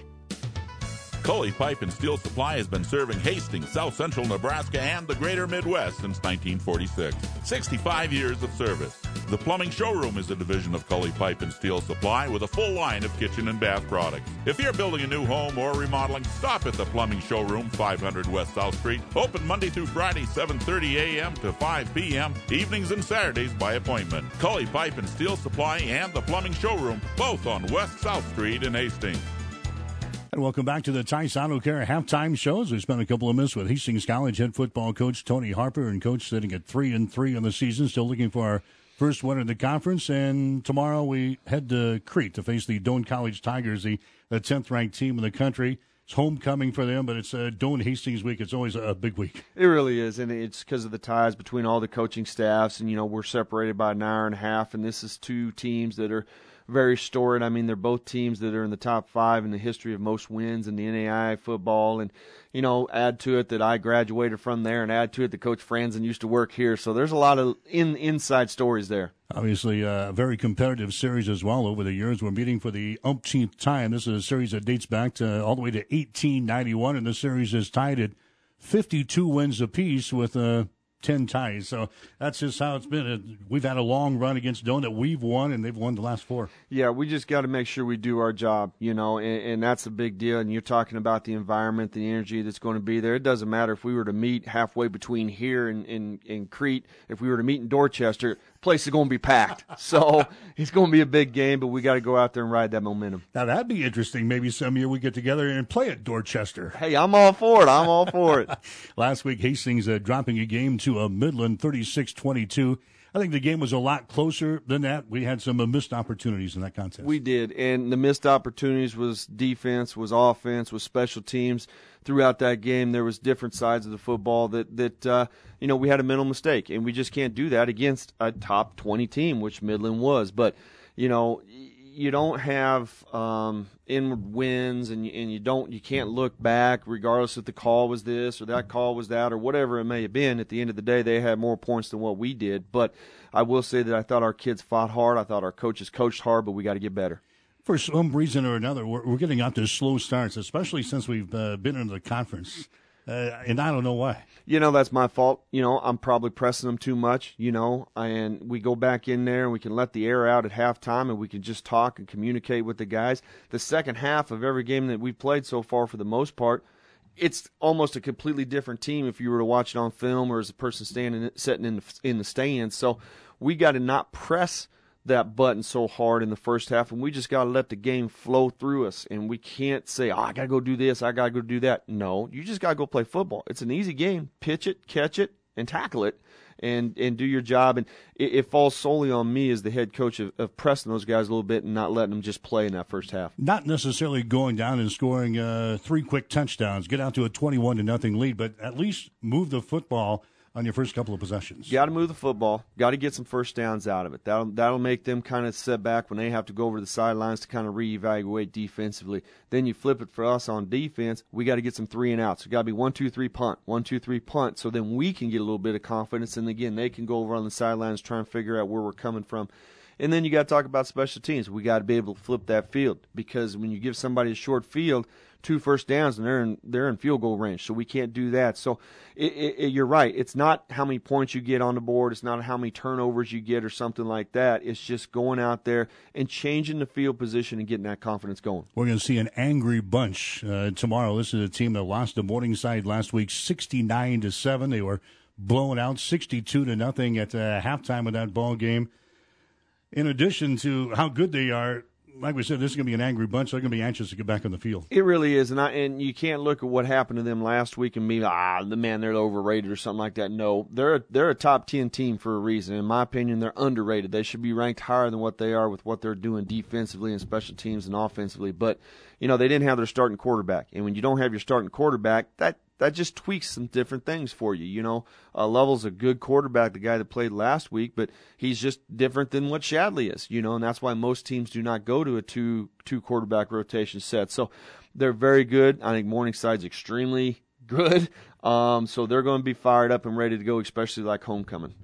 Kully Pipe and Steel Supply has been serving Hastings, South Central Nebraska, and the greater Midwest since 1946. 65 years of service. The Plumbing Showroom is a division of Kully Pipe and Steel Supply with a full line of kitchen and bath products. If you're building a new home or remodeling, stop at the Plumbing Showroom, 500 West South Street. Open Monday through Friday, 7:30 a.m. to 5 p.m. Evenings and Saturdays by appointment. Kully Pipe and Steel Supply and the Plumbing Showroom, both on West South Street in Hastings. And welcome back to the Tice Auto Care halftime shows. We spent a couple of minutes with Hastings College head football coach Tony Harper, and coach sitting at three and three on the season, still looking for our first win in the conference. And tomorrow we head to Crete to face the Doane College Tigers, the tenth ranked team in the country. It's homecoming for them, but it's Doane Hastings week. It's always a big week. It really is, and it's because of the ties between all the coaching staffs. And you know we're separated by an hour and a half, and this is two teams that are very storied. I mean, they're both teams that are in the top five in the history of most wins in the NAIA football. And, you know, add to it that I graduated from there and add to it that Coach Franzen used to work here. So there's a lot of in inside stories there. Obviously, uh, a very competitive series as well over the years. We're meeting for the umpteenth time. This is a series that dates back to all the way to 1891, and the series is tied at 52 wins apiece with uh, 10 ties. So that's just how it's been. We've had a long run against that we've won, and they've won the last four. Yeah, we just got to make sure we do our job, you know, and, and, that's a big deal. And you're talking about the environment, the energy that's going to be there. It doesn't matter if we were to meet halfway between here and in, in Crete, if we were to meet in Dorchester, place is going to be packed. (laughs) So it's going to be a big game, but we got to go out there and ride that momentum. Now that'd be interesting. Maybe some year we get together and play at Dorchester. Hey, I'm all for it. I'm all for it. (laughs) Last week, Hastings uh, dropping a game to a Midland 36-22. I think the game was a lot closer than that. We had some uh, missed opportunities in that contest. We did, and the missed opportunities was defense, was offense, was special teams. Throughout that game, there was different sides of the football that that uh, you know we had a mental mistake, and we just can't do that against a top twenty team, which Midland was. But you know, you don't have um, inward wins, and you, and you don't you can't look back regardless if the call was this or that call was that or whatever it may have been. At the end of the day, they had more points than what we did. But I will say that I thought our kids fought hard. I thought our coaches coached hard, but we got to get better. For some reason or another, we're, we're getting out to slow starts, especially since we've uh, been in the conference. Uh, and I don't know why. You know, that's my fault. You know, I'm probably pressing them too much, you know, and we go back in there and we can let the air out at halftime and we can just talk and communicate with the guys. The second half of every game that we've played so far, for the most part, it's almost a completely different team if you were to watch it on film or as a person standing sitting in the, in the stands. So we got to not press – that button so hard in the first half, and we just got to let the game flow through us. And we can't say, oh, I got to go do this, I got to go do that. No, you just got to go play football. It's an easy game. Pitch it, catch it, and tackle it. And, and do your job, and it, it falls solely on me as the head coach of, of, pressing those guys a little bit and not letting them just play in that first half. Not necessarily going down and scoring uh, three quick touchdowns, get out to a twenty-one to nothing lead, but at least move the football on your first couple of possessions. Got to move the football. Got to get some first downs out of it. That'll that'll make them kind of set back when they have to go over the sidelines to kind of reevaluate defensively. Then you flip it for us on defense. We got to get some three and outs. We got to be one two three punt, one two three punt. So then we can get a little bit of confidence, and again they can go over on the sidelines try and figure out where we're coming from. And then you got to talk about special teams. We got to be able to flip that field because when you give somebody a short field two first downs and they're in they're in field goal range. So we can't do that. So it, it, you're right. It's not how many points you get on the board. It's not how many turnovers you get or something like that. It's just going out there and changing the field position and getting that confidence going. We're going to see an angry bunch uh, tomorrow. This is a team that lost to Morningside last week, 69 to seven. They were blown out 62 to nothing at uh, halftime of that ball game. In addition to how good they are, like we said, this is going to be an angry bunch. They're going to be anxious to get back on the field. It really is, and I, and you can't look at what happened to them last week and be ah, the man they're overrated or something like that. No, they're a, they're a top ten team for a reason. In my opinion, they're underrated. They should be ranked higher than what they are with what they're doing defensively and special teams and offensively. But you know they didn't have their starting quarterback, and when you don't have your starting quarterback, that that just tweaks some different things for you. You know, uh, Level's a good quarterback, the guy that played last week, but he's just different than what Shadley is. You know, and that's why most teams do not go to a two two quarterback rotation set. So they're very good. I think Morningside's extremely (laughs) good. Um, so they're going to be fired up and ready to go, especially like homecoming.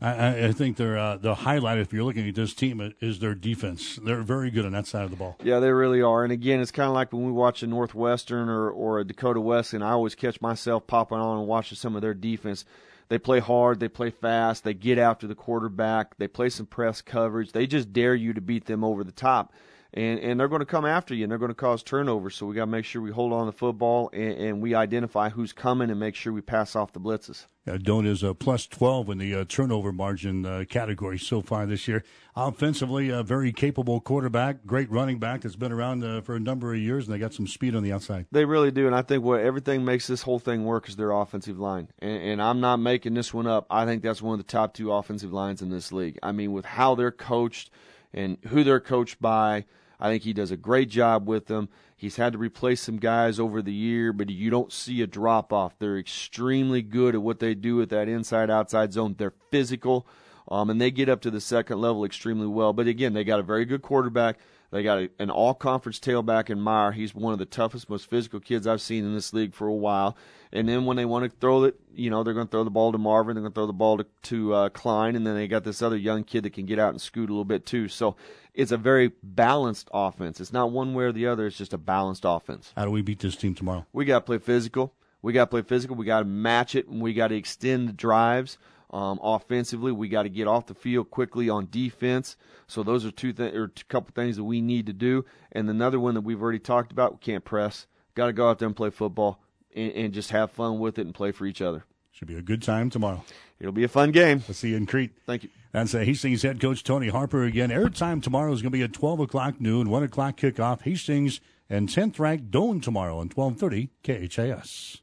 I, I think they're uh, the highlight. If you're looking at this team, is their defense. They're very good on that side of the ball. Yeah, they really are. And again, it's kind of like when we watch a Northwestern or or a Dakota West, and I always catch myself popping on and watching some of their defense. They play hard, they play fast, they get after the quarterback, they play some press coverage. They just dare you to beat them over the top and and they're going to come after you and they're going to cause turnovers. So we got to make sure we hold on the football and, and, we identify who's coming and make sure we pass off the blitzes. Uh, Doane is a plus 12 in the uh, turnover margin uh, category so far this year. Offensively, a very capable quarterback, great running back that's been around uh, for a number of years, and they got some speed on the outside. They really do, and I think what everything makes this whole thing work is their offensive line. And, and I'm not making this one up. I think that's one of the top two offensive lines in this league. I mean, with how they're coached and who they're coached by – I think he does a great job with them. He's had to replace some guys over the year, but you don't see a drop off. They're extremely good at what they do with that inside outside zone. They're physical, um, and they get up to the second level extremely well. But again, they got a very good quarterback. They got a, an all conference tailback in Meyer. He's one of the toughest, most physical kids I've seen in this league for a while. And then when they want to throw it, you know, they're going to throw the ball to Marvin. They're going to throw the ball to, to uh, Klein. And then they got this other young kid that can get out and scoot a little bit too. So it's a very balanced offense. It's not one way or the other. It's just a balanced offense. How do we beat this team tomorrow? We got to play physical. We got to play physical. We got to match it, and we got to extend the drives. Um, offensively, we got to get off the field quickly on defense. So those are two th- or a couple things that we need to do. And another one that we've already talked about: we can't press. Got to go out there and play football and, and just have fun with it and play for each other. Should be a good time tomorrow. It'll be a fun game. We'll see you in Crete. Thank you. That's uh, Hastings head coach Tony Harper again. Airtime tomorrow is going to be at 12 o'clock noon, 1 o'clock kickoff. Hastings and 10th ranked Doane tomorrow on 1230 KHAS.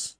Peace.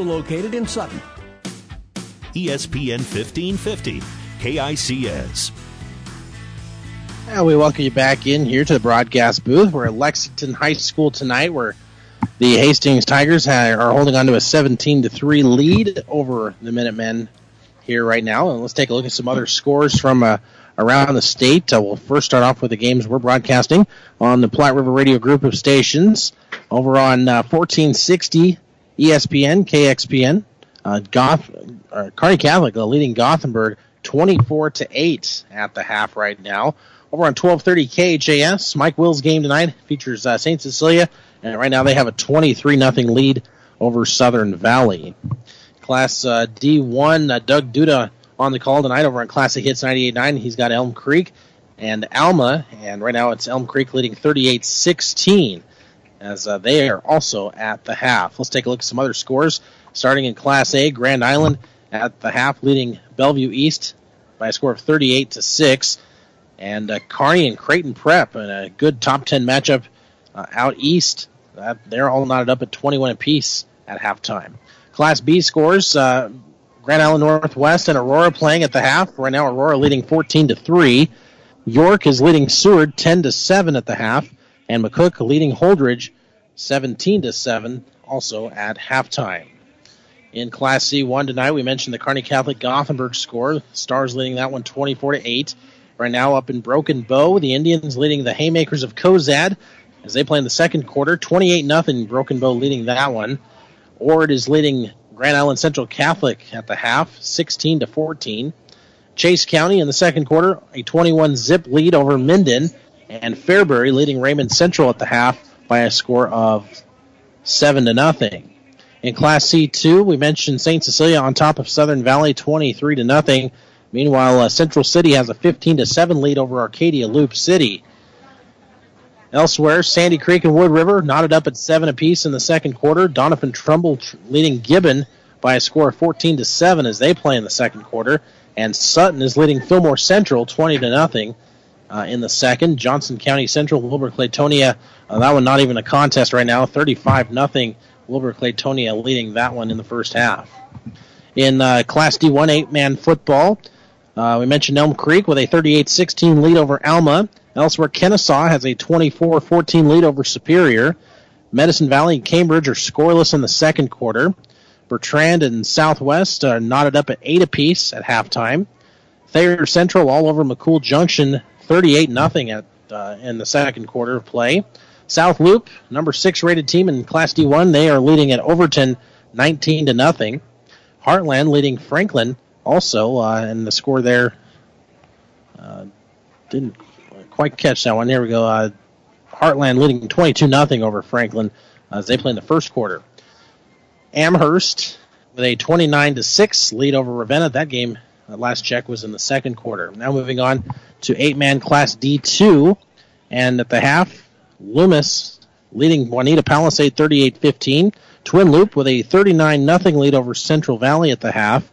located in Sutton. ESPN 1550, KICS. Well, we welcome you back in here to the broadcast booth. We're at Lexington High School tonight, where the Hastings Tigers are holding on to a 17 to three lead over the Minutemen here right now. And let's take a look at some other scores from uh, around the state. Uh, we'll first start off with the games we're broadcasting on the Platte River Radio Group of stations over on uh, 1460 ESPN, KXPN, uh, Goth, uh, Kearney Catholic, the leading Gothenburg, 24 to 8 at the half right now. Over on 1230 KHAS, Mike Will's game tonight features uh, St. Cecilia, and right now they have a 23 nothing lead over Southern Valley. Class uh, D1, uh, Doug Duda on the call tonight over on Classic Hits 98.9. He's got Elm Creek and Alma, and right now it's Elm Creek leading 38 16 as uh, they are also at the half. Let's take a look at some other scores. Starting in Class A, Grand Island at the half, leading Bellevue East by a score of 38 to six, and uh, Kearney and Creighton Prep in a good top 10 matchup uh, out east. they're all knotted up at 21 apiece at halftime. Class B scores. Uh, Grand Island Northwest and Aurora playing at the half. Right now, Aurora leading 14 to three. York is leading Seward 10 to seven at the half and McCook leading Holdrege 17 to 7 also at halftime. In Class C1 tonight, we mentioned the Kearney Catholic Gothenburg score. Stars leading that one 24 to 8. Right now up in Broken Bow, the Indians leading the Haymakers of Cozad as they play in the second quarter. 28 nothing. Broken Bow leading that one. Ord is leading Grand Island Central Catholic at the half, 16 to 14. Chase County in the second quarter, a 21 zip lead over Minden, and Fairbury leading Raymond Central at the half by a score of seven to nothing. In Class C2, we mentioned St. Cecilia on top of Southern Valley, 23 to nothing. Meanwhile, uh, Central City has a 15 to 7 lead over Arcadia Loop City. Elsewhere, Sandy Creek and Wood River knotted up at seven apiece in the second quarter. Doniphan Trumbull leading Gibbon by a score of 14 to 7 as they play in the second quarter. And Sutton is leading Fillmore Central 20 to nothing uh, in the second. Johnson County Central, Wilber Clatonia, uh, that one not even a contest right now, 35 nothing. Wilber Clatonia leading that one in the first half. In uh, Class D1 eight-man football, uh, we mentioned Elm Creek with a 38-16 lead over Alma. Elsewhere, Kenesaw has a 24-14 lead over Superior. Medicine Valley and Cambridge are scoreless in the second quarter. Bertrand and Southwest are knotted up at eight apiece at halftime. Thayer Central all over McCool Junction, 38 nothing at uh, in the second quarter of play. South Loop, number six rated team in Class D1, they are leading at Overton, 19 to nothing. Heartland leading Franklin also, uh, and the score there uh, didn't quite catch that one. There we go. Uh, Heartland leading 22 nothing over Franklin as they play in the first quarter. Amherst with a 29 to 6 lead over Ravenna. That game, uh, last check, was in the second quarter. Now moving on to eight man Class D2. And at the half, Loomis leading Wauneta Palisade 38 15. Twin Loop with a 39 0 lead over Central Valley at the half.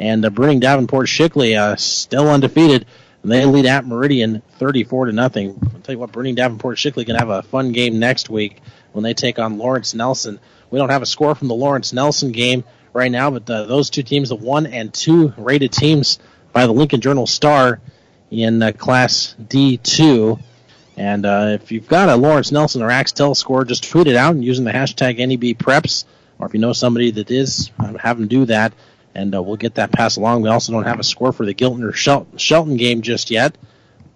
And uh, Bruning Davenport Shickley uh, still undefeated. And they lead at Meridian 34 to nothing. I'll tell you what, Bruning Davenport Shickley can have a fun game next week when they take on Lawrence Nelson. We don't have a score from the Lawrence Nelson game right now, but uh, those two teams, the one and two rated teams by the Lincoln Journal Star in uh, Class D2. And uh, if you've got a Lawrence Nelson or Axtell score, just tweet it out and using the hashtag NEBPreps. Or if you know somebody that is, have them do that, and uh, we'll get that passed along. We also don't have a score for the Gilton or Shel- Shelton game just yet,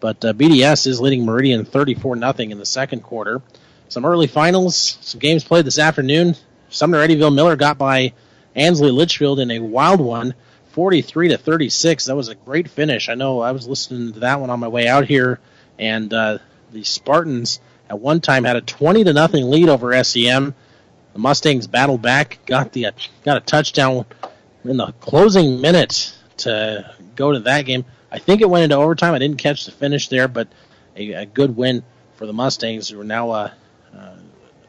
but uh, BDS is leading Meridian 34 nothing in the second quarter. Some early finals, some games played this afternoon. Sumner Eddyville Miller got by Ansley Litchfield in a wild one, 43 to 36. That was a great finish. I know I was listening to that one on my way out here, and uh, the Spartans at one time had a 20 to nothing lead over SEM. The Mustangs battled back, got the got a touchdown in the closing minute to go to that game. I think it went into overtime. I didn't catch the finish there, but a, a good win for the Mustangs, who are now uh, uh,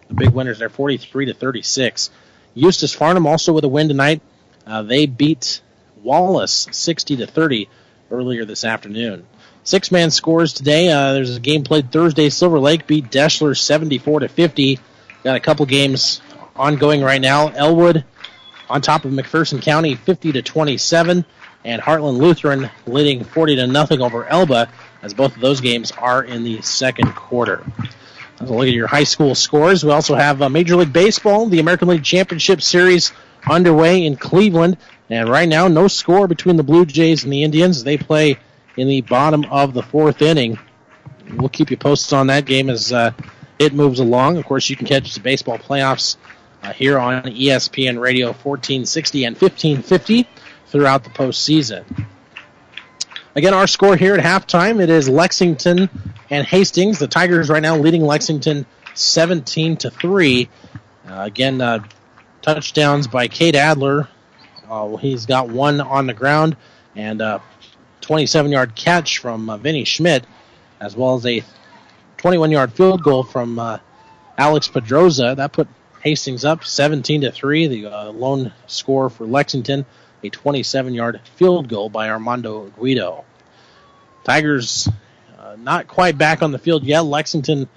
the big winners. They're 43 to 36. Eustis Farnham also with a win tonight. Uh, they beat Wallace 60 to 30 earlier this afternoon. Six man scores today. Uh, there's a game played Thursday. Silver Lake beat Deshler 74 to 50. Got a couple games ongoing right now. Elwood on top of McPherson County 50 to 27 and Heartland Lutheran leading 40 to nothing over Elba as both of those games are in the second quarter. Let's look at your high school scores. We also have uh, Major League Baseball, the American League Championship Series underway in Cleveland. And right now, no score between the Blue Jays and the Indians. They play in the bottom of the fourth inning. We'll keep you posted on that game as uh, it moves along. Of course, you can catch the baseball playoffs uh, here on ESPN Radio 1460 and 1550 throughout the postseason. Again, our score here at halftime it is Lexington and Hastings. The Tigers right now leading Lexington 17 to three. Uh, again, uh, touchdowns by Cade Adler. Uh, he's got one on the ground and a 27 yard catch from uh, Vinny Schmidt, as well as a 21 yard field goal from uh, Alex Pedroza. That put Hastings up 17 to 3. The uh, lone score for Lexington, a 27 yard field goal by Armando Guido. Tigers uh, not quite back on the field yet. Lexington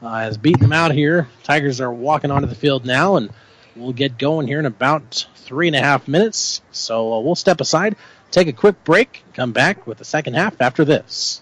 uh, has beaten them out here. Tigers are walking onto the field now, and we'll get going here in about three and a half minutes. So uh, we'll step aside, take a quick break, come back with the second half after this.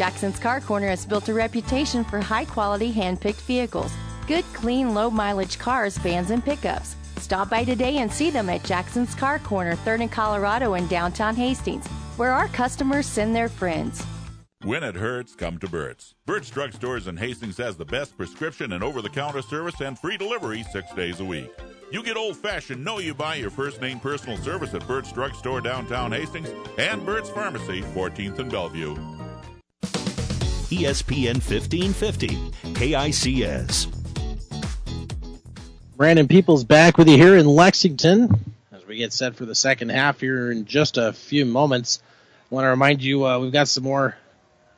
Jackson's Car Corner has built a reputation for high quality hand picked vehicles. Good, clean, low mileage cars, vans, and pickups. Stop by today and see them at Jackson's Car Corner, 3rd and Colorado in downtown Hastings, where our customers send their friends. When it hurts, come to Burt's. Burt's Drugstores in Hastings has the best prescription and over the counter service and free delivery six days a week. You get old fashioned, know you buy your first name personal service at Burt's Drugstore downtown Hastings and Burt's Pharmacy, 14th and Bellevue. ESPN 1550, KICS. Brandon Peoples back with you here in Lexington as we get set for the second half here in just a few moments. I want to remind you uh, we've got some more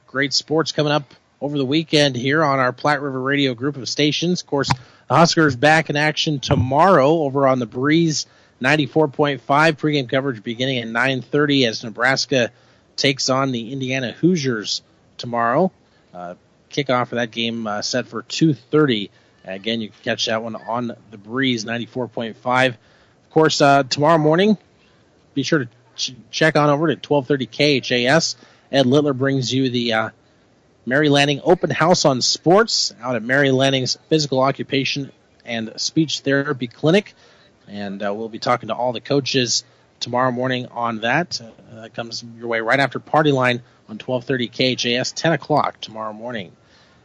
great sports coming up over the weekend here on our Platte River Radio group of stations. Of course, the Huskers back in action tomorrow over on the Breeze 94.5 pregame coverage beginning at 9:30 as Nebraska takes on the Indiana Hoosiers tomorrow. Uh, kickoff for that game uh, set for 2:30. Again, you can catch that one on the Breeze 94.5. Of course, uh, tomorrow morning, be sure to ch- check on over to 1230 KHAS. Ed Littler brings you the uh, Mary Lanning Open House on Sports out at Mary Lanning's Physical Occupation and Speech Therapy Clinic. And uh, we'll be talking to all the coaches tomorrow morning on that. Uh, that comes your way right after Party Line on 1230 KJS, 10 o'clock tomorrow morning.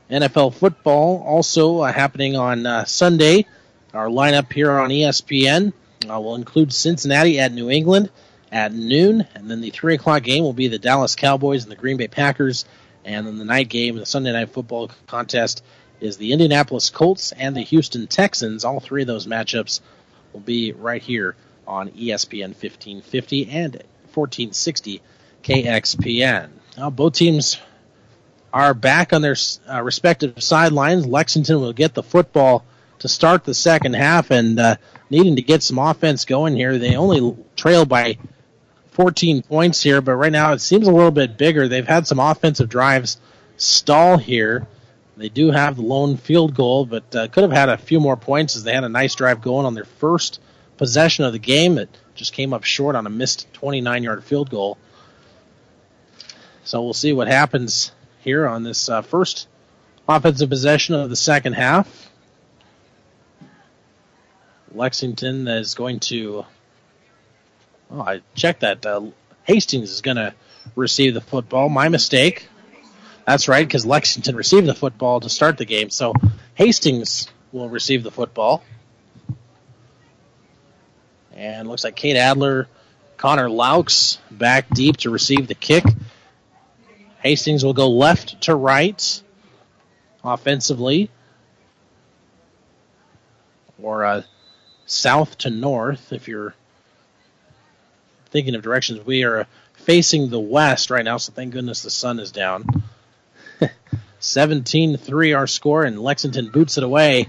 NFL football also uh, happening on uh, Sunday. Our lineup here on ESPN uh, will include Cincinnati at New England at noon, and then the three o'clock game will be the Dallas Cowboys and the Green Bay Packers, and then the night game, the Sunday night football contest, is the Indianapolis Colts and the Houston Texans. All three of those matchups will be right here on ESPN 1550 and 1460 KXPN. Now, both teams are back on their uh, respective sidelines. Lexington will get the football to start the second half and uh, needing to get some offense going here. They only trail by 14 points here, but right now it seems a little bit bigger. They've had some offensive drives stall here. They do have the lone field goal, but uh, could have had a few more points as they had a nice drive going on their first possession of the game. It just came up short on a missed 29 yard field goal. So we'll see what happens here on this uh, first offensive possession of the second half. Lexington is going to. Oh, I checked that. Uh, Hastings is going to receive the football. My mistake. That's right, because Lexington received the football to start the game. So Hastings will receive the football. And looks like Cade Adler, Connor Laux back deep to receive the kick. Hastings will go left to right offensively. Or uh, south to north if you're thinking of directions. We are facing the west right now, so thank goodness the sun is down. (laughs) 17 3 our score, and Lexington boots it away.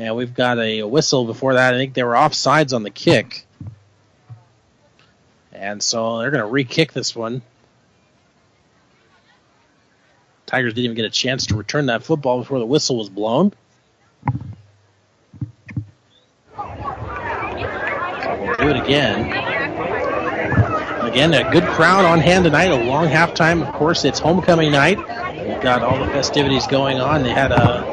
And we've got a whistle before that. I think they were offsides on the kick. And so they're going to re kick this one. Tigers didn't even get a chance to return that football before the whistle was blown. Do it again. Again, a good crowd on hand tonight. A long halftime. Of course, it's homecoming night. We've got all the festivities going on. They had a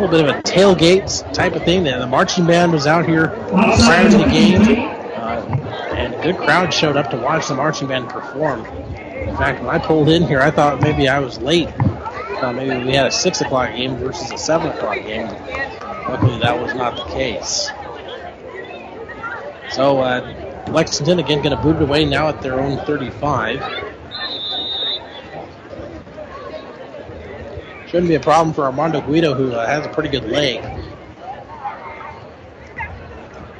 little bit of a tailgate type of thing. The marching band was out here prior to the game. Uh, and a good crowd showed up to watch the marching band perform. In fact, when I pulled in here, I thought maybe I was late. Maybe we had a 6 o'clock game versus a 7 o'clock game. Luckily, that was not the case. So, uh, Lexington again going to boot it away now at their own 35. Shouldn't be a problem for Armando Guido, who uh, has a pretty good leg.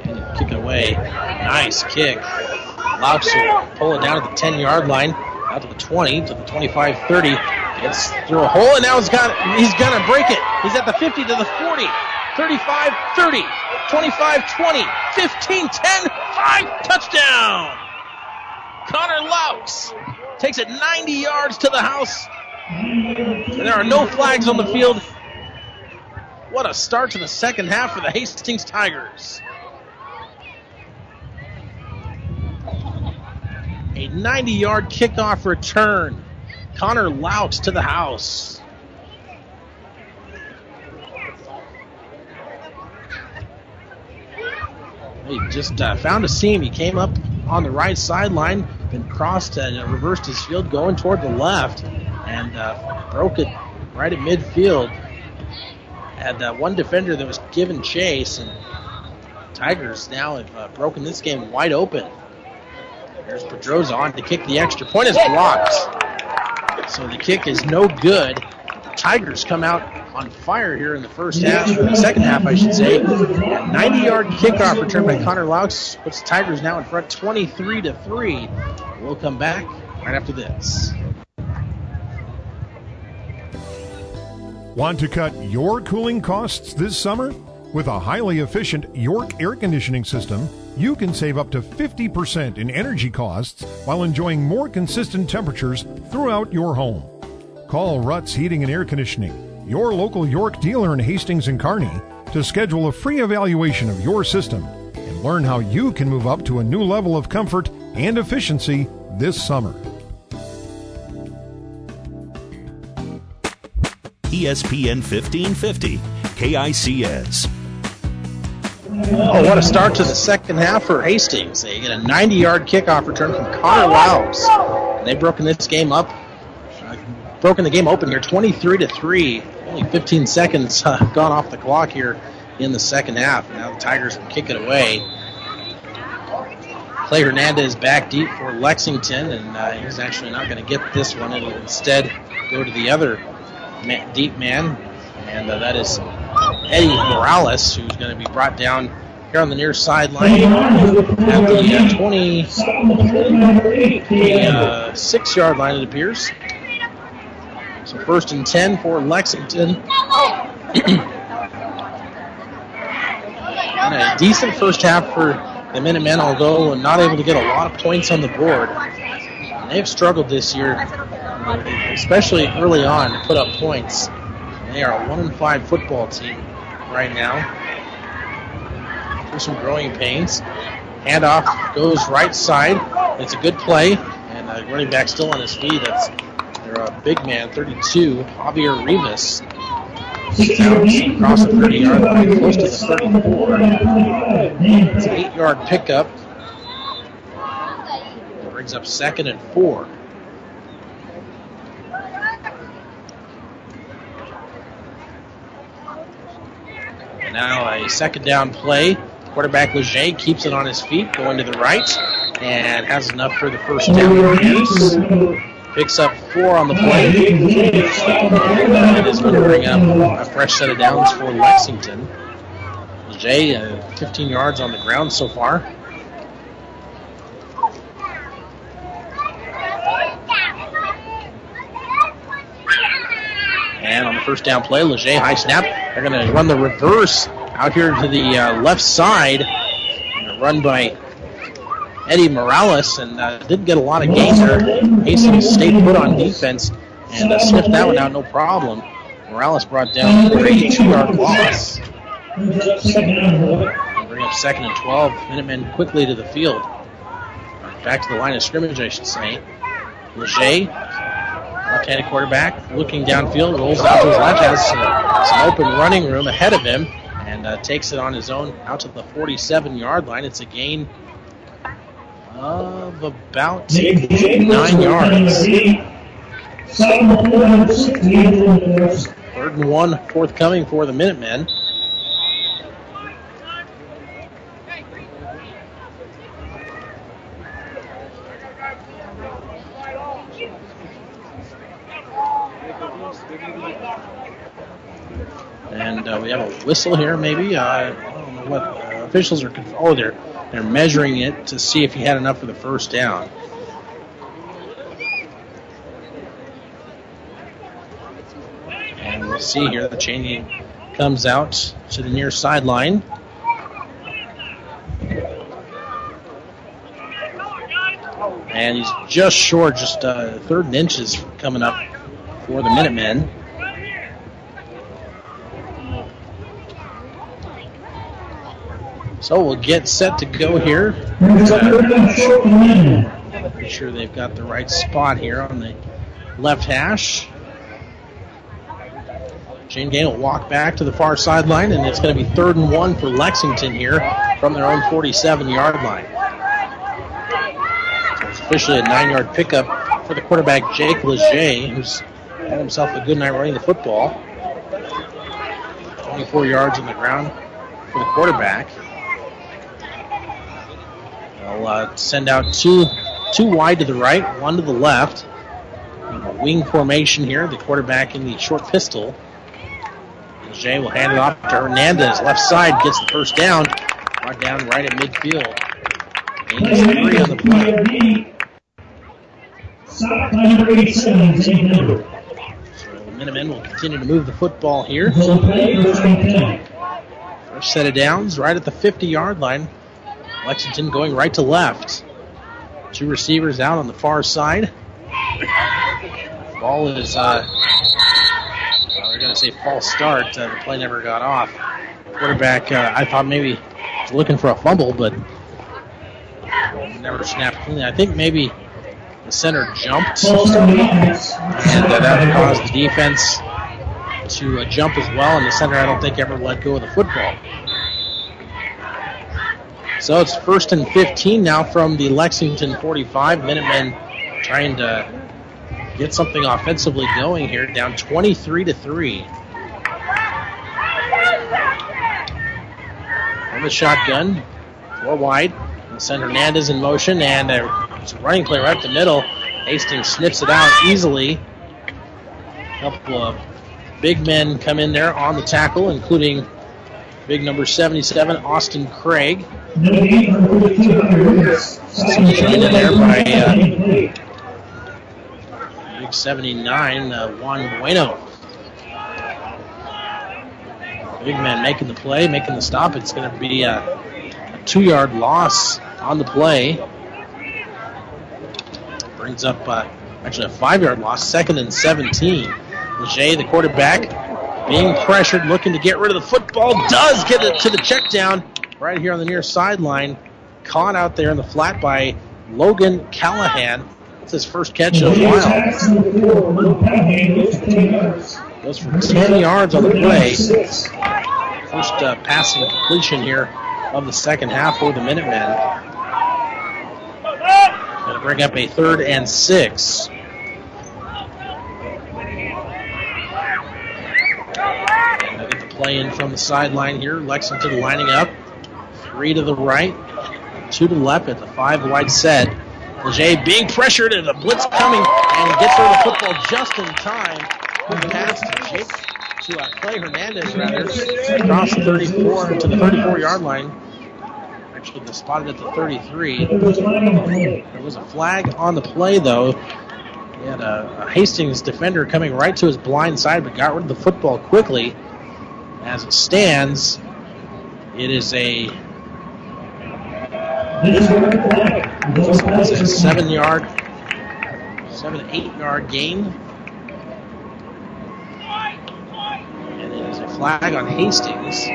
And kick it away. Nice kick. Will pull it down to the 10 yard line, out to the 20, to the 25 30. Gets through a hole, and now he's got he's to break it. He's at the 50 to the 40, 35 30, 25 20, 15 10, 5 touchdown. Connor Laux takes it 90 yards to the house. And there are no flags on the field. What a start to the second half for the Hastings Tigers. A 90 yard kickoff return. Connor Laux to the house. He just uh, found a seam. He came up on the right sideline, then crossed and uh, reversed his field, going toward the left, and uh, broke it right at midfield. Had uh, one defender that was given chase, and Tigers now have uh, broken this game wide open. There's Pedroza on to kick the extra point. is blocked. So the kick is no good. Tigers come out on fire here in the first half, second half, I should say. 90 yard kickoff return by Connor Laux puts the Tigers now in front 23 to 3. We'll come back right after this. Want to cut your cooling costs this summer? With a highly efficient York air conditioning system, you can save up to 50% in energy costs while enjoying more consistent temperatures throughout your home. Call Ruts Heating and Air Conditioning, your local York dealer in Hastings and Kearney, to schedule a free evaluation of your system and learn how you can move up to a new level of comfort and efficiency this summer. ESPN 1550, KICS. Oh, what a start to the second half for Hastings. They get a 90 yard kickoff return from Connor Laux. And they've broken this game up, broken the game open here 23 to 3. Only 15 seconds uh, gone off the clock here in the second half. Now the Tigers will kick it away. Clay Hernandez back deep for Lexington, and uh, he's actually not going to get this one. It'll instead go to the other man, deep man, and uh, that is Eddie Morales, who's going to be brought down here on the near sideline at the uh, 26 yard line, it appears. So first and 10 for Lexington. (clears throat) and a decent first half for the Minutemen, although not able to get a lot of points on the board. And they've struggled this year, especially early on, to put up points. They are a 1 and 5 football team right now. Through some growing pains. Handoff goes right side. It's a good play. And uh, running back still on his feet. That's their uh, big man, 32, Javier Rivas. Down across the 30 yard line, close to the 34. It's an 8 yard pickup. Brings up second and four. And now a second down play. Quarterback Leger keeps it on his feet, going to the right, and has enough for the first down. Picks up four on the play. It is going to bring up a fresh set of downs for Lexington. Leger, uh, 15 yards on the ground so far. And on the first down play, Leger high snap. They're going to run the reverse out here to the uh, left side. Run by Eddie Morales and uh, didn't get a lot of gains there. Hastings stayed put on defense and uh, sniffed that one out no problem. Morales brought down for a two-yard loss. Bring up second and 12. Minutemen quickly to the field. Back to the line of scrimmage, I should say. Leger Left-handed quarterback looking downfield, rolls out to his left, has some, some open running room ahead of him, and uh, takes it on his own out to the 47-yard line. It's a gain of about nine yards. Third and one forthcoming for the Minutemen. And uh, we have a whistle here, maybe. Uh, I don't know what uh, officials are. Oh, they're they're measuring it to see if he had enough for the first down. And we'll see here the chain gang comes out to the near sideline. And he's just short, just uh, third and inches coming up for the Minutemen. So we'll get set to go here. Make sure they've got the right spot here on the left hash. chain gang will walk back to the far sideline, and it's going to be third and one for Lexington here from their own 47 yard line. It's officially a nine yard pickup for the quarterback, Jake Leger, who's had himself a good night running the football. 24 yards on the ground for the quarterback. They'll uh, send out two two wide to the right, one to the left. Wing formation here. The quarterback in the short pistol. Jay will hand it off to Hernandez. Left side gets the first down. Brought down right at midfield. Three on the play. So the Minutemen will continue to move the football here. First set of downs right at the 50 yard line. Lexington going right to left. Two receivers out on the far side. Ball is, uh, well, we're going to say false start. Uh, the play never got off. Quarterback, uh, I thought maybe looking for a fumble, but never snapped cleanly. I think maybe the center jumped, and uh, that caused the defense to uh, jump as well. And the center, I don't think, ever let go of the football. So it's first and 15 now from the Lexington 45. Minutemen trying to get something offensively going here, down 23 to 3. From the shotgun, four wide. Send Hernandez in motion, and it's a running play right up the middle. Hastings snips it out easily. A couple of big men come in there on the tackle, including big number 77, Austin Craig. Joined in there by uh, big 79, uh, Juan Bueno. Big man making the play, making the stop. It's going to be a, a two yard loss on the play. Brings up uh, actually a five yard loss, second and 17. Leger, the quarterback, being pressured, looking to get rid of the football, does get it to the check down right here on the near sideline. Caught out there in the flat by Logan Callahan. It's his first catch in a while. Goes for 10 yards on the play. First uh, passing completion here of the second half for the Minutemen. Going to bring up a third and six. Gonna get the play in from the sideline here. Lexington lining up. Three to the right, two to the left at the five wide set. Leger being pressured and a blitz coming and gets of the football just in time. Good pass to Jake to uh, Clay Hernandez rather across the 34 to the 34 yard line. Actually, they spotted at the 33. There was a flag on the play though. He had a, a Hastings defender coming right to his blind side, but got rid of the football quickly. As it stands, it is a a seven yard, seven, eight yard gain. And it is a flag on Hastings.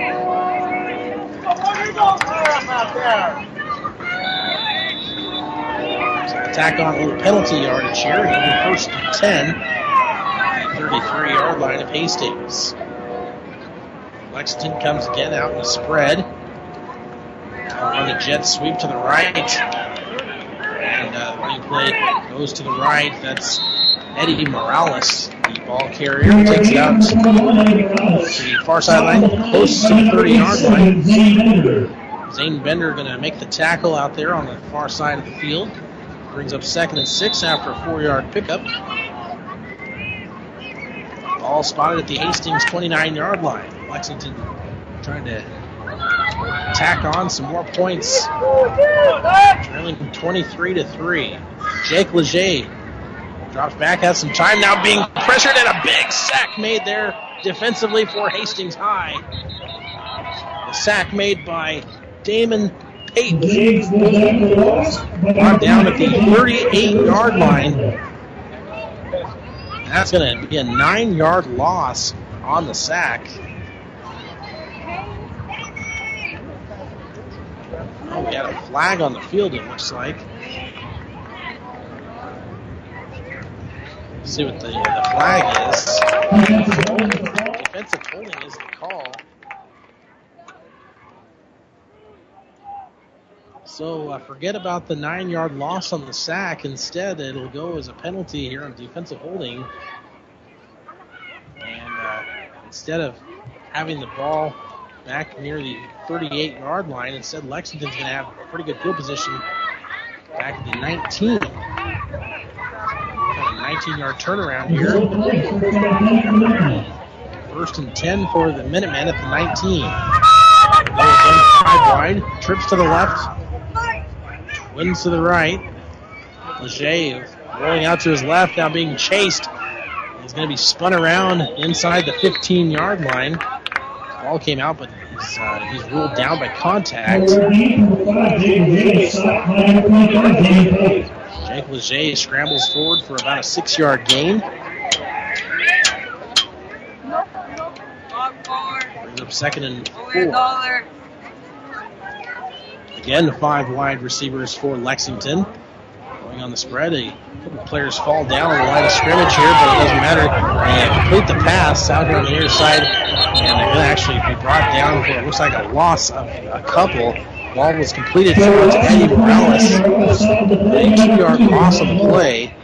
Attack on a penalty yardage here. First and 10. 33 yard line of Hastings. Lexington comes again out in the spread. On the jet sweep to the right. And uh, running goes to the right. That's Eddie Morales, the ball carrier, takes it out to the far sideline, close to the 30 yard line. Zane Bender going to make the tackle out there on the far side of the field. Brings up second and six after a four yard pickup. Ball spotted at the Hastings 29 yard line. Lexington trying to tack on some more points. Trailing 23 to 3. Jake Leger drops back, has some time now being pressured, and a big sack made there defensively for Hastings High. The sack made by Damon Page. Brought down at the 38 yard line. That's going to be a nine yard loss on the sack. Oh, we got a flag on the field, it looks like. Let's see what the, the flag is. Defensive holding is the call. So uh, forget about the nine yard loss on the sack. Instead, it'll go as a penalty here on defensive holding. And uh, instead of having the ball back near the 38 yard line, instead Lexington's going to have a pretty good field position back at the 19. 19 yard turnaround here. First and 10 for the Minutemen at the 19. Five wide, trips to the left, Wins to the right. Leger rolling out to his left, now being chased. He's going to be spun around inside the 15 yard line. Ball came out, but he's, uh, he's ruled down by contact. Jake Leger scrambles forward for about a six yard gain. Brings up second and four. Again, five wide receivers for Lexington. Going on the spread, a couple players fall down on the line of scrimmage here, but it doesn't matter. They complete the pass out here on the near side, and they're going to actually be brought down for it looks like a loss of a couple. Ball was completed towards Eddie Morales. A two-yard loss of play.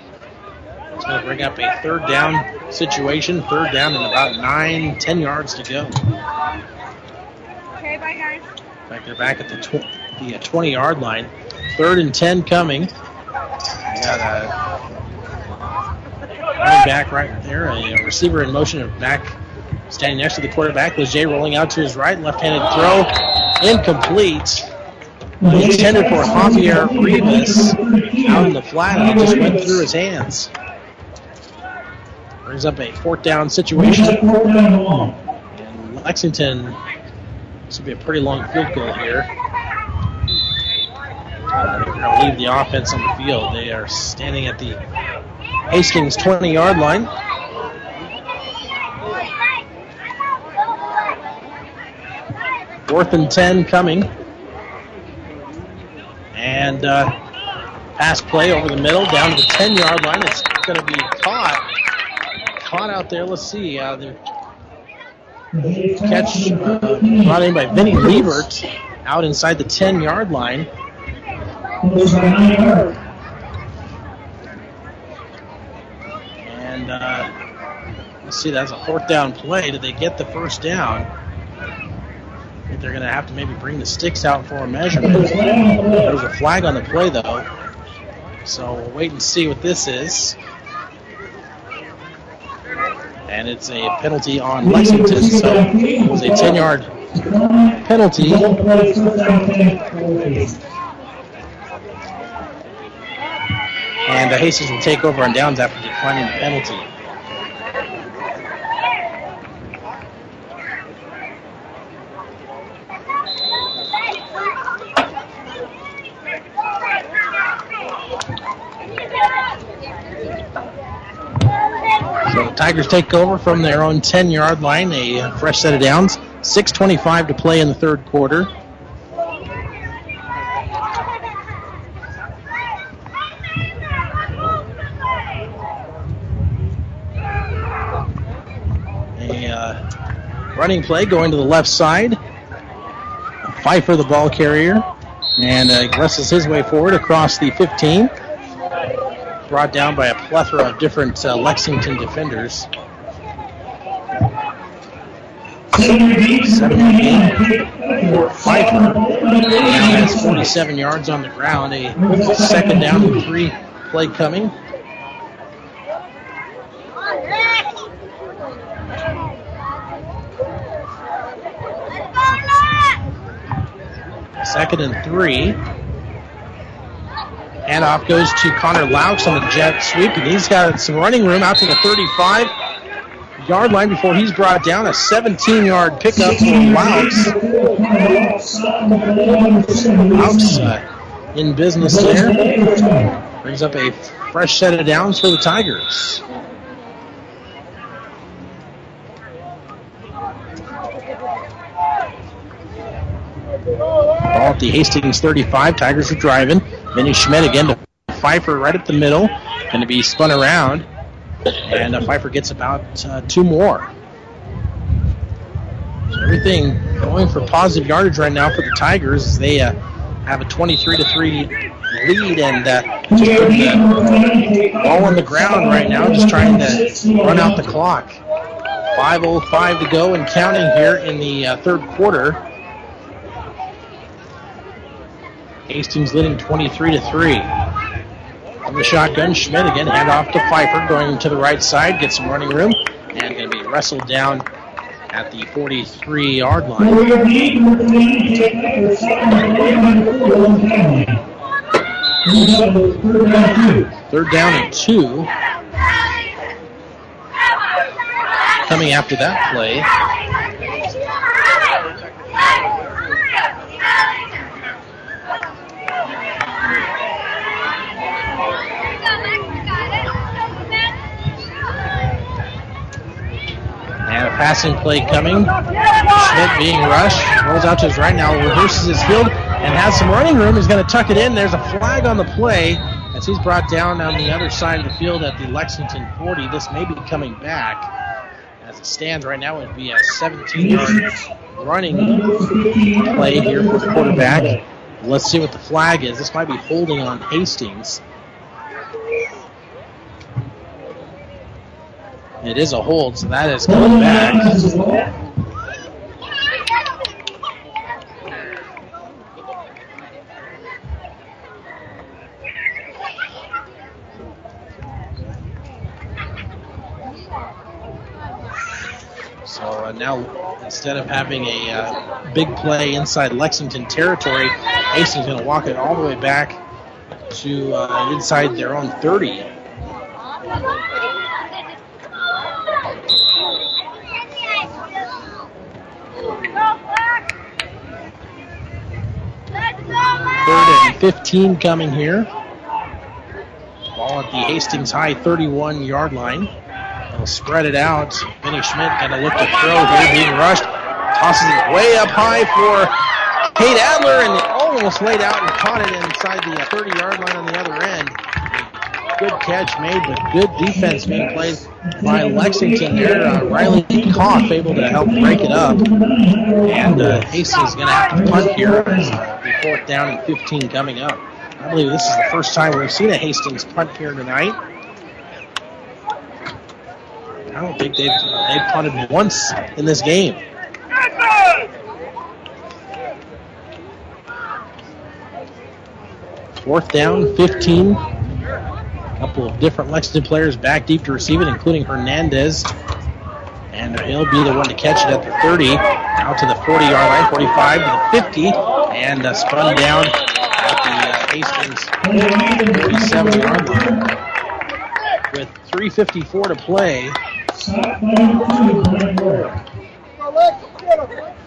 It's going to bring up a third down situation. Third down and about nine, ten yards to go. Okay, bye guys. In fact, they're back at the tw- the uh, 20 yard line. Third and 10 coming. Got a running back right there, a receiver in motion of back standing next to the quarterback. Leger rolling out to his right, left handed throw, incomplete. Intended for Javier Rivas out in the flat, and it just went through his hands. Brings up a fourth down situation. And Lexington, this will be a pretty long field goal here. They're going to leave the offense on the field. They are standing at the Hastings 20 yard line. Fourth and 10 coming. And uh, pass play over the middle down to the 10 yard line. It's going to be caught. Caught out there. Let's see. Uh, the catch uh, brought in by Vinny Liebert out inside the 10 yard line. And uh, let's see, that's a fourth down play. Did they get the first down? I think they're going to have to maybe bring the sticks out for a measurement. There's a flag on the play, though. So we'll wait and see what this is. And it's a penalty on Lexington. So it was a 10 yard penalty. And uh, Hastings will take over on downs after declining the penalty. So the Tigers take over from their own 10 yard line, a fresh set of downs. 6.25 to play in the third quarter. A uh, running play going to the left side. Pfeiffer, the ball carrier. and uh, his way forward across the 15. Brought down by a plethora of different uh, Lexington defenders. Seven for Pfeiffer. Now has 47 yards on the ground. A second down and three play coming. Second and three. And off goes to Connor Laux on the jet sweep, and he's got some running room out to the 35 yard line before he's brought down. A 17 yard pickup for Laux. Laux uh, in business there. Brings up a fresh set of downs for the Tigers. Ball at the Hastings 35. Tigers are driving. Vinny Schmidt again to Pfeiffer right up the middle. Going to be spun around. And uh, Pfeiffer gets about uh, two more. So everything going for positive yardage right now for the Tigers as they uh, have a 23 to 3 lead and uh, just put the ball on the ground right now, just trying to run out the clock. 5.05 to go and counting here in the uh, third quarter. Hastings leading 23 to 3. From the shotgun, Schmidt again, hand off to Pfeiffer, going to the right side, gets some running room, and going to be wrestled down at the 43 yard line. Third down and two. Coming after that play. And a passing play coming. Schmidt being rushed. Rolls out to his right now, reverses his field, and has some running room. He's going to tuck it in. There's a flag on the play as he's brought down on the other side of the field at the Lexington 40. This may be coming back. As it stands right now, it would be a 17 yard running play here for the quarterback. Let's see what the flag is. This might be holding on Hastings. It is a hold, so that is coming back. So uh, now, instead of having a uh, big play inside Lexington territory, Hastings going to walk it all the way back to uh, inside their own 30. Third and 15 coming here. Ball at the Hastings High 31 yard line. They'll spread it out. Vinny Schmidt going to look to throw here, being rushed. Tosses it way up high for Cade Adler and almost laid out and caught it inside the 30 yard line on the other end. Good catch made, but good defense being played by Lexington there. Uh, Riley Koff able to help break it up. And uh, Hastings is going to have to punt here. Fourth down and 15 coming up. I believe this is the first time we've seen a Hastings punt here tonight. I don't think they've they've punted once in this game. Fourth down, 15. Couple of different Lexington players back deep to receive it, including Hernandez. And he'll be the one to catch it at the 30, out to the 40 yard line, 45 to the 50, and uh, spun down at the uh, Hastings 47 yard line. With 3.54 to play,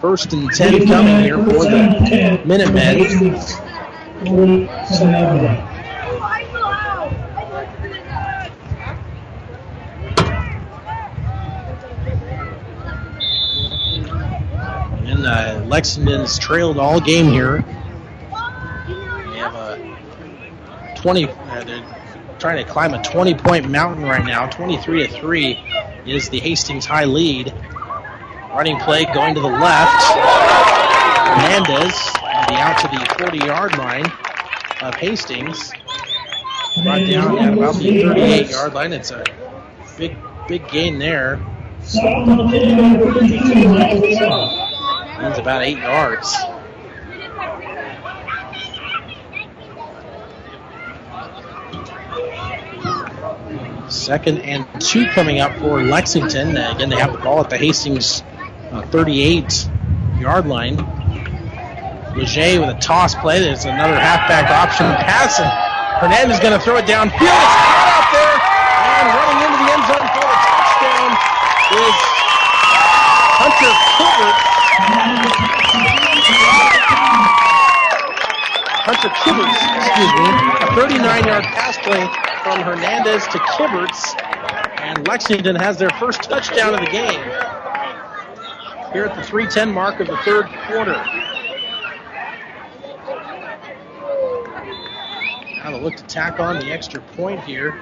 First and 10 coming here for the Minutemen. Uh, Lexington's trailed all game here. They have a 20, uh, they're trying to climb a 20 point mountain right now, 23 to 3 is the Hastings High lead. Running play going to the left. Hernandez be out to the 40 yard line of Hastings. Brought down at about the 38 yard line. It's a big, big gain there. About eight yards. Second and two coming up for Lexington. Again, they have the ball at the Hastings uh, 38 yard line. Leger with a toss play. There's another halfback option pass, and Hernandez is going to throw it downfield. It's caught out there, and running into the end zone for a touchdown is Hunter Kilbert. Hunter Kibberts, excuse me, a 39-yard pass play from Hernandez to Kibberts, and Lexington has their first touchdown of the game here at the 310 mark of the third quarter. Now they look to tack on the extra point here.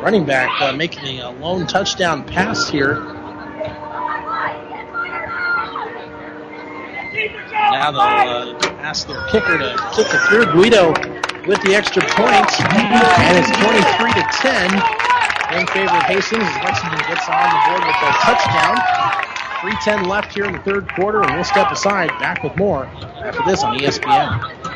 Running back uh, making a lone touchdown pass here. Now they'll uh, ask their kicker to kick it through. Guido with the extra point, and it's 23 to 10 in favor of Hastings as Lexington gets on the board with a touchdown. 3.10 left here in the third quarter, and we'll step aside. Back with more after this on ESPN.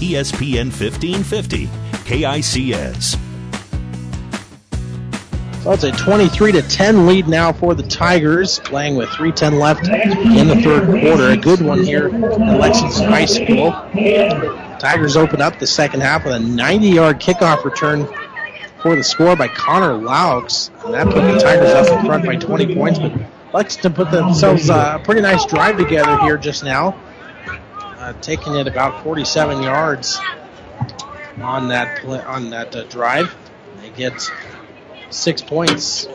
ESPN 1550, KICS. So it's a 23 to 10 lead now for the Tigers, playing with 3:10 left in the third quarter. A good one here at Lexington High School. Tigers open up the second half with a 90-yard kickoff return for the score by Connor Laux, and that put the Tigers up in front by 20 points. But Lexington put themselves uh, a pretty nice drive together here just now, uh, taking it about 47 yards on that on that uh, drive. They get six points.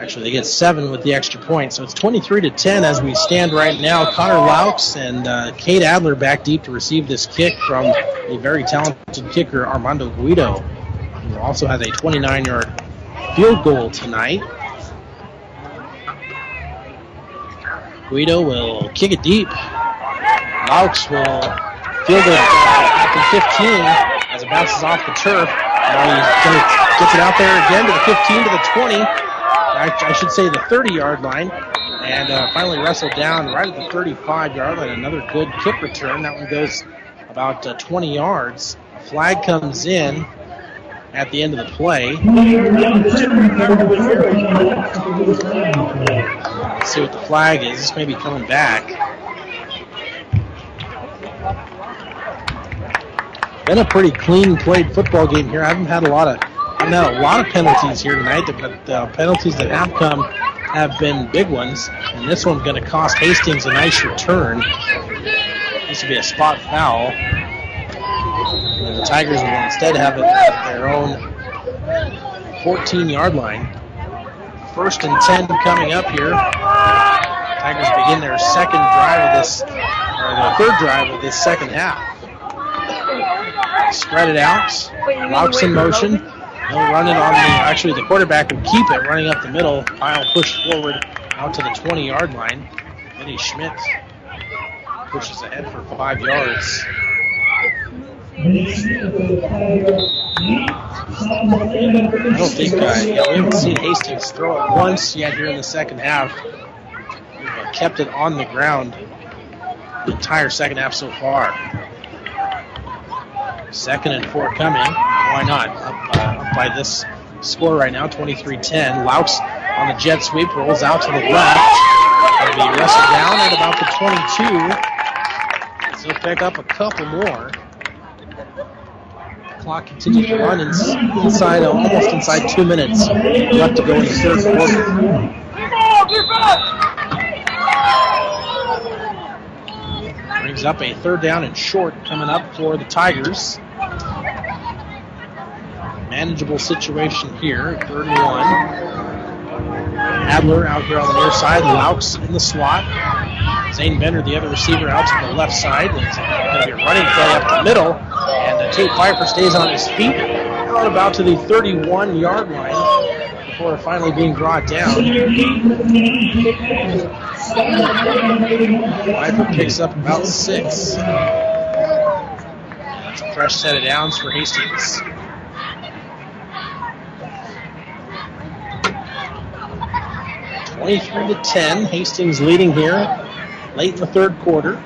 Actually, they get seven with the extra point, so it's 23 to 10 as we stand right now. Connor Laux and uh, Cade Adler back deep to receive this kick from a very talented kicker, Armando Guido, who also has a 29-yard field goal tonight. Guido will kick it deep. Laux will field it uh, at the 15 as it bounces off the turf. Now he gets it out there again to the 15 to the 20. I, I should say the 30 yard line. And uh, finally wrestled down right at the 35 yard line. Another good kick return. That one goes about uh, 20 yards. A flag comes in at the end of the play. Let's see what the flag is. This may be coming back. Been a pretty clean played football game here. I haven't had a lot of I've had a lot of penalties here tonight, but the penalties that have come have been big ones. And this one's going to cost Hastings a nice return. This will be a spot foul. The Tigers will instead have it at their own 14 yard line. First and 10 coming up here. Tigers begin their second drive of this, or their third drive of this second half. Spread it out. Laux in motion. He'll run it on the, actually the quarterback will keep it running up the middle. Pile pushed forward out to the 20 yard line. Eddie Schmidt pushes ahead for five yards. I don't think, uh, yeah, we haven't seen Hastings throw it once yet here in the second half. We've kept it on the ground the entire second half so far. Second and four coming. Why not? Up, uh, up by this score right now, 23-10. Laux on the jet sweep rolls out to the left. Going to be wrestled down at about the 22. So pick up a couple more. Clock continues to run inside, uh, almost inside two minutes left to go in the third quarter. Brings up a third down and short coming up for the Tigers. Manageable situation here, third and one. Adler out here on the near side, Laux in the slot. Zane Bender, the other receiver, out to the left side. It's going to be a running play up the middle. And uh, Tate Pfeiffer stays on his feet out about to the 31 yard line before finally being brought down. Pfeiffer picks up about six. That's a fresh set of downs for Hastings. Twenty-three to ten. Hastings leading here late in the third quarter.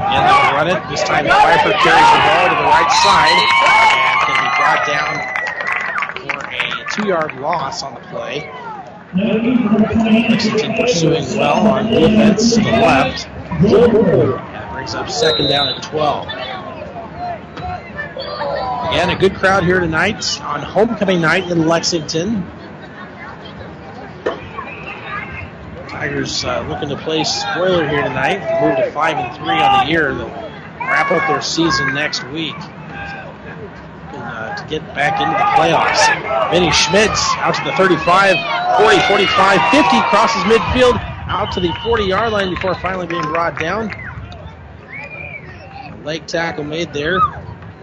Again, they'll run it. This time Pfeiffer carries the ball to the right side and can be brought down for a two-yard loss on the play. Lexington pursuing well on defense to the left. That brings up second down at 12. Again, a good crowd here tonight on homecoming night in Lexington. Tigers uh, looking to play spoiler here tonight. Move to five and three on the year. They'll wrap up their season next week. Uh, to get back into the playoffs. Vinny Schmidt out to the 35, 40, 45, 50, crosses midfield out to the 40 yard line before finally being brought down. Leg tackle made there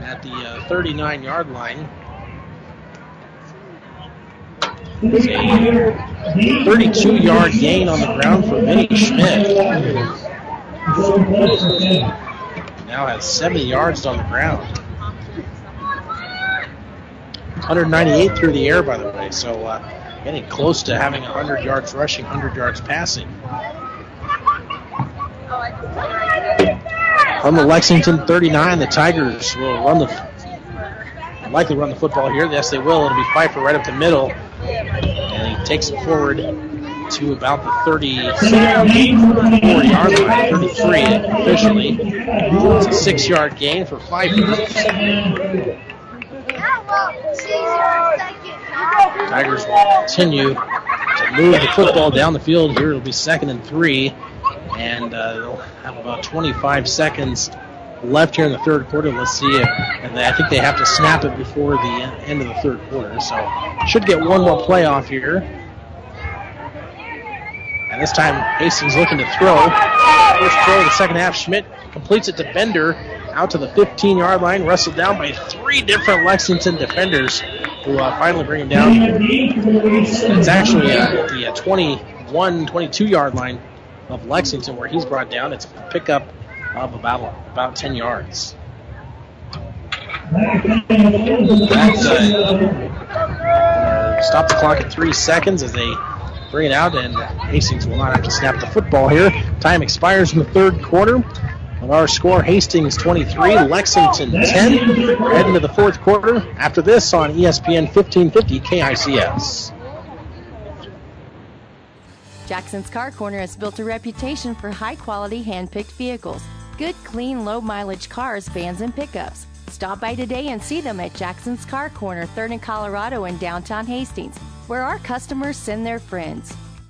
at the uh, 39 yard line. A 32 yard gain on the ground for Vinny Schmidt. Now has 70 yards on the ground. 198 through the air, by the way, so uh, getting close to having 100 yards rushing, 100 yards passing. From the Lexington 39, the Tigers will run the likely run the football here. Yes, they will. It'll be Pfeiffer right up the middle, and he takes it forward to about the 34 yard line, 33 officially. It's a six yard gain for Pfeiffer. Tigers will continue to move the football down the field here. It'll be second and three, and uh, they'll have about 25 seconds left here in the third quarter. Let's see it. and I think they have to snap it before the end of the third quarter. So should get one more playoff here. And this time Hastings looking to throw. First throw of the second half. Schmidt completes it to Bender out to the 15 yard line, wrestled down by three different Lexington defenders who uh, finally bring him down. It's actually uh, the uh, 21, 22 yard line of Lexington where he's brought down. It's a pickup of about, about 10 yards. That, uh, stop the clock at three seconds as they bring it out, and Hastings will not have to snap the football here. Time expires in the third quarter. On our score, Hastings 23, Lexington 10. We're heading to the fourth quarter. After this on ESPN 1550 KICS. Jackson's Car Corner has built a reputation for high quality hand picked vehicles. Good, clean, low mileage cars, vans, and pickups. Stop by today and see them at Jackson's Car Corner, 3rd and Colorado in downtown Hastings, where our customers send their friends.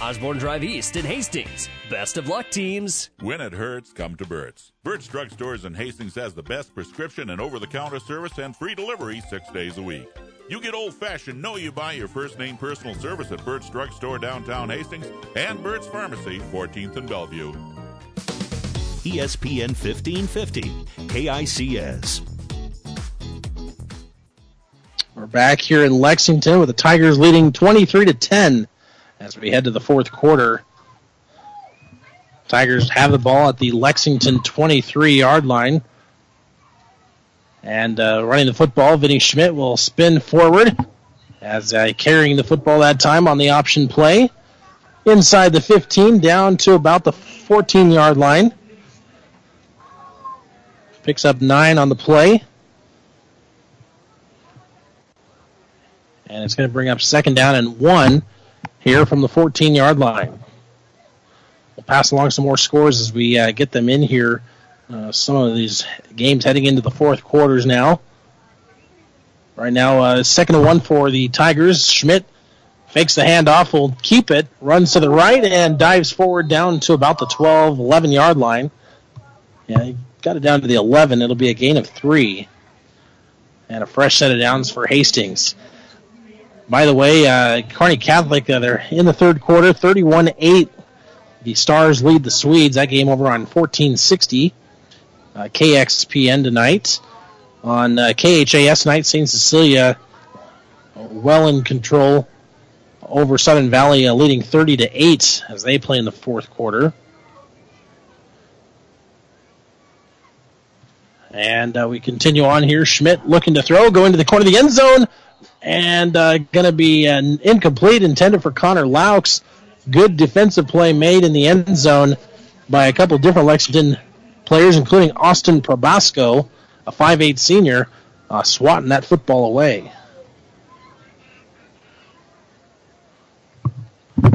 Osborne Drive East in Hastings. Best of luck, teams. When it hurts, come to Burt's. Burt's Drug Stores in Hastings has the best prescription and over the counter service and free delivery six days a week. You get old fashioned, know you buy your first name personal service at Burt's Drug Store downtown Hastings and Burt's Pharmacy, 14th and Bellevue. ESPN 1550, KICS. We're back here in Lexington with the Tigers leading 23 to 10 as we head to the fourth quarter. Tigers have the ball at the Lexington 23 yard line. And uh, running the football, Vinny Schmidt will spin forward as uh, carrying the football that time on the option play. Inside the 15, down to about the 14 yard line. Picks up nine on the play. And it's going to bring up second down and one here from the 14 yard line. We'll pass along some more scores as we uh, get them in here. Uh, some of these games heading into the fourth quarters now. Right now, uh, second and one for the Tigers. Schmidt fakes the handoff, will keep it, runs to the right, and dives forward down to about the 12, 11 yard line. Yeah, he got it down to the 11. It'll be a gain of three. And a fresh set of downs for Hastings. By the way, uh, Kearney Catholic, uh, they're in the third quarter, 31 8. The Stars lead the Swedes. That game over on 1460. Uh, KXPN tonight. On uh, KHAS tonight, St. Cecilia well in control over Southern Valley, uh, leading 30 to 8 as they play in the fourth quarter. And uh, we continue on here. Schmidt looking to throw, go into the corner of the end zone and uh, going to be an incomplete intended for Connor Laux. Good defensive play made in the end zone by a couple different Lexington players, including Austin Probasco, a 5'8 senior, uh, swatting that football away.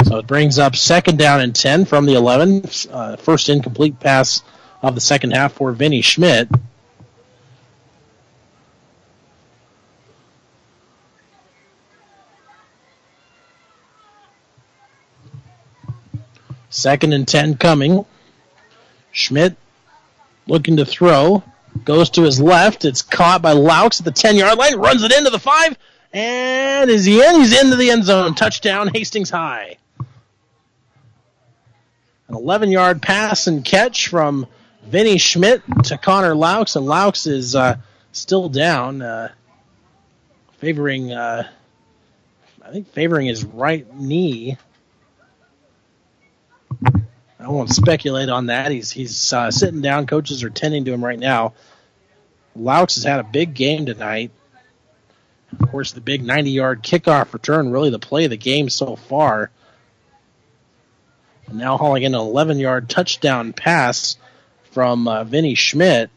So it brings up second down and 10 from the 11. Uh, first incomplete pass of the second half for Vinny Schmidt. Second and 10 coming. Schmidt looking to throw. Goes to his left. It's caught by Laux at the 10 yard line. Runs it into the 5. And is he in? He's into the end zone. Touchdown, Hastings High. An 11 yard pass and catch from Vinny Schmidt to Connor Laux. And Laux is uh, still down, uh, favoring, uh, I think, favoring his right knee. I won't speculate on that. He's he's uh, sitting down. Coaches are tending to him right now. Laux has had a big game tonight. Of course, the big 90-yard kickoff return, really the play of the game so far. And now hauling in an 11-yard touchdown pass from uh, Vinny Schmidt.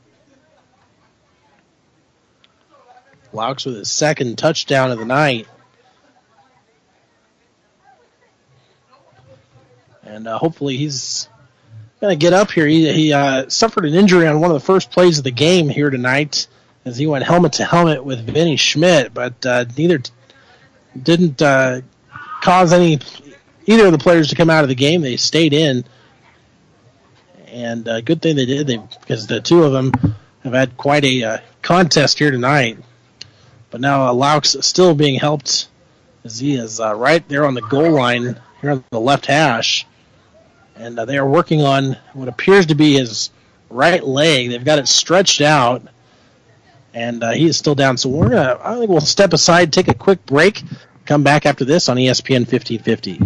Laux with his second touchdown of the night. And uh, hopefully he's going to get up here. He, he uh, suffered an injury on one of the first plays of the game here tonight as he went helmet to helmet with Vinny Schmidt, but uh, neither t- didn't uh, cause any either of the players to come out of the game. They stayed in, and uh, good thing they did they, because the two of them have had quite a uh, contest here tonight. But now uh, Laux still being helped as he is right there on the goal line here on the left hash and uh, they are working on what appears to be his right leg. They've got it stretched out, and uh, he is still down. So we're gonna, I think we'll step aside, take a quick break, come back after this on ESPN 1550.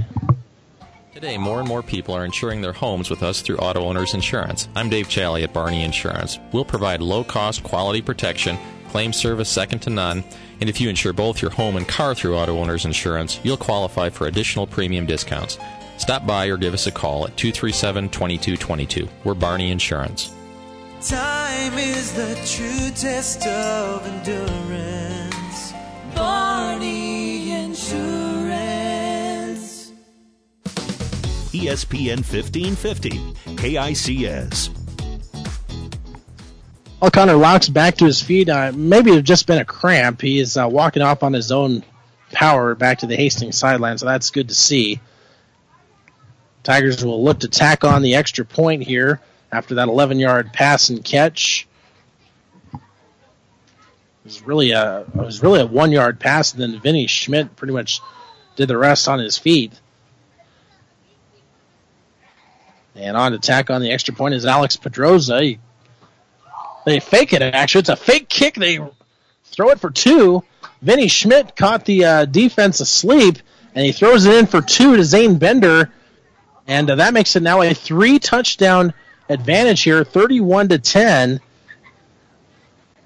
Today, more and more people are insuring their homes with us through Auto Owners Insurance. I'm Dave Challey at Barney Insurance. We'll provide low cost, quality protection, claim service second to none, and if you insure both your home and car through Auto Owners Insurance, you'll qualify for additional premium discounts. Stop by or give us a call at 237 2222. We're Barney Insurance. Time is the true test of endurance. Barney Insurance. ESPN 1550, KICS. Well, Connor Laux back to his feet. Uh, maybe it's just been a cramp. He is uh, walking off on his own power back to the Hastings sideline, so that's good to see. Tigers will look to tack on the extra point here after that 11 yard pass and catch. It was really a it was really a one yard pass, and then Vinny Schmidt pretty much did the rest on his feet. And on to tack on the extra point is Alex Pedroza. He, they fake it actually. It's a fake kick. They throw it for two. Vinny Schmidt caught the uh, defense asleep, and he throws it in for two to Zane Bender and uh, that makes it now a three touchdown advantage here, 31 to 10.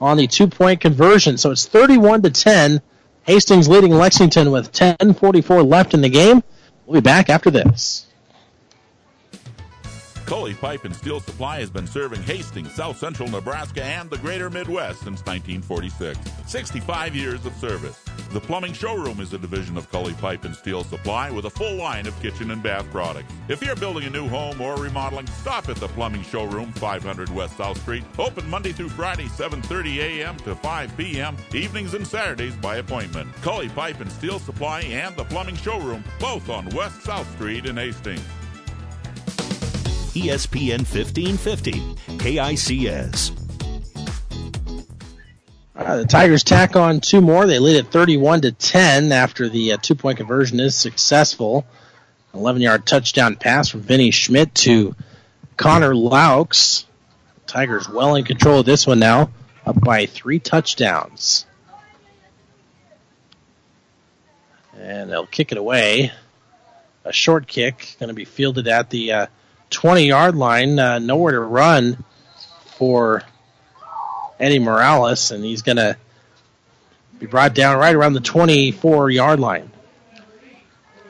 on the two point conversion. So it's 31 to 10. Hastings leading Lexington with 10:44 left in the game. We'll be back after this. Kully Pipe and Steel Supply has been serving Hastings, South Central Nebraska, and the greater Midwest since 1946. 65 years of service. The Plumbing Showroom is a division of Kully Pipe and Steel Supply with a full line of kitchen and bath products. If you're building a new home or remodeling, stop at the Plumbing Showroom, 500 West South Street. Open Monday through Friday, 7:30 a.m. to 5 p.m. Evenings and Saturdays by appointment. Kully Pipe and Steel Supply and the Plumbing Showroom, both on West South Street in Hastings. ESPN 1550, KICS. Uh, the Tigers tack on two more. They lead at 31 to 10 after the uh, two-point conversion is successful. 11-yard touchdown pass from Vinny Schmidt to Connor Laux. Tigers well in control of this one now, up by three touchdowns. And they'll kick it away. A short kick going to be fielded at the uh, 20 yard line. Uh, nowhere to run for Eddie Morales, and he's going to be brought down right around the 24 yard line.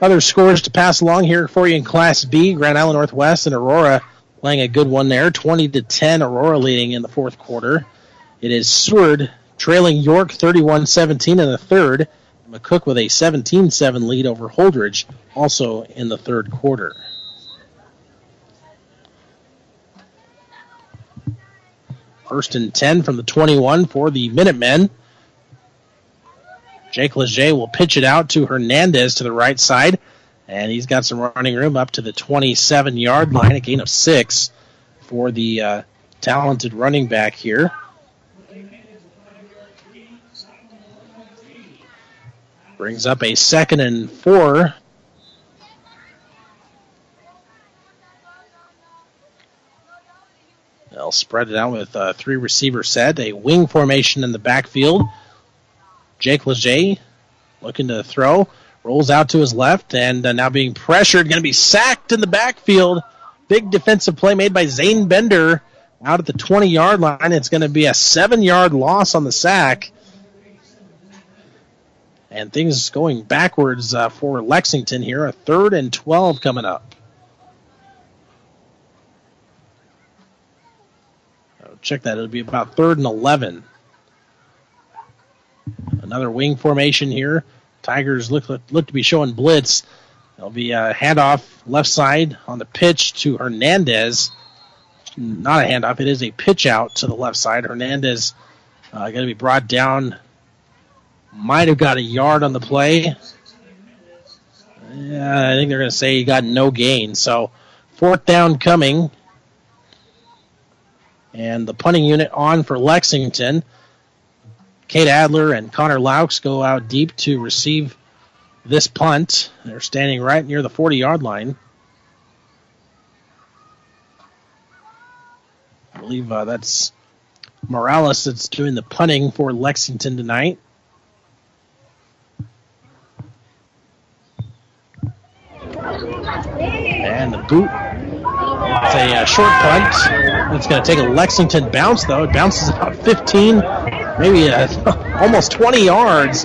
Other scores to pass along here for you in Class B Grand Island Northwest and Aurora playing a good one there. 20 to 10, Aurora leading in the fourth quarter. It is Seward trailing York 31 17 in the third. McCook with a 17 7 lead over Holdrege also in the third quarter. First and 10 from the 21 for the Minutemen. Jake Leger will pitch it out to Hernandez to the right side, and he's got some running room up to the 27 yard line, a gain of six for the uh, talented running back here. Brings up a second and four They'll spread it out with a three receiver set, a wing formation in the backfield. Jake Leger looking to throw, rolls out to his left, and uh, now being pressured, going to be sacked in the backfield. Big defensive play made by Zane Bender out at the 20 yard line. It's going to be a seven yard loss on the sack. And things going backwards uh, for Lexington here. A third and 12 coming up. Check that. It'll be about third and 11. Another wing formation here. Tigers look look to be showing blitz. There'll be a handoff left side on the pitch to Hernandez. Not a handoff, it is a pitch out to the left side. Hernandez uh, going to be brought down. Might have got a yard on the play. Yeah, I think they're going to say he got no gain. So fourth down coming and the punting unit on for Lexington. Cade Adler and Connor Laux go out deep to receive this punt. They're standing right near the 40 yard line. I believe uh, that's Morales that's doing the punting for Lexington tonight. And the boot it's a uh, short punt. It's going to take a Lexington bounce, though. It bounces about 15, maybe uh, (laughs) almost 20 yards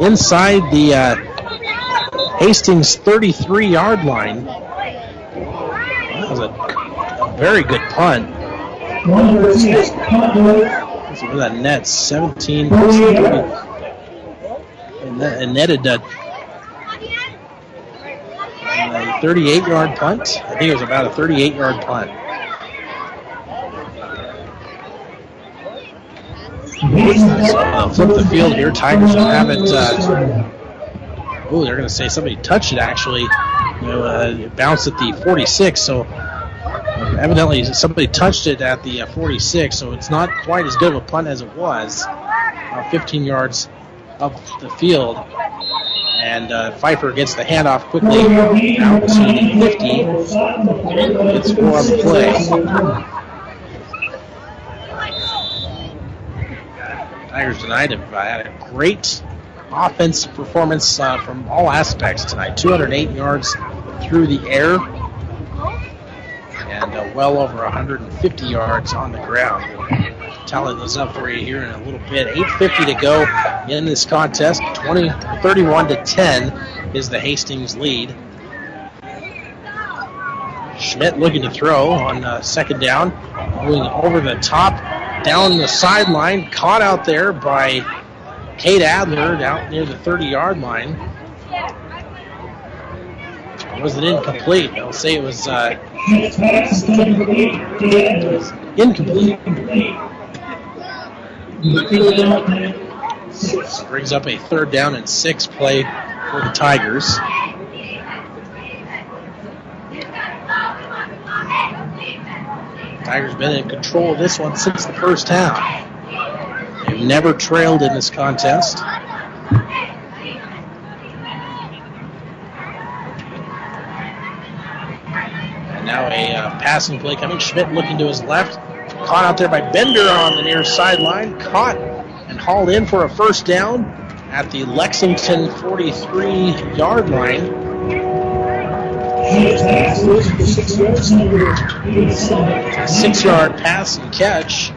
inside the uh, Hastings 33 yard line. That was a, very good punt. That net 17 and, netted uh, 38 yard punt. I think it was about a 38 yard punt. Uh, flip the field here. Tigers will have it. Uh, oh, they're going to say somebody touched it actually. You know, uh, bounced at the 46, so evidently somebody touched it at the uh, 46, so it's not quite as good of a punt as it was. 15 yards up the field. And uh, Pfeiffer gets the handoff quickly out to the 50. It's on the play. Tigers tonight have had a great offensive performance uh, from all aspects tonight. 208 yards through the air and uh, well over 150 yards on the ground. tally those up for you here in a little bit. 8.50 to go in this contest. 20, 31 to 10 is the Hastings lead. Schmidt looking to throw on uh, second down, going over the top, down the sideline, caught out there by Cade Adler down near the 30 yard line. Was it incomplete? I'll say it was, uh, it was incomplete. Brings up a third down and six play for the Tigers. Tigers been in control of this one since the first half. They've never trailed in this contest. And now a uh, passing play coming. Schmidt looking to his left. Caught out there by Bender on the near sideline. Caught and hauled in for a first down at the Lexington 43 yard line. Six yard pass and catch.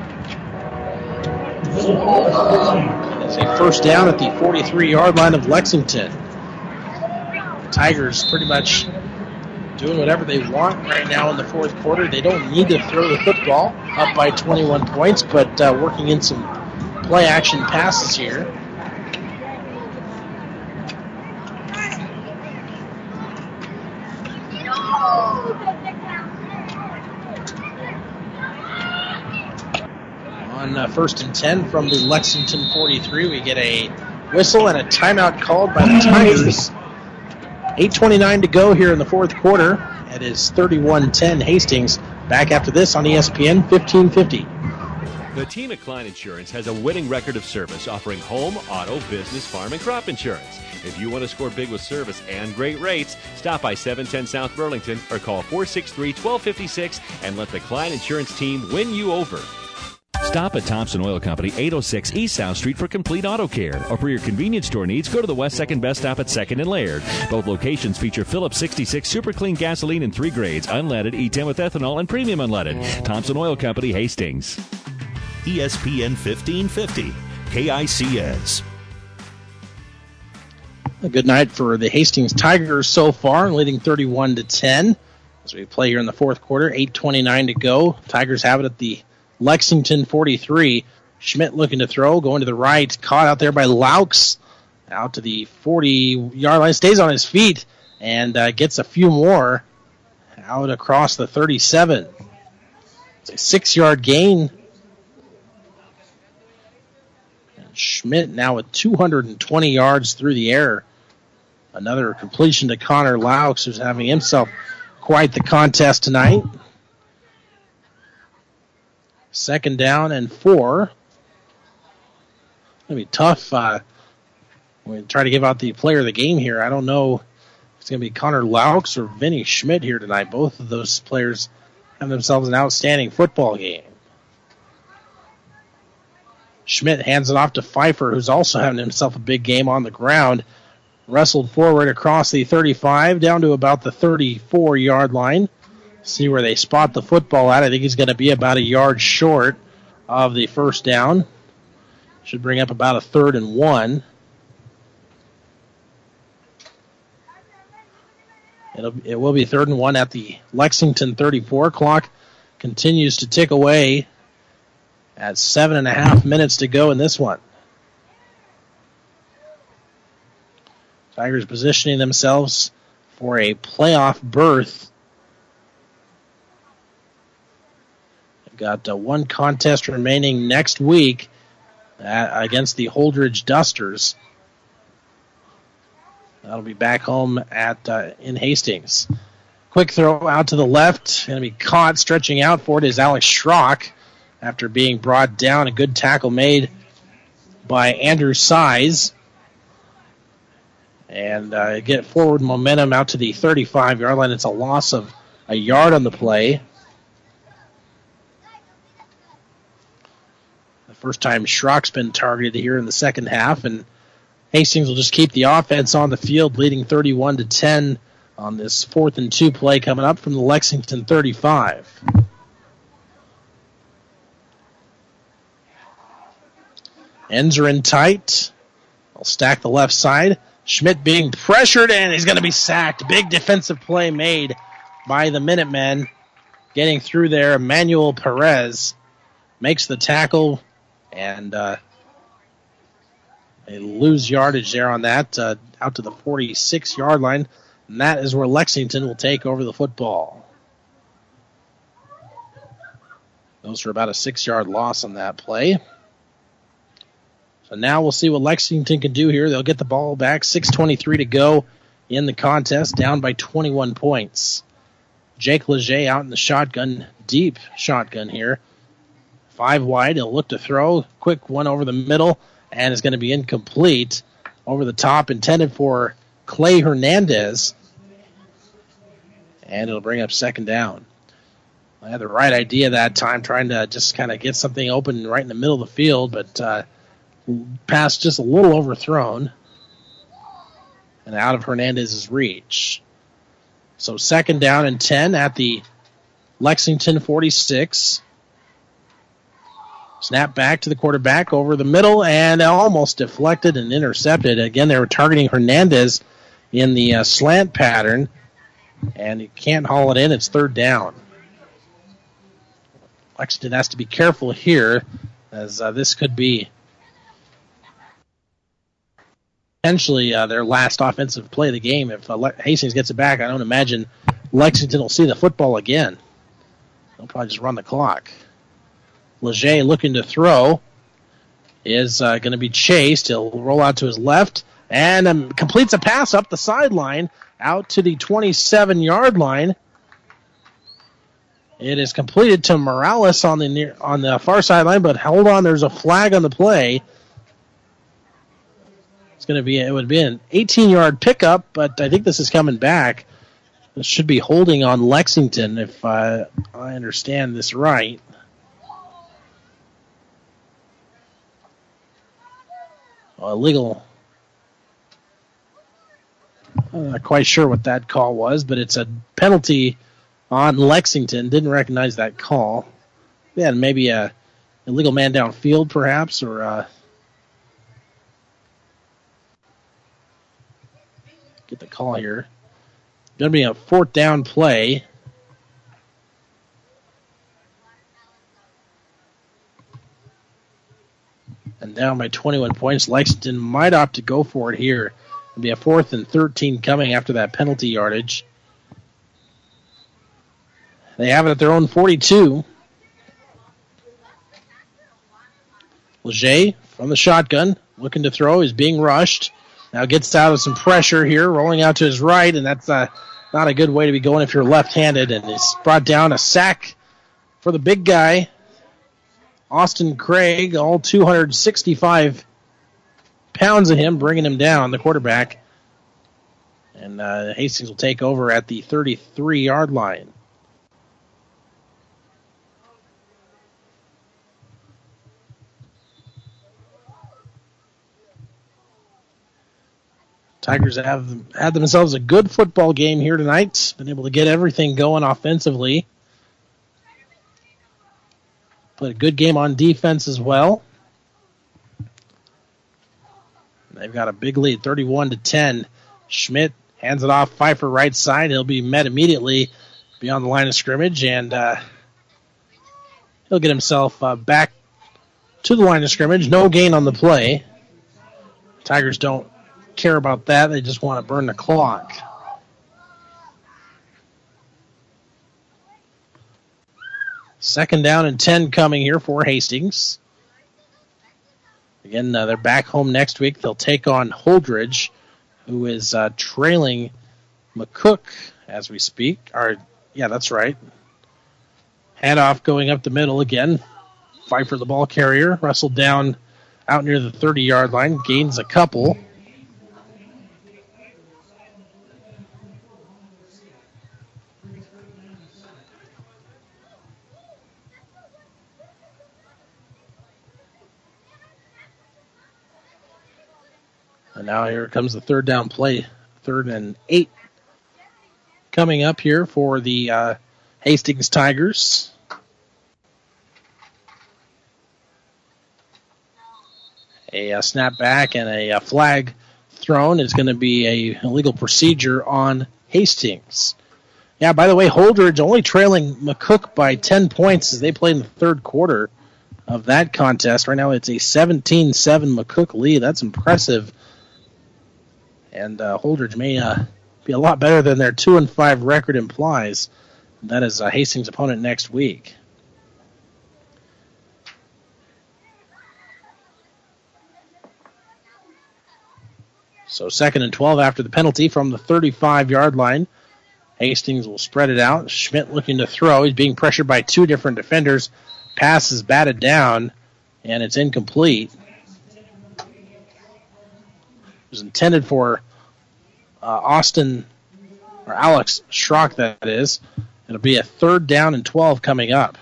It's a first down at the 43 yard line of Lexington. Tigers pretty much doing whatever they want right now in the fourth quarter. They don't need to throw the football up by 21 points, but uh, working in some play action passes here. On uh, first and 10 from the Lexington 43, we get a whistle and a timeout called by the Tigers. 8.29 to go here in the fourth quarter. It is 31 10 Hastings. Back after this on ESPN 1550. The team at Klein Insurance has a winning record of service offering home, auto, business, farm, and crop insurance. If you want to score big with service and great rates, stop by 710 South Burlington or call 463 1256 and let the Klein Insurance team win you over. Stop at Thompson Oil Company, 806 East South Street for complete auto care. Or for your convenience store needs, go to the West 2nd Best Stop at 2nd and Laird. Both locations feature Phillips 66 super clean gasoline in three grades unleaded, E10 with ethanol, and premium unleaded. Thompson Oil Company, Hastings. ESPN 1550, KICS. A good night for the Hastings Tigers so far, leading 31 to 10 as we play here in the fourth quarter. 8:29 to go. Tigers have it at the Lexington 43. Schmidt looking to throw, going to the right, caught out there by Laux, out to the 40 yard line, stays on his feet and uh, gets a few more out across the 37. It's a six yard gain Schmidt now with 220 yards through the air. Another completion to Connor Laux, who's having himself quite the contest tonight. Second down and four. Gonna be tough. Uh, we try to give out the player of the game here. I don't know it's gonna be Connor Laux or Vinny Schmidt here tonight. Both of those players have themselves an outstanding football game. Schmidt hands it off to Pfeiffer, who's also having himself a big game on the ground. Wrestled forward across the 35 down to about the 34 yard line. See where they spot the football at. I think he's going to be about a yard short of the first down. Should bring up about a third and one. It'll, it will be third and one at the Lexington 34. Clock continues to tick away at seven and a half minutes to go in this one. Tigers positioning themselves for a playoff berth. Got uh, one contest remaining next week uh, against the Holdrege Dusters. That'll be back home at uh, in Hastings. Quick throw out to the left, going to be caught. Stretching out for it is Alex Schrock after being brought down. A good tackle made by Andrew Size. And uh, get forward momentum out to the 35 yard line. It's a loss of a yard on the play. First time Schrock's been targeted here in the second half, and Hastings will just keep the offense on the field, leading 31 to 10 on this fourth and two play coming up from the Lexington 35. Ends are in tight. I'll stack the left side. Schmidt being pressured and he's going to be sacked. Big defensive play made by the Minutemen. Getting through there, Emmanuel Perez makes the tackle and uh, they lose yardage there on that uh, out to the 46 yard line. And that is where Lexington will take over the football. Those for about a six yard loss on that play. So now we'll see what Lexington can do here. They'll get the ball back. 6.23 to go in the contest, down by 21 points. Jake Leger out in the shotgun, deep shotgun here. Five wide. He'll look to throw. Quick one over the middle, and is going to be incomplete. Over the top, intended for Clay Hernandez. And it'll bring up second down. I had the right idea that time, trying to just kind of get something open right in the middle of the field, but uh, pass just a little overthrown and out of Hernandez's reach. So second down and 10 at the Lexington 46. Snap back to the quarterback over the middle and almost deflected and intercepted. Again, they were targeting Hernandez in the uh, slant pattern, and you can't haul it in. It's third down. Lexington has to be careful here, as uh, this could be potentially uh, their last offensive play of the game. If uh, Hastings gets it back, I don't imagine Lexington will see the football again. They'll probably just run the clock. Leger looking to throw is uh, going to be chased. He'll roll out to his left and um, completes a pass up the sideline out to the 27 yard line. It is completed to Morales on the near, on the far sideline, but hold on, there's a flag on the play. It's going to be it would be an 18 yard pickup, but I think this is coming back. This should be holding on Lexington if uh, I understand this right. Illegal. I'm not quite sure what that call was, but it's a penalty on Lexington. Didn't recognize that call. Yeah, maybe a illegal man downfield, perhaps, or uh, get the call here. Going to be a fourth down play. And down by 21 points. Lexington might opt to go for it here. It'll be a fourth and 13 coming after that penalty yardage. They have it at their own 42. Leger from the shotgun, looking to throw, is being rushed. Now gets out of some pressure here, rolling out to his right, and that's uh, not a good way to be going if you're left-handed. And he's brought down a sack for the big guy, Austin Craig, all 265 pounds of him, bringing him down, the quarterback. And uh, Hastings will take over at the 33 yard line. Tigers have had themselves a good football game here tonight. Been able to get everything going offensively. Put a good game on defense as well. They've got a big lead, 31 to 10. Schmidt hands it off Pfeiffer right side. He'll be met immediately beyond the line of scrimmage, and uh, he'll get himself uh, back to the line of scrimmage. No gain on the play. Tigers don't care about that. They just want to burn the clock. Second down and 10 coming here for Hastings. Again, uh, they're back home next week. They'll take on Holdrege, who is uh, trailing McCook as we speak. Or, yeah, that's right. Handoff going up the middle again. Fight for the ball carrier. Wrestled down out near the 30 yard line. Gains a couple. And now here comes the third down play, third and eight coming up here for the uh, Hastings Tigers. a, a snap back and a, a flag thrown. It's going to be a illegal procedure on Hastings. Yeah, by the way, Holdrege only trailing McCook by 10 points as they played in the third quarter of that contest. Right now it's a 17 7 McCook lead. That's impressive. And uh, Holdrege may uh, be a lot better than their 2 and 5 record implies. That is uh, Hastings' opponent next week. So second and 12 after the penalty from the 35 yard line. Hastings will spread it out. Schmidt looking to throw. He's being pressured by two different defenders. Pass is batted down, and it's incomplete. Was intended for uh, Austin, or Alex Schrock, that is. It'll be a third down and 12 coming up.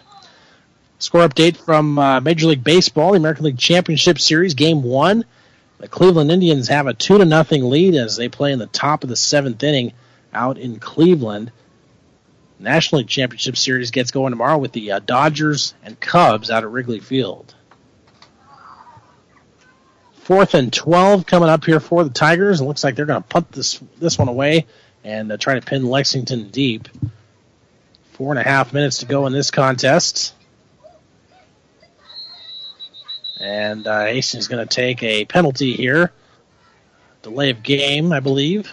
Score update from uh, Major League Baseball, the American League Championship Series, Game 1. The Cleveland Indians have a 2 to nothing lead as they play in the top of the seventh inning out in Cleveland. National League Championship Series gets going tomorrow with the uh, Dodgers and Cubs out at Wrigley Field. Fourth and 12 coming up here for the Tigers. It looks like they're going to punt this this one away and uh, try to pin Lexington deep. Four and a half minutes to go in this contest. And uh, Hastings is going to take a penalty here. Delay of game, I believe.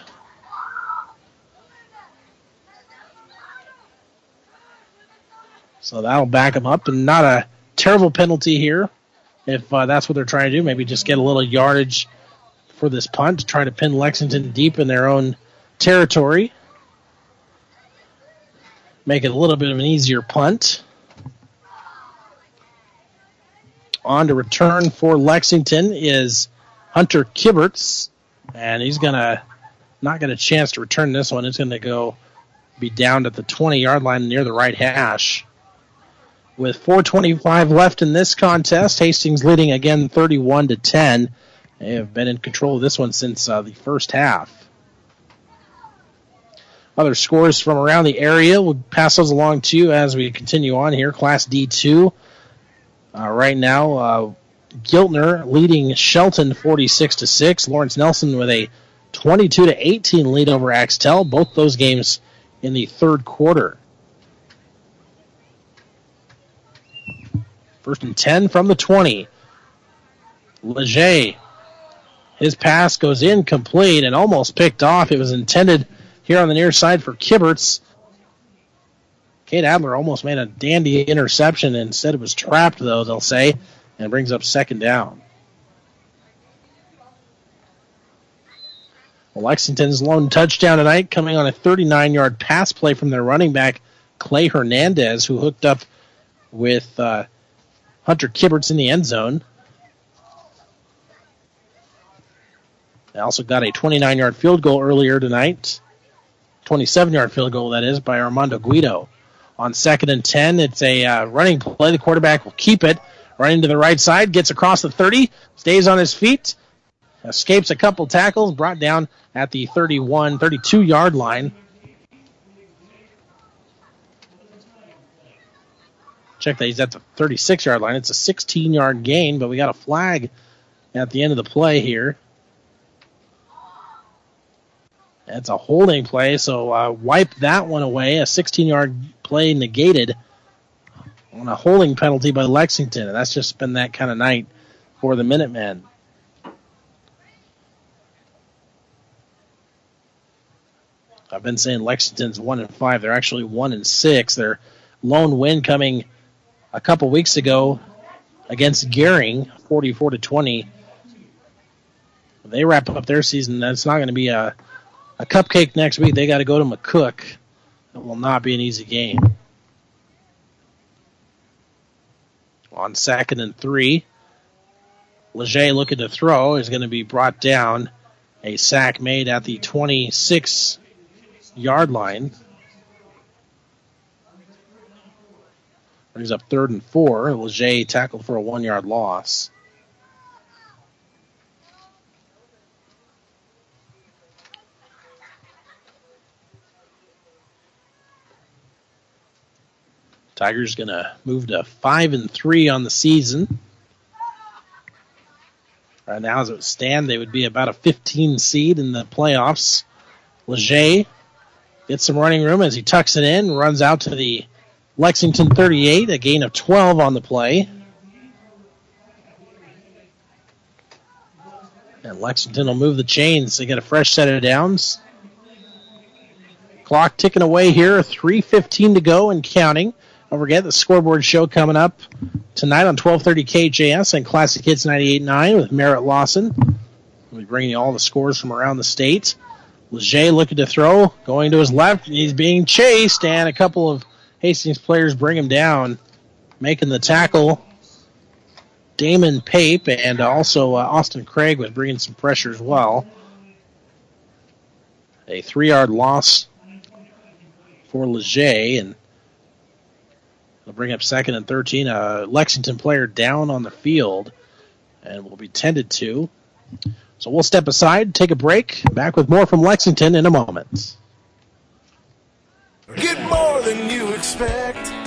So that'll back them up, and not a terrible penalty here if uh, that's what they're trying to do. Maybe just get a little yardage for this punt to try to pin Lexington deep in their own territory. Make it a little bit of an easier punt. On to return for Lexington is Hunter Kibberts, and he's gonna not get a chance to return this one. It's gonna go be down at the 20 yard line near the right hash. With 4:25 left in this contest, Hastings leading again 31 to 10. They have been in control of this one since uh, the first half. Other scores from around the area, we'll pass those along to you as we continue on here. Class D2. Uh, right now, uh, Giltner leading Shelton 46 to 6. Lawrence Nelson with a 22 to 18 lead over Axtell. Both those games in the third quarter. First and 10 from the 20. Leger. His pass goes incomplete and almost picked off. It was intended here on the near side for Kibberts. Cade Adler almost made a dandy interception. Instead, it was trapped, though, they'll say, and brings up second down. Well, Lexington's lone touchdown tonight coming on a 39 yard pass play from their running back, Clay Hernandez, who hooked up with uh, Hunter Kibberts in the end zone. They also got a 29 yard field goal earlier tonight. 27 yard field goal, that is, by Armando Guido. On second and 10, it's a uh, running play. The quarterback will keep it. Running to the right side, gets across the 30, stays on his feet, escapes a couple tackles, brought down at the 31, 32 yard line. Check that he's at the 36 yard line. It's a 16 yard gain, but we got a flag at the end of the play here. It's a holding play, so uh, wipe that one away. A 16 yard play negated on a holding penalty by Lexington, and that's just been that kind of night for the Minutemen. I've been saying Lexington's one and five. They're actually one and six. Their lone win coming a couple weeks ago against Gering, 44 to 20. They wrap up their season. That's not going to be a, a cupcake next week. They got to go to McCook. It will not be an easy game. On second and three, Leger looking to throw is going to be brought down. A sack made at the 26 yard line. Brings up third and four. Leger tackled for a one yard loss. Tigers gonna move to five and three on the season. Right now, as it would stand, they would be about a 15 seed in the playoffs. Leger gets some running room as he tucks it in, runs out to the Lexington 38, a gain of 12 on the play. And Lexington will move the chains. They get a fresh set of downs. Clock ticking away here. 3.15 to go and counting. Don't forget the scoreboard show coming up tonight on 1230 KJS and Classic Hits 98.9 with Merritt Lawson. We'll be bringing you all the scores from around the state. Leger looking to throw, going to his left. He's being chased, and a couple of Hastings players bring him down, making the tackle. Damon Pape and also uh, Austin Craig was bringing some pressure as well. A three yard loss for Leger, and they'll bring up second and 13. A Lexington player down on the field and will be tended to. So we'll step aside, take a break. Back with more from Lexington in a moment. Get more than you expect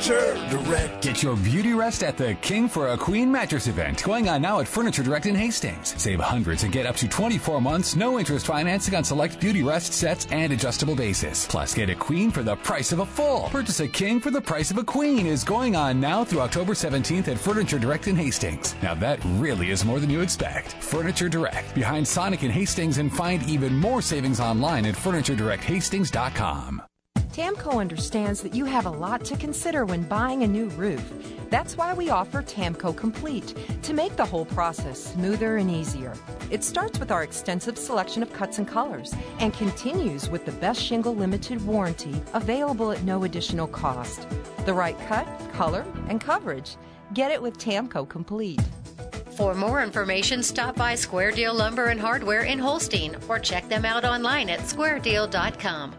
Furniture Direct. Get your beauty rest at the King for a Queen mattress event going on now at Furniture Direct in Hastings. Save hundreds and get up to 24 months, no interest financing on select beauty rest sets and adjustable bases. Plus, get a queen for the price of a full. Purchase a king for the price of a queen is going on now through October 17th at Furniture Direct in Hastings. Now that really is more than you expect. Furniture Direct, behind Sonic in Hastings and find even more savings online at FurnitureDirectHastings.com. TAMKO understands that you have a lot to consider when buying a new roof. That's why we offer TAMKO Complete to make the whole process smoother and easier. It starts with our extensive selection of cuts and colors and continues with the best shingle limited warranty available at no additional cost. The right cut, color, and coverage. Get it with TAMKO Complete. For more information, stop by Square Deal Lumber and Hardware in Holstein or check them out online at squaredeal.com.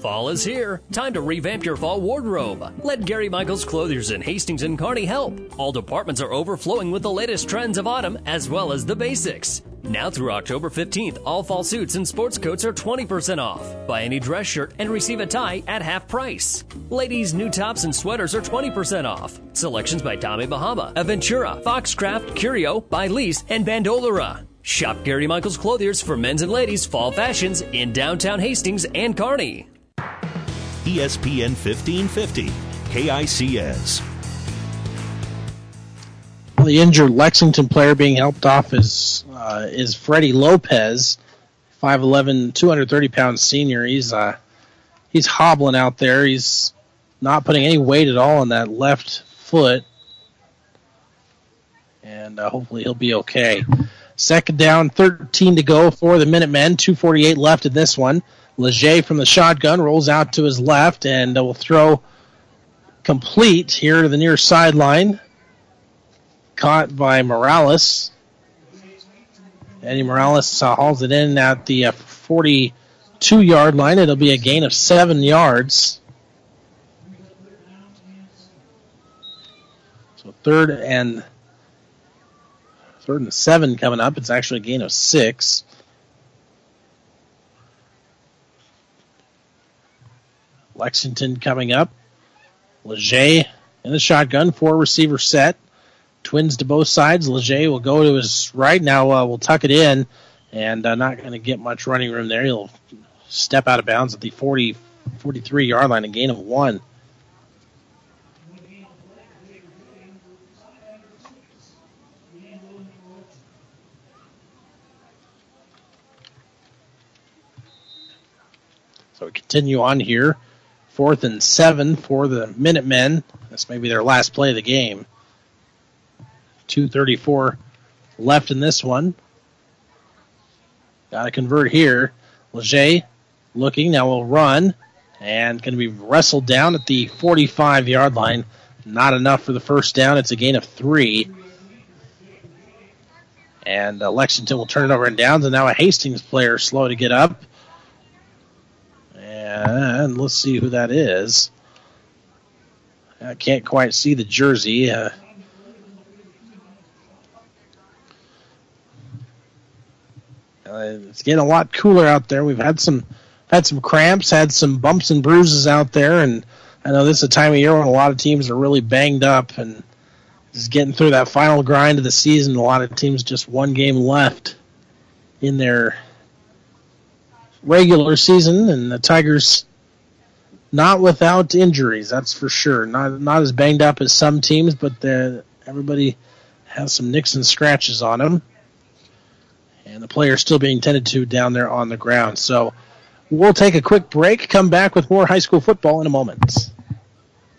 Fall is here. Time to revamp your fall wardrobe. Let Gary Michaels Clothiers in Hastings and Kearney help. All departments are overflowing with the latest trends of autumn as well as the basics. Now through October 15th, all fall suits and sports coats are 20% off. Buy any dress shirt and receive a tie at half price. Ladies' new tops and sweaters are 20% off. Selections by Tommy Bahama, Aventura, Foxcroft, Curio, by Lease, and Bandolera. Shop Gary Michaels Clothiers for men's and ladies' fall fashions in downtown Hastings and Kearney. ESPN 1550, KICS. The injured Lexington player being helped off is uh, is Freddie Lopez, 5'11", 230 pound senior. He's uh, he's hobbling out there. He's not putting any weight at all on that left foot, and uh, hopefully he'll be okay. Second down, 13 to go for the Minutemen. 248 left in this one. Leger from the shotgun rolls out to his left and will throw complete here to the near sideline. Caught by Morales. Eddie Morales uh, hauls it in at the uh, 42 yard line. It'll be a gain of seven yards. So third and third and seven coming up. It's actually a gain of six. Lexington coming up. Leger in the shotgun, four receiver set. Twins to both sides. Leger will go to his right. Now uh, we'll tuck it in and uh, not going to get much running room there. He'll step out of bounds at the 40, 43 yard line, a gain of one. So we continue on here. Fourth and seven for the Minutemen. This may be their last play of the game. 234 left in this one. Got to convert here. Leger looking. Now will run. And going to be wrestled down at the 45 yard line. Not enough for the first down. It's a gain of three. And uh, Lexington will turn it over in downs. And now a Hastings player slow to get up. And let's see who that is. I can't quite see the jersey. Uh, it's getting a lot cooler out there. We've had some had some cramps, had some bumps and bruises out there, and I know this is a time of year when a lot of teams are really banged up, and Just getting through that final grind of the season. A lot of teams just one game left in their regular season, and the Tigers not without injuries. That's for sure. Not not as banged up as some teams, but everybody has some nicks and scratches on them, and the players still being tended to down there on the ground. So we'll take a quick break. Come back with more high school football in a moment.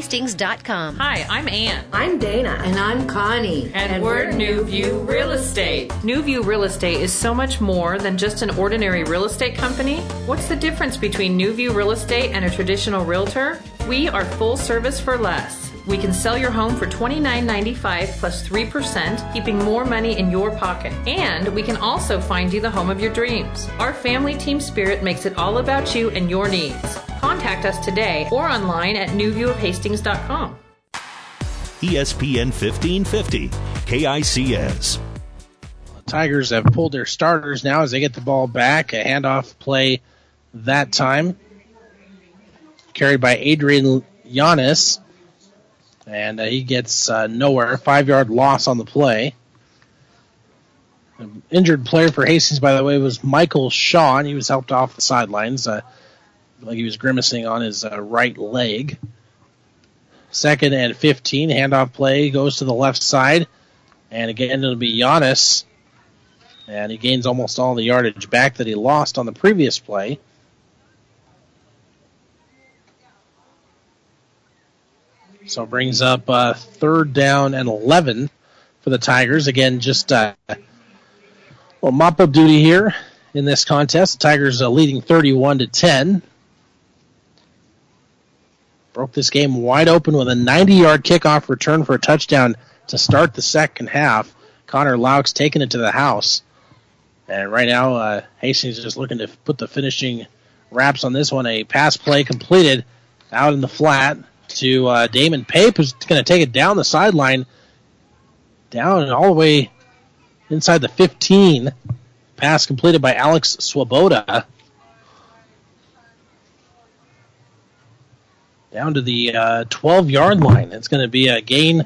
hastings.com. Hi, I'm Ann. I'm Dana. And I'm Connie. And, and we're, we're New View Real Estate. New View Real Estate is so much more than just an ordinary real estate company. What's the difference between New View Real Estate and a traditional realtor? We are full service for less. We can sell your home for $29.95 plus 3%, keeping more money in your pocket. And we can also find you the home of your dreams. Our family team spirit makes it all about you and your needs. Contact us today or online at newviewofhastings.com. ESPN 1550, KICS. Tigers have pulled their starters now as they get the ball back. A handoff play that time. Carried by Adrian Yanis. And uh, he gets uh, nowhere. Five yard loss on the play. The injured player for Hastings, by the way, was Michael Shaw, and he was helped off the sidelines. Uh, like he was grimacing on his uh, right leg. Second and 15, handoff play goes to the left side. And again, it'll be Giannis. And he gains almost all the yardage back that he lost on the previous play. So it brings up uh, third down and 11 for the Tigers. Again, just uh, well, mop up duty here in this contest. The Tigers are leading 31 to 10 broke this game wide open with a 90 yard kickoff return for a touchdown to start the second half. Connor Laux taking it to the house. And right now, uh, Hastings is just looking to put the finishing wraps on this one. A pass play completed out in the flat to uh, Damon Pape, who's going to take it down the sideline, down and all the way inside the 15. Pass completed by Alex Swoboda. down to the uh, 12 yard line. It's going to be a gain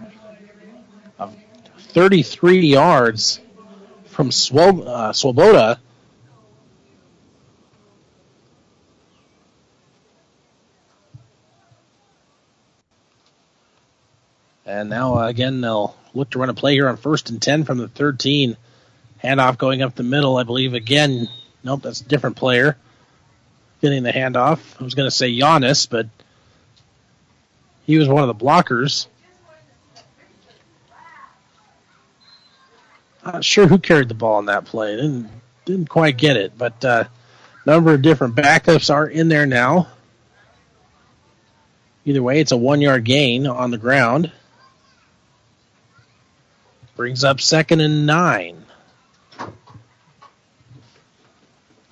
of 33 yards from Swob- uh, Swoboda. And now, uh, again, they'll look to run a play here on first and 10 from the 13. Handoff going up the middle, I believe. Again, nope, that's a different player getting the handoff. I was going to say Giannis, but he was one of the blockers. Not sure who carried the ball on that play. Didn't didn't quite get it, but a uh, number of different backups are in there now. Either way, it's a one yard gain on the ground. Brings up second and nine.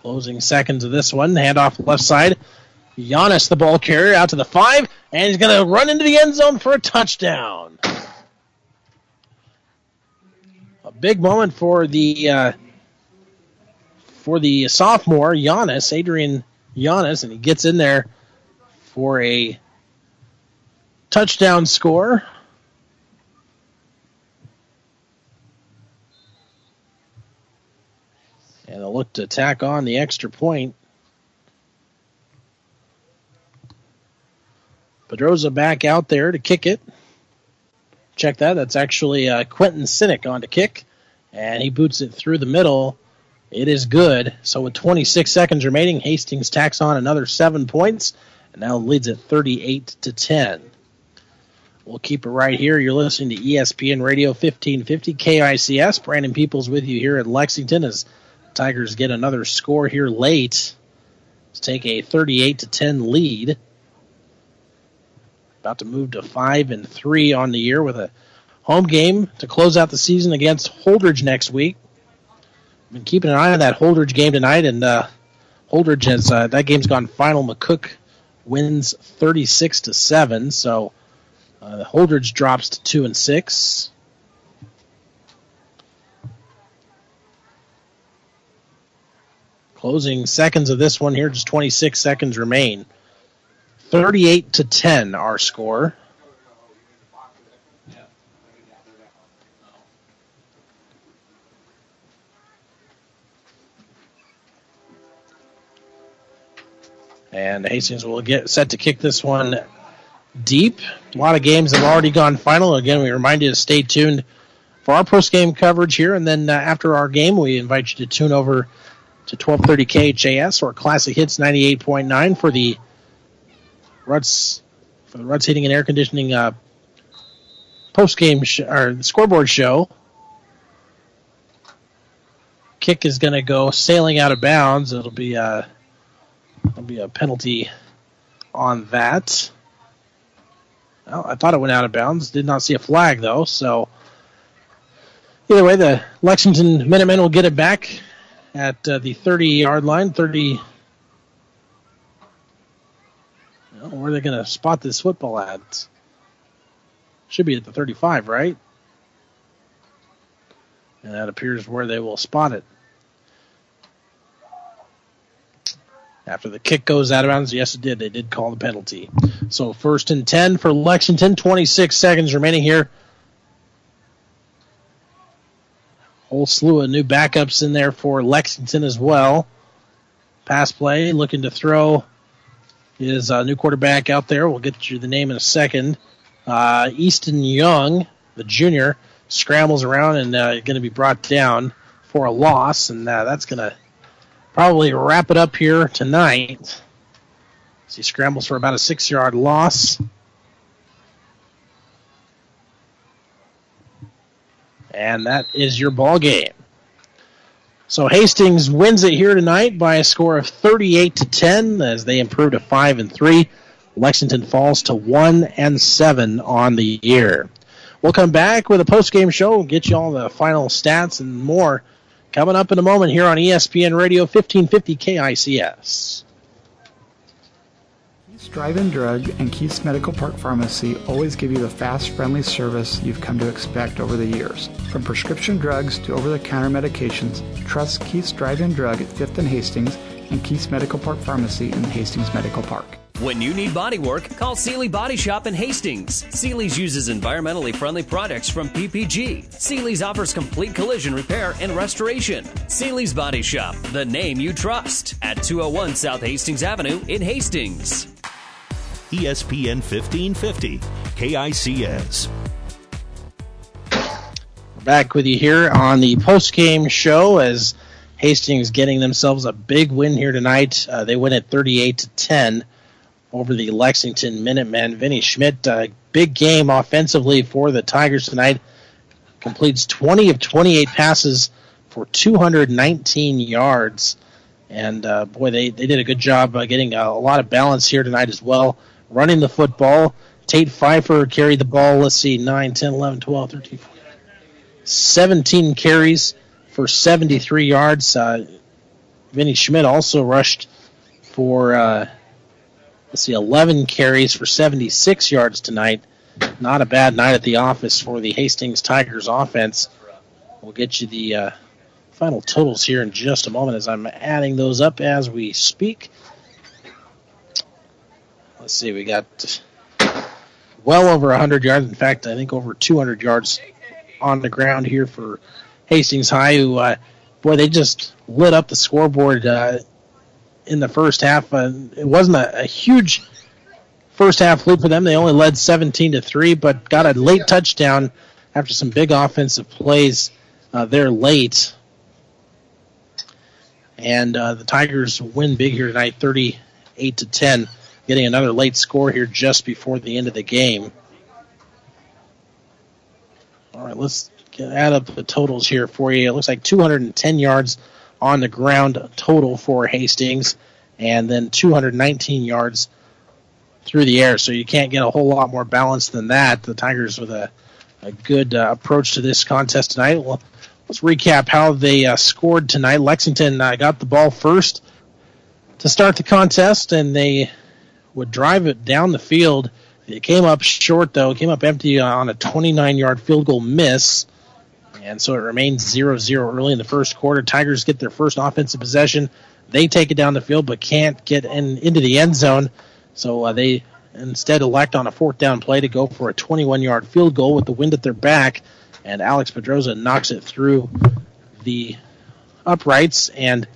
Closing seconds of this one. Handoff left side. Giannis, the ball carrier, out to the five, and he's going to run into the end zone for a touchdown. A big moment for the uh, for the sophomore Giannis, Adrian Giannis, and he gets in there for a touchdown score. And they'll look to tack on the extra point. Pedroza back out there to kick it. Check that. That's actually uh, Quentin Sinek on to kick. And he boots it through the middle. It is good. So with 26 seconds remaining, Hastings tacks on another seven points and now leads at 38 to 10. We'll keep it right here. You're listening to ESPN Radio 1550 KICS. Brandon Peoples with you here at Lexington as Tigers get another score here late to take a 38 to 10 lead. About to move to five and three on the year with a home game to close out the season against Holdrege next week. Been keeping an eye on that Holdrege game tonight, and uh, Holdrege has uh, that game's gone final. McCook wins 36 to seven, so uh, Holdrege drops to two and six. Closing seconds of this one here, just 26 seconds remain. 38 to 10, our score. And Hastings will get set to kick this one deep. A lot of games have already gone final. Again, we remind you to stay tuned for our post game coverage here. And then uh, after our game, we invite you to tune over to 1230 KHAS or Classic Hits 98.9 for the Ruts for the Ruts Heating and Air Conditioning uh, post game sh- or scoreboard show. Kick is going to go sailing out of bounds. It'll be a There'll be a penalty on that. Well, I thought it went out of bounds. Did not see a flag though. So either way, the Lexington Minutemen will get it back at uh, the 30-yard line. 30. Well, where are they going to spot this football at? Should be at the 35, right? And that appears where they will spot it. After the kick goes out of bounds, yes, it did. They did call the penalty. So first and 10 for Lexington. 26 seconds remaining here. Whole slew of new backups in there for Lexington as well. Pass play, looking to throw is a new quarterback out there. We'll get you the name in a second. Uh, Easton Young, the junior, scrambles around and uh, going to be brought down for a loss, and uh, that's going to probably wrap it up here tonight. As he scrambles for about a six yard loss. And that is your ball game. So Hastings wins it here tonight by a score of 38 to 10 as they improve to 5 and 3. Lexington falls to 1 and 7 on the year. We'll come back with a post-game show, and get you all the final stats and more Coming up in a moment here on ESPN Radio 1550 KICS. Keith's Drive-In Drug and Keith's Medical Park Pharmacy always give you the fast, friendly service you've come to expect over the years. From prescription drugs to over-the-counter medications, trust Keith's Drive-In Drug at 5th and Hastings and Keith's Medical Park Pharmacy in Hastings Medical Park. When you need body work, call Seely Body Shop in Hastings. Seely's uses environmentally friendly products from PPG. Seely's offers complete collision repair and restoration. Seely's Body Shop, the name you trust, at 201 South Hastings Avenue in Hastings. ESPN 1550, KICS. Back with you here on the post game show as Hastings getting themselves a big win here tonight. Uh, they win at 38 to 10 over the Lexington Minutemen. Vinny Schmidt, uh, big game offensively for the Tigers tonight. Completes 20 of 28 passes for 219 yards. And uh, boy, they, they did a good job uh, getting a, a, lot of balance here tonight as well. Running the football. Tate Pfeiffer carried the ball, let's see, 9, 10, 11, 12, 13, 14, 17 carries for 73 yards. Uh, Vinny Schmidt also rushed for uh, Let's see, 11 carries for 76 yards tonight. Not a bad night at the office for the Hastings Tigers offense. We'll get you the uh, final totals here in just a moment as I'm adding those up as we speak. Let's see, we got well over 100 yards. In fact, I think over 200 yards on the ground here for Hastings High, who, uh, boy, they just lit up the scoreboard uh, in the first half. Uh, it wasn't a, a, huge first half lead for them. They only led 17 to three, but got a late touchdown after some big offensive plays uh, there late. And uh, the Tigers win big here tonight, 38 to 10, getting another late score here just before the end of the game. All right, let's add up the totals here for you. It looks like 210 yards on the ground total for Hastings, and then 219 yards through the air. So you can't get a whole lot more balance than that. The Tigers with a a good uh, approach to this contest tonight. Well, let's recap how they uh, scored tonight. Lexington uh, got the ball first to start the contest, and they would drive it down the field. It came up short, though. It came up empty on a 29 yard field goal miss. And so it remains 0 0 early in the first quarter. Tigers get their first offensive possession. They take it down the field, but can't get in, into the end zone. So uh, they instead elect on a fourth down play to go for a 21 yard field goal with the wind at their back. And Alex Pedroza knocks it through the uprights, and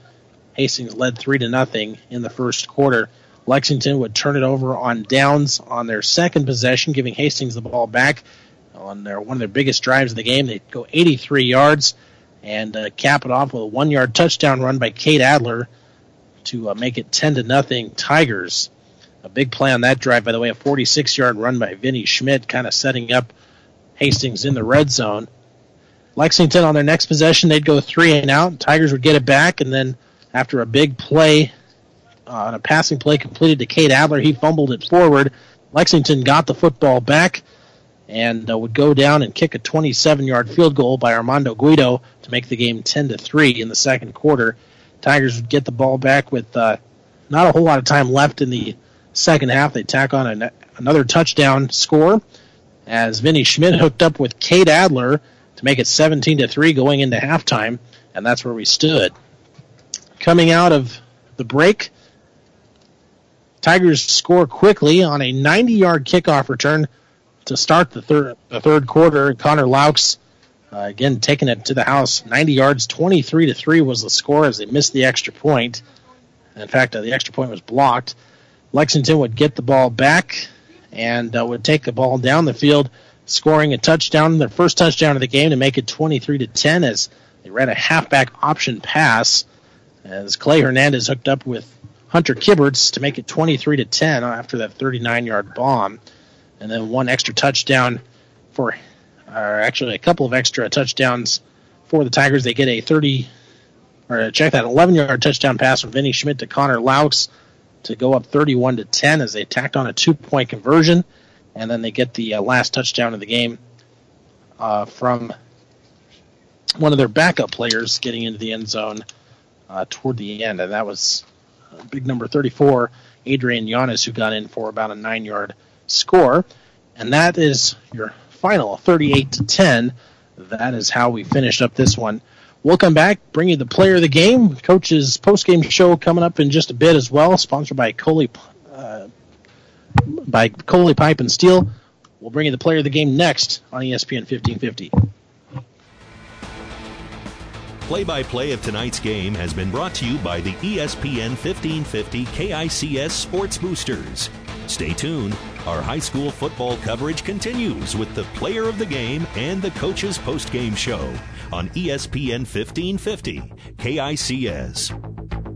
Hastings led 3 to nothing in the first quarter. Lexington would turn it over on downs on their second possession, giving Hastings the ball back on their one of their biggest drives of the game. They go 83 yards and uh, cap it off with a one yard touchdown run by Cade Adler to uh, make it 10 to nothing Tigers. A big play on that drive, by the way, a 46 yard run by Vinny Schmidt, kind of setting up Hastings in the red zone. Lexington on their next possession, they'd go three and out. Tigers would get it back, and then after a big play on a passing play completed to Cade Adler, he fumbled it forward. Lexington got the football back and uh, would go down and kick a 27-yard field goal by Armando Guido to make the game 10 to three in the second quarter. Tigers would get the ball back with uh, not a whole lot of time left in the second half. They tack on an, another touchdown score as Vinny Schmidt hooked up with Cade Adler to make it 17 to three going into halftime, and that's where we stood. Coming out of the break, Tigers score quickly on a 90-yard kickoff return to start the third the third quarter. Connor Laux uh, again taking it to the house, 90 yards, 23 to three was the score as they missed the extra point. In fact, uh, the extra point was blocked. Lexington would get the ball back and uh, would take the ball down the field, scoring a touchdown, their first touchdown of the game to make it 23 to 10 as they ran a halfback option pass as Clay Hernandez hooked up with Hunter Kibberts to make it 23 to 10 after that 39 yard bomb and then one extra touchdown for, or actually a couple of extra touchdowns for the Tigers. They get a 30, or check that 11 yard touchdown pass from Vinny Schmidt to Connor Laux to go up 31 to 10 as they tacked on a two point conversion, and then they get the uh, last touchdown of the game uh, from one of their backup players getting into the end zone uh, toward the end, and that was big number 34, Adrian Yanis, who got in for about a nine yard score. And that is your final 38 to 10. That is how we finished up this one. We'll come back, bring you the player of the game. Coach's post game show coming up in just a bit as well, sponsored by Kully, uh, by Kully Pipe and Steel. We'll bring you the player of the game next on ESPN 1550. Play by play of tonight's game has been brought to you by the ESPN 1550 KICS Sports Boosters. Stay tuned. Our high school football coverage continues with the player of the game and the coach's post-game show on ESPN 1550 KICS.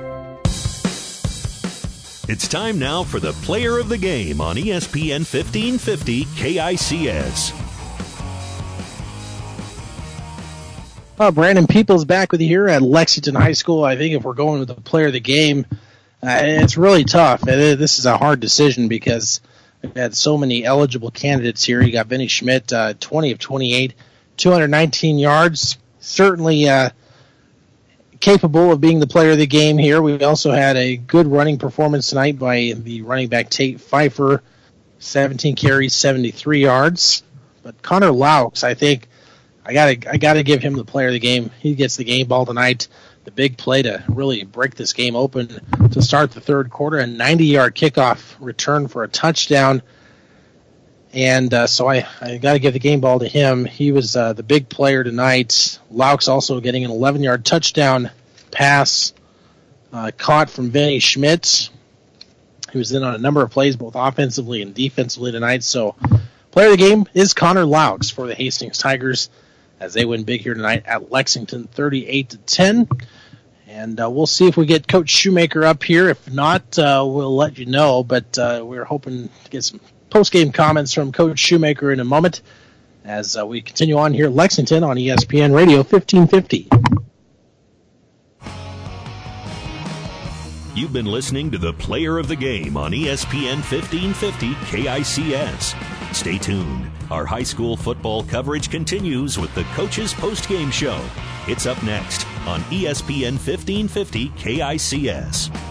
It's time now for the player of the game on ESPN 1550 KICS. Uh, Brandon Peoples back with you here at Lexington High School. I think if we're going with the player of the game, uh, it's really tough. This is a hard decision because we've had so many eligible candidates here. You got Vinny Schmidt, uh, 20 of 28, 219 yards. Certainly uh, capable of being the player of the game here. We also had a good running performance tonight by the running back Tate Pfeiffer. 17 carries, 73 yards. But Connor Laux, I think I gotta I gotta give him the player of the game. He gets the game ball tonight. The big play to really break this game open to start the third quarter. A 90 yard kickoff return for a touchdown. And uh, so I, I got to give the game ball to him. He was uh, the big player tonight. Laux also getting an 11 yard touchdown pass uh, caught from Vinny Schmitz. He was in on a number of plays, both offensively and defensively tonight. So, player of the game is Connor Laux for the Hastings Tigers as they win big here tonight at Lexington, 38 to 10. And uh, we'll see if we get Coach Shoemaker up here. If not, uh, we'll let you know. But uh, we're hoping to get some post game comments from Coach Shoemaker in a moment as uh, we continue on here Lexington on ESPN Radio 1550. You've been listening to the player of the game on ESPN 1550 KICS. Stay tuned. Our high school football coverage continues with the coach's post-game show. It's up next on ESPN 1550 KICS.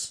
Peace.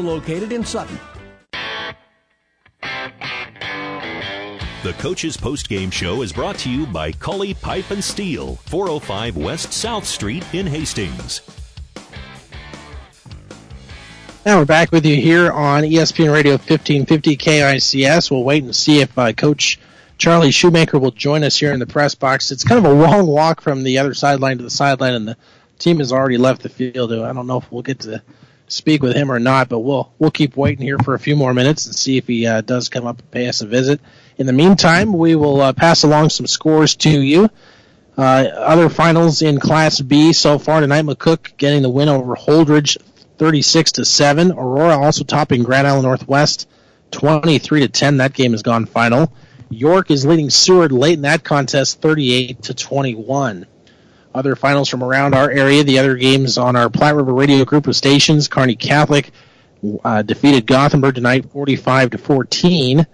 located in Sutton. The Coach's Post Game Show is brought to you by Kully Pipe and Steel, 405 West South Street in Hastings. Now we're back with you here on ESPN Radio 1550 KICS. We'll wait and see if uh, Coach Charlie Shoemaker will join us here in the press box. It's kind of a long walk from the other sideline to the sideline, and the team has already left the field. I don't know if we'll get to speak with him or not, but we'll we'll keep waiting here for a few more minutes and see if he uh, does come up and pay us a visit. In the meantime, we will uh, pass along some scores to you. Uh, other finals in Class B so far tonight: McCook getting the win over Holdrege, 36 to seven. Aurora also topping Grand Island Northwest, 23 to 10. That game has gone final. York is leading Seward late in that contest, 38 to 21 other finals from around our area. The other games on our Platte River Radio group of stations. Kearney Catholic uh, defeated Gothenburg tonight, 45 to 14,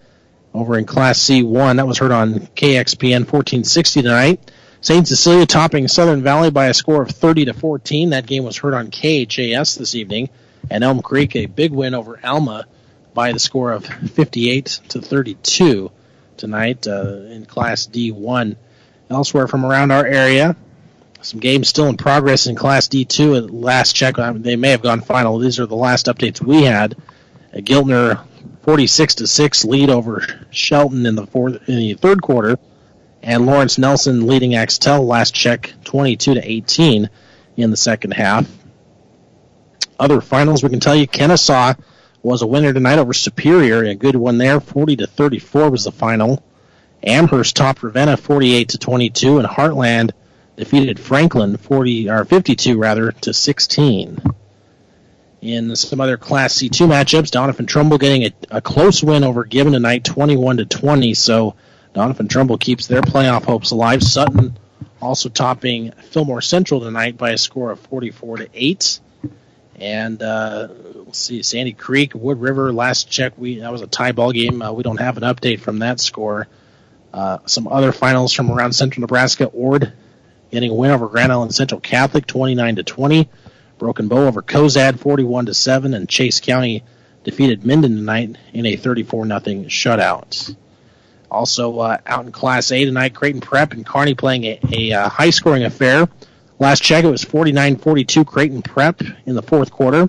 over in Class C1. That was heard on KXPN 1460 tonight. St. Cecilia topping Southern Valley by a score of 30 to 14. That game was heard on KHAS this evening. And Elm Creek a big win over Alma by the score of 58 to 32 tonight uh, in Class D1. Elsewhere from around our area, some games still in progress in Class D2. At last check, they may have gone final. These are the last updates we had. A Giltner 46 to six lead over Shelton in the fourth in the third quarter, and Lawrence Nelson leading Axtell last check 22 to 18 in the second half. Other finals we can tell you: Kenesaw was a winner tonight over Superior, a good one there. 40 to 34 was the final. Amherst topped Ravenna 48 to 22, and Heartland defeated Franklin 40 or 52 rather to 16. In some other Class C2 matchups, Doniphan-Trumbull getting a, a close win over Gibbon tonight, 21 to 20. So Doniphan-Trumbull keeps their playoff hopes alive. Sutton also topping Fillmore Central tonight by a score of 44 to 8. And uh, let's see, Sandy Creek, Wood River. Last check, we that was a tie ball game. Uh, we don't have an update from that score. Uh, some other finals from around Central Nebraska. Ord getting a win over Grand Island Central Catholic, 29 to 20. Broken Bow over Cozad, 41 to 7, and Chase County defeated Minden tonight in a 34 0 shutout. Also uh, out in Class A tonight, Creighton Prep and Kearney playing a, a uh, high scoring affair. Last check, it was 49 42 Creighton Prep in the fourth quarter.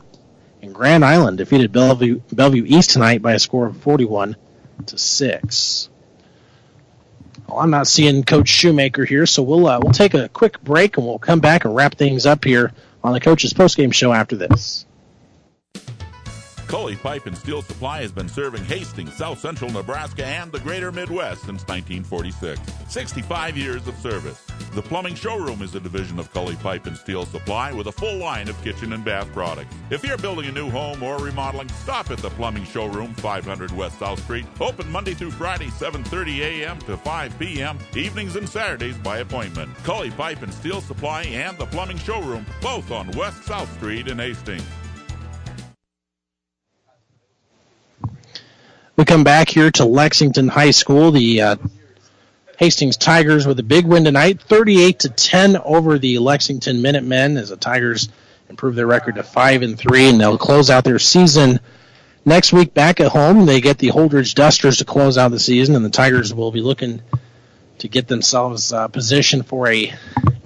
And Grand Island defeated Bellevue, Bellevue East tonight by a score of 41 to six. Well, I'm not seeing Coach Shoemaker here, so we'll uh, we'll take a quick break and we'll come back and wrap things up here on the coach's postgame show after this. Kully Pipe and Steel Supply has been serving Hastings, South Central Nebraska, and the greater Midwest since 1946. 65 years of service. The Plumbing Showroom is a division of Kully Pipe and Steel Supply with a full line of kitchen and bath products. If you're building a new home or remodeling, stop at the Plumbing Showroom, 500 West South Street. Open Monday through Friday, 7:30 a.m. to 5 p.m. Evenings and Saturdays by appointment. Kully Pipe and Steel Supply and the Plumbing Showroom, both on West South Street in Hastings. We come back here to Lexington High School. The uh, Hastings Tigers with a big win tonight, 38 to 10 over the Lexington Minutemen as the Tigers improve their record to 5 and 3 and they'll close out their season next week back at home. They get the Holdrege Dusters to close out the season and the Tigers will be looking to get themselves uh, positioned for a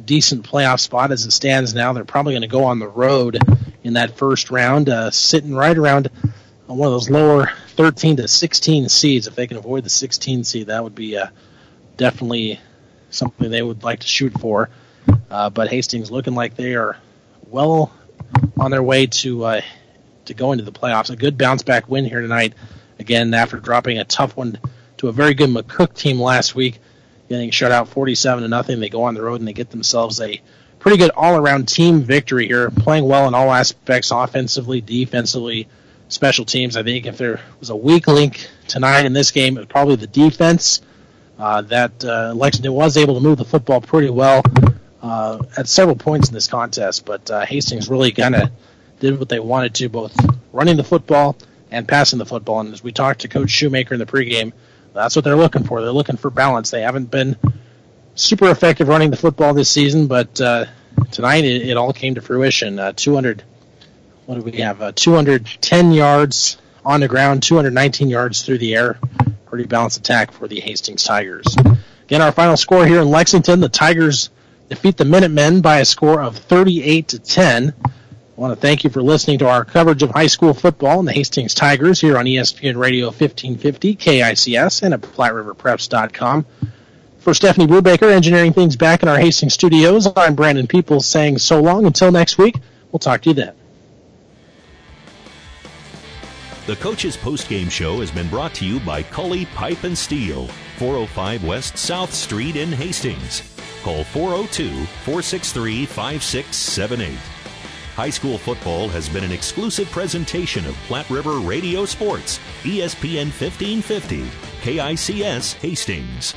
decent playoff spot as it stands now. They're probably going to go on the road in that first round, uh, sitting right around one of those lower 13 to 16 seeds. If they can avoid the 16 seed, that would be uh, definitely something they would like to shoot for. Uh, but Hastings looking like they are well on their way to uh, to go into the playoffs. A good bounce back win here tonight. Again, after dropping a tough one to a very good McCook team last week, getting shut out 47 to nothing. They go on the road and they get themselves a pretty good all around team victory here, playing well in all aspects, offensively, defensively special teams. I think if there was a weak link tonight in this game, probably the defense. Uh, that uh, Lexington was able to move the football pretty well uh, at several points in this contest, but uh, Hastings really kind of did what they wanted to, both running the football and passing the football. And as we talked to Coach Shoemaker in the pregame, that's what they're looking for. They're looking for balance. They haven't been super effective running the football this season, but uh, tonight it, it, all came to fruition. Uh, 200 what do we have? Uh, 210 yards on the ground, 219 yards through the air. Pretty balanced attack for the Hastings Tigers. Again, our final score here in Lexington: the Tigers defeat the Minutemen by a score of 38 to 10. I want to thank you for listening to our coverage of high school football and the Hastings Tigers here on ESPN Radio 1550 KICS and at PlatteRiverPreps.com. For Stephanie Brubaker, engineering things back in our Hastings studios, I'm Brandon Peoples saying so long until next week. We'll talk to you then. The Coach's Postgame Show has been brought to you by Kully Pipe and Steel, 405 West South Street in Hastings. Call 402 463 5678. High school football has been an exclusive presentation of Platte River Radio Sports, ESPN 1550, KICS Hastings.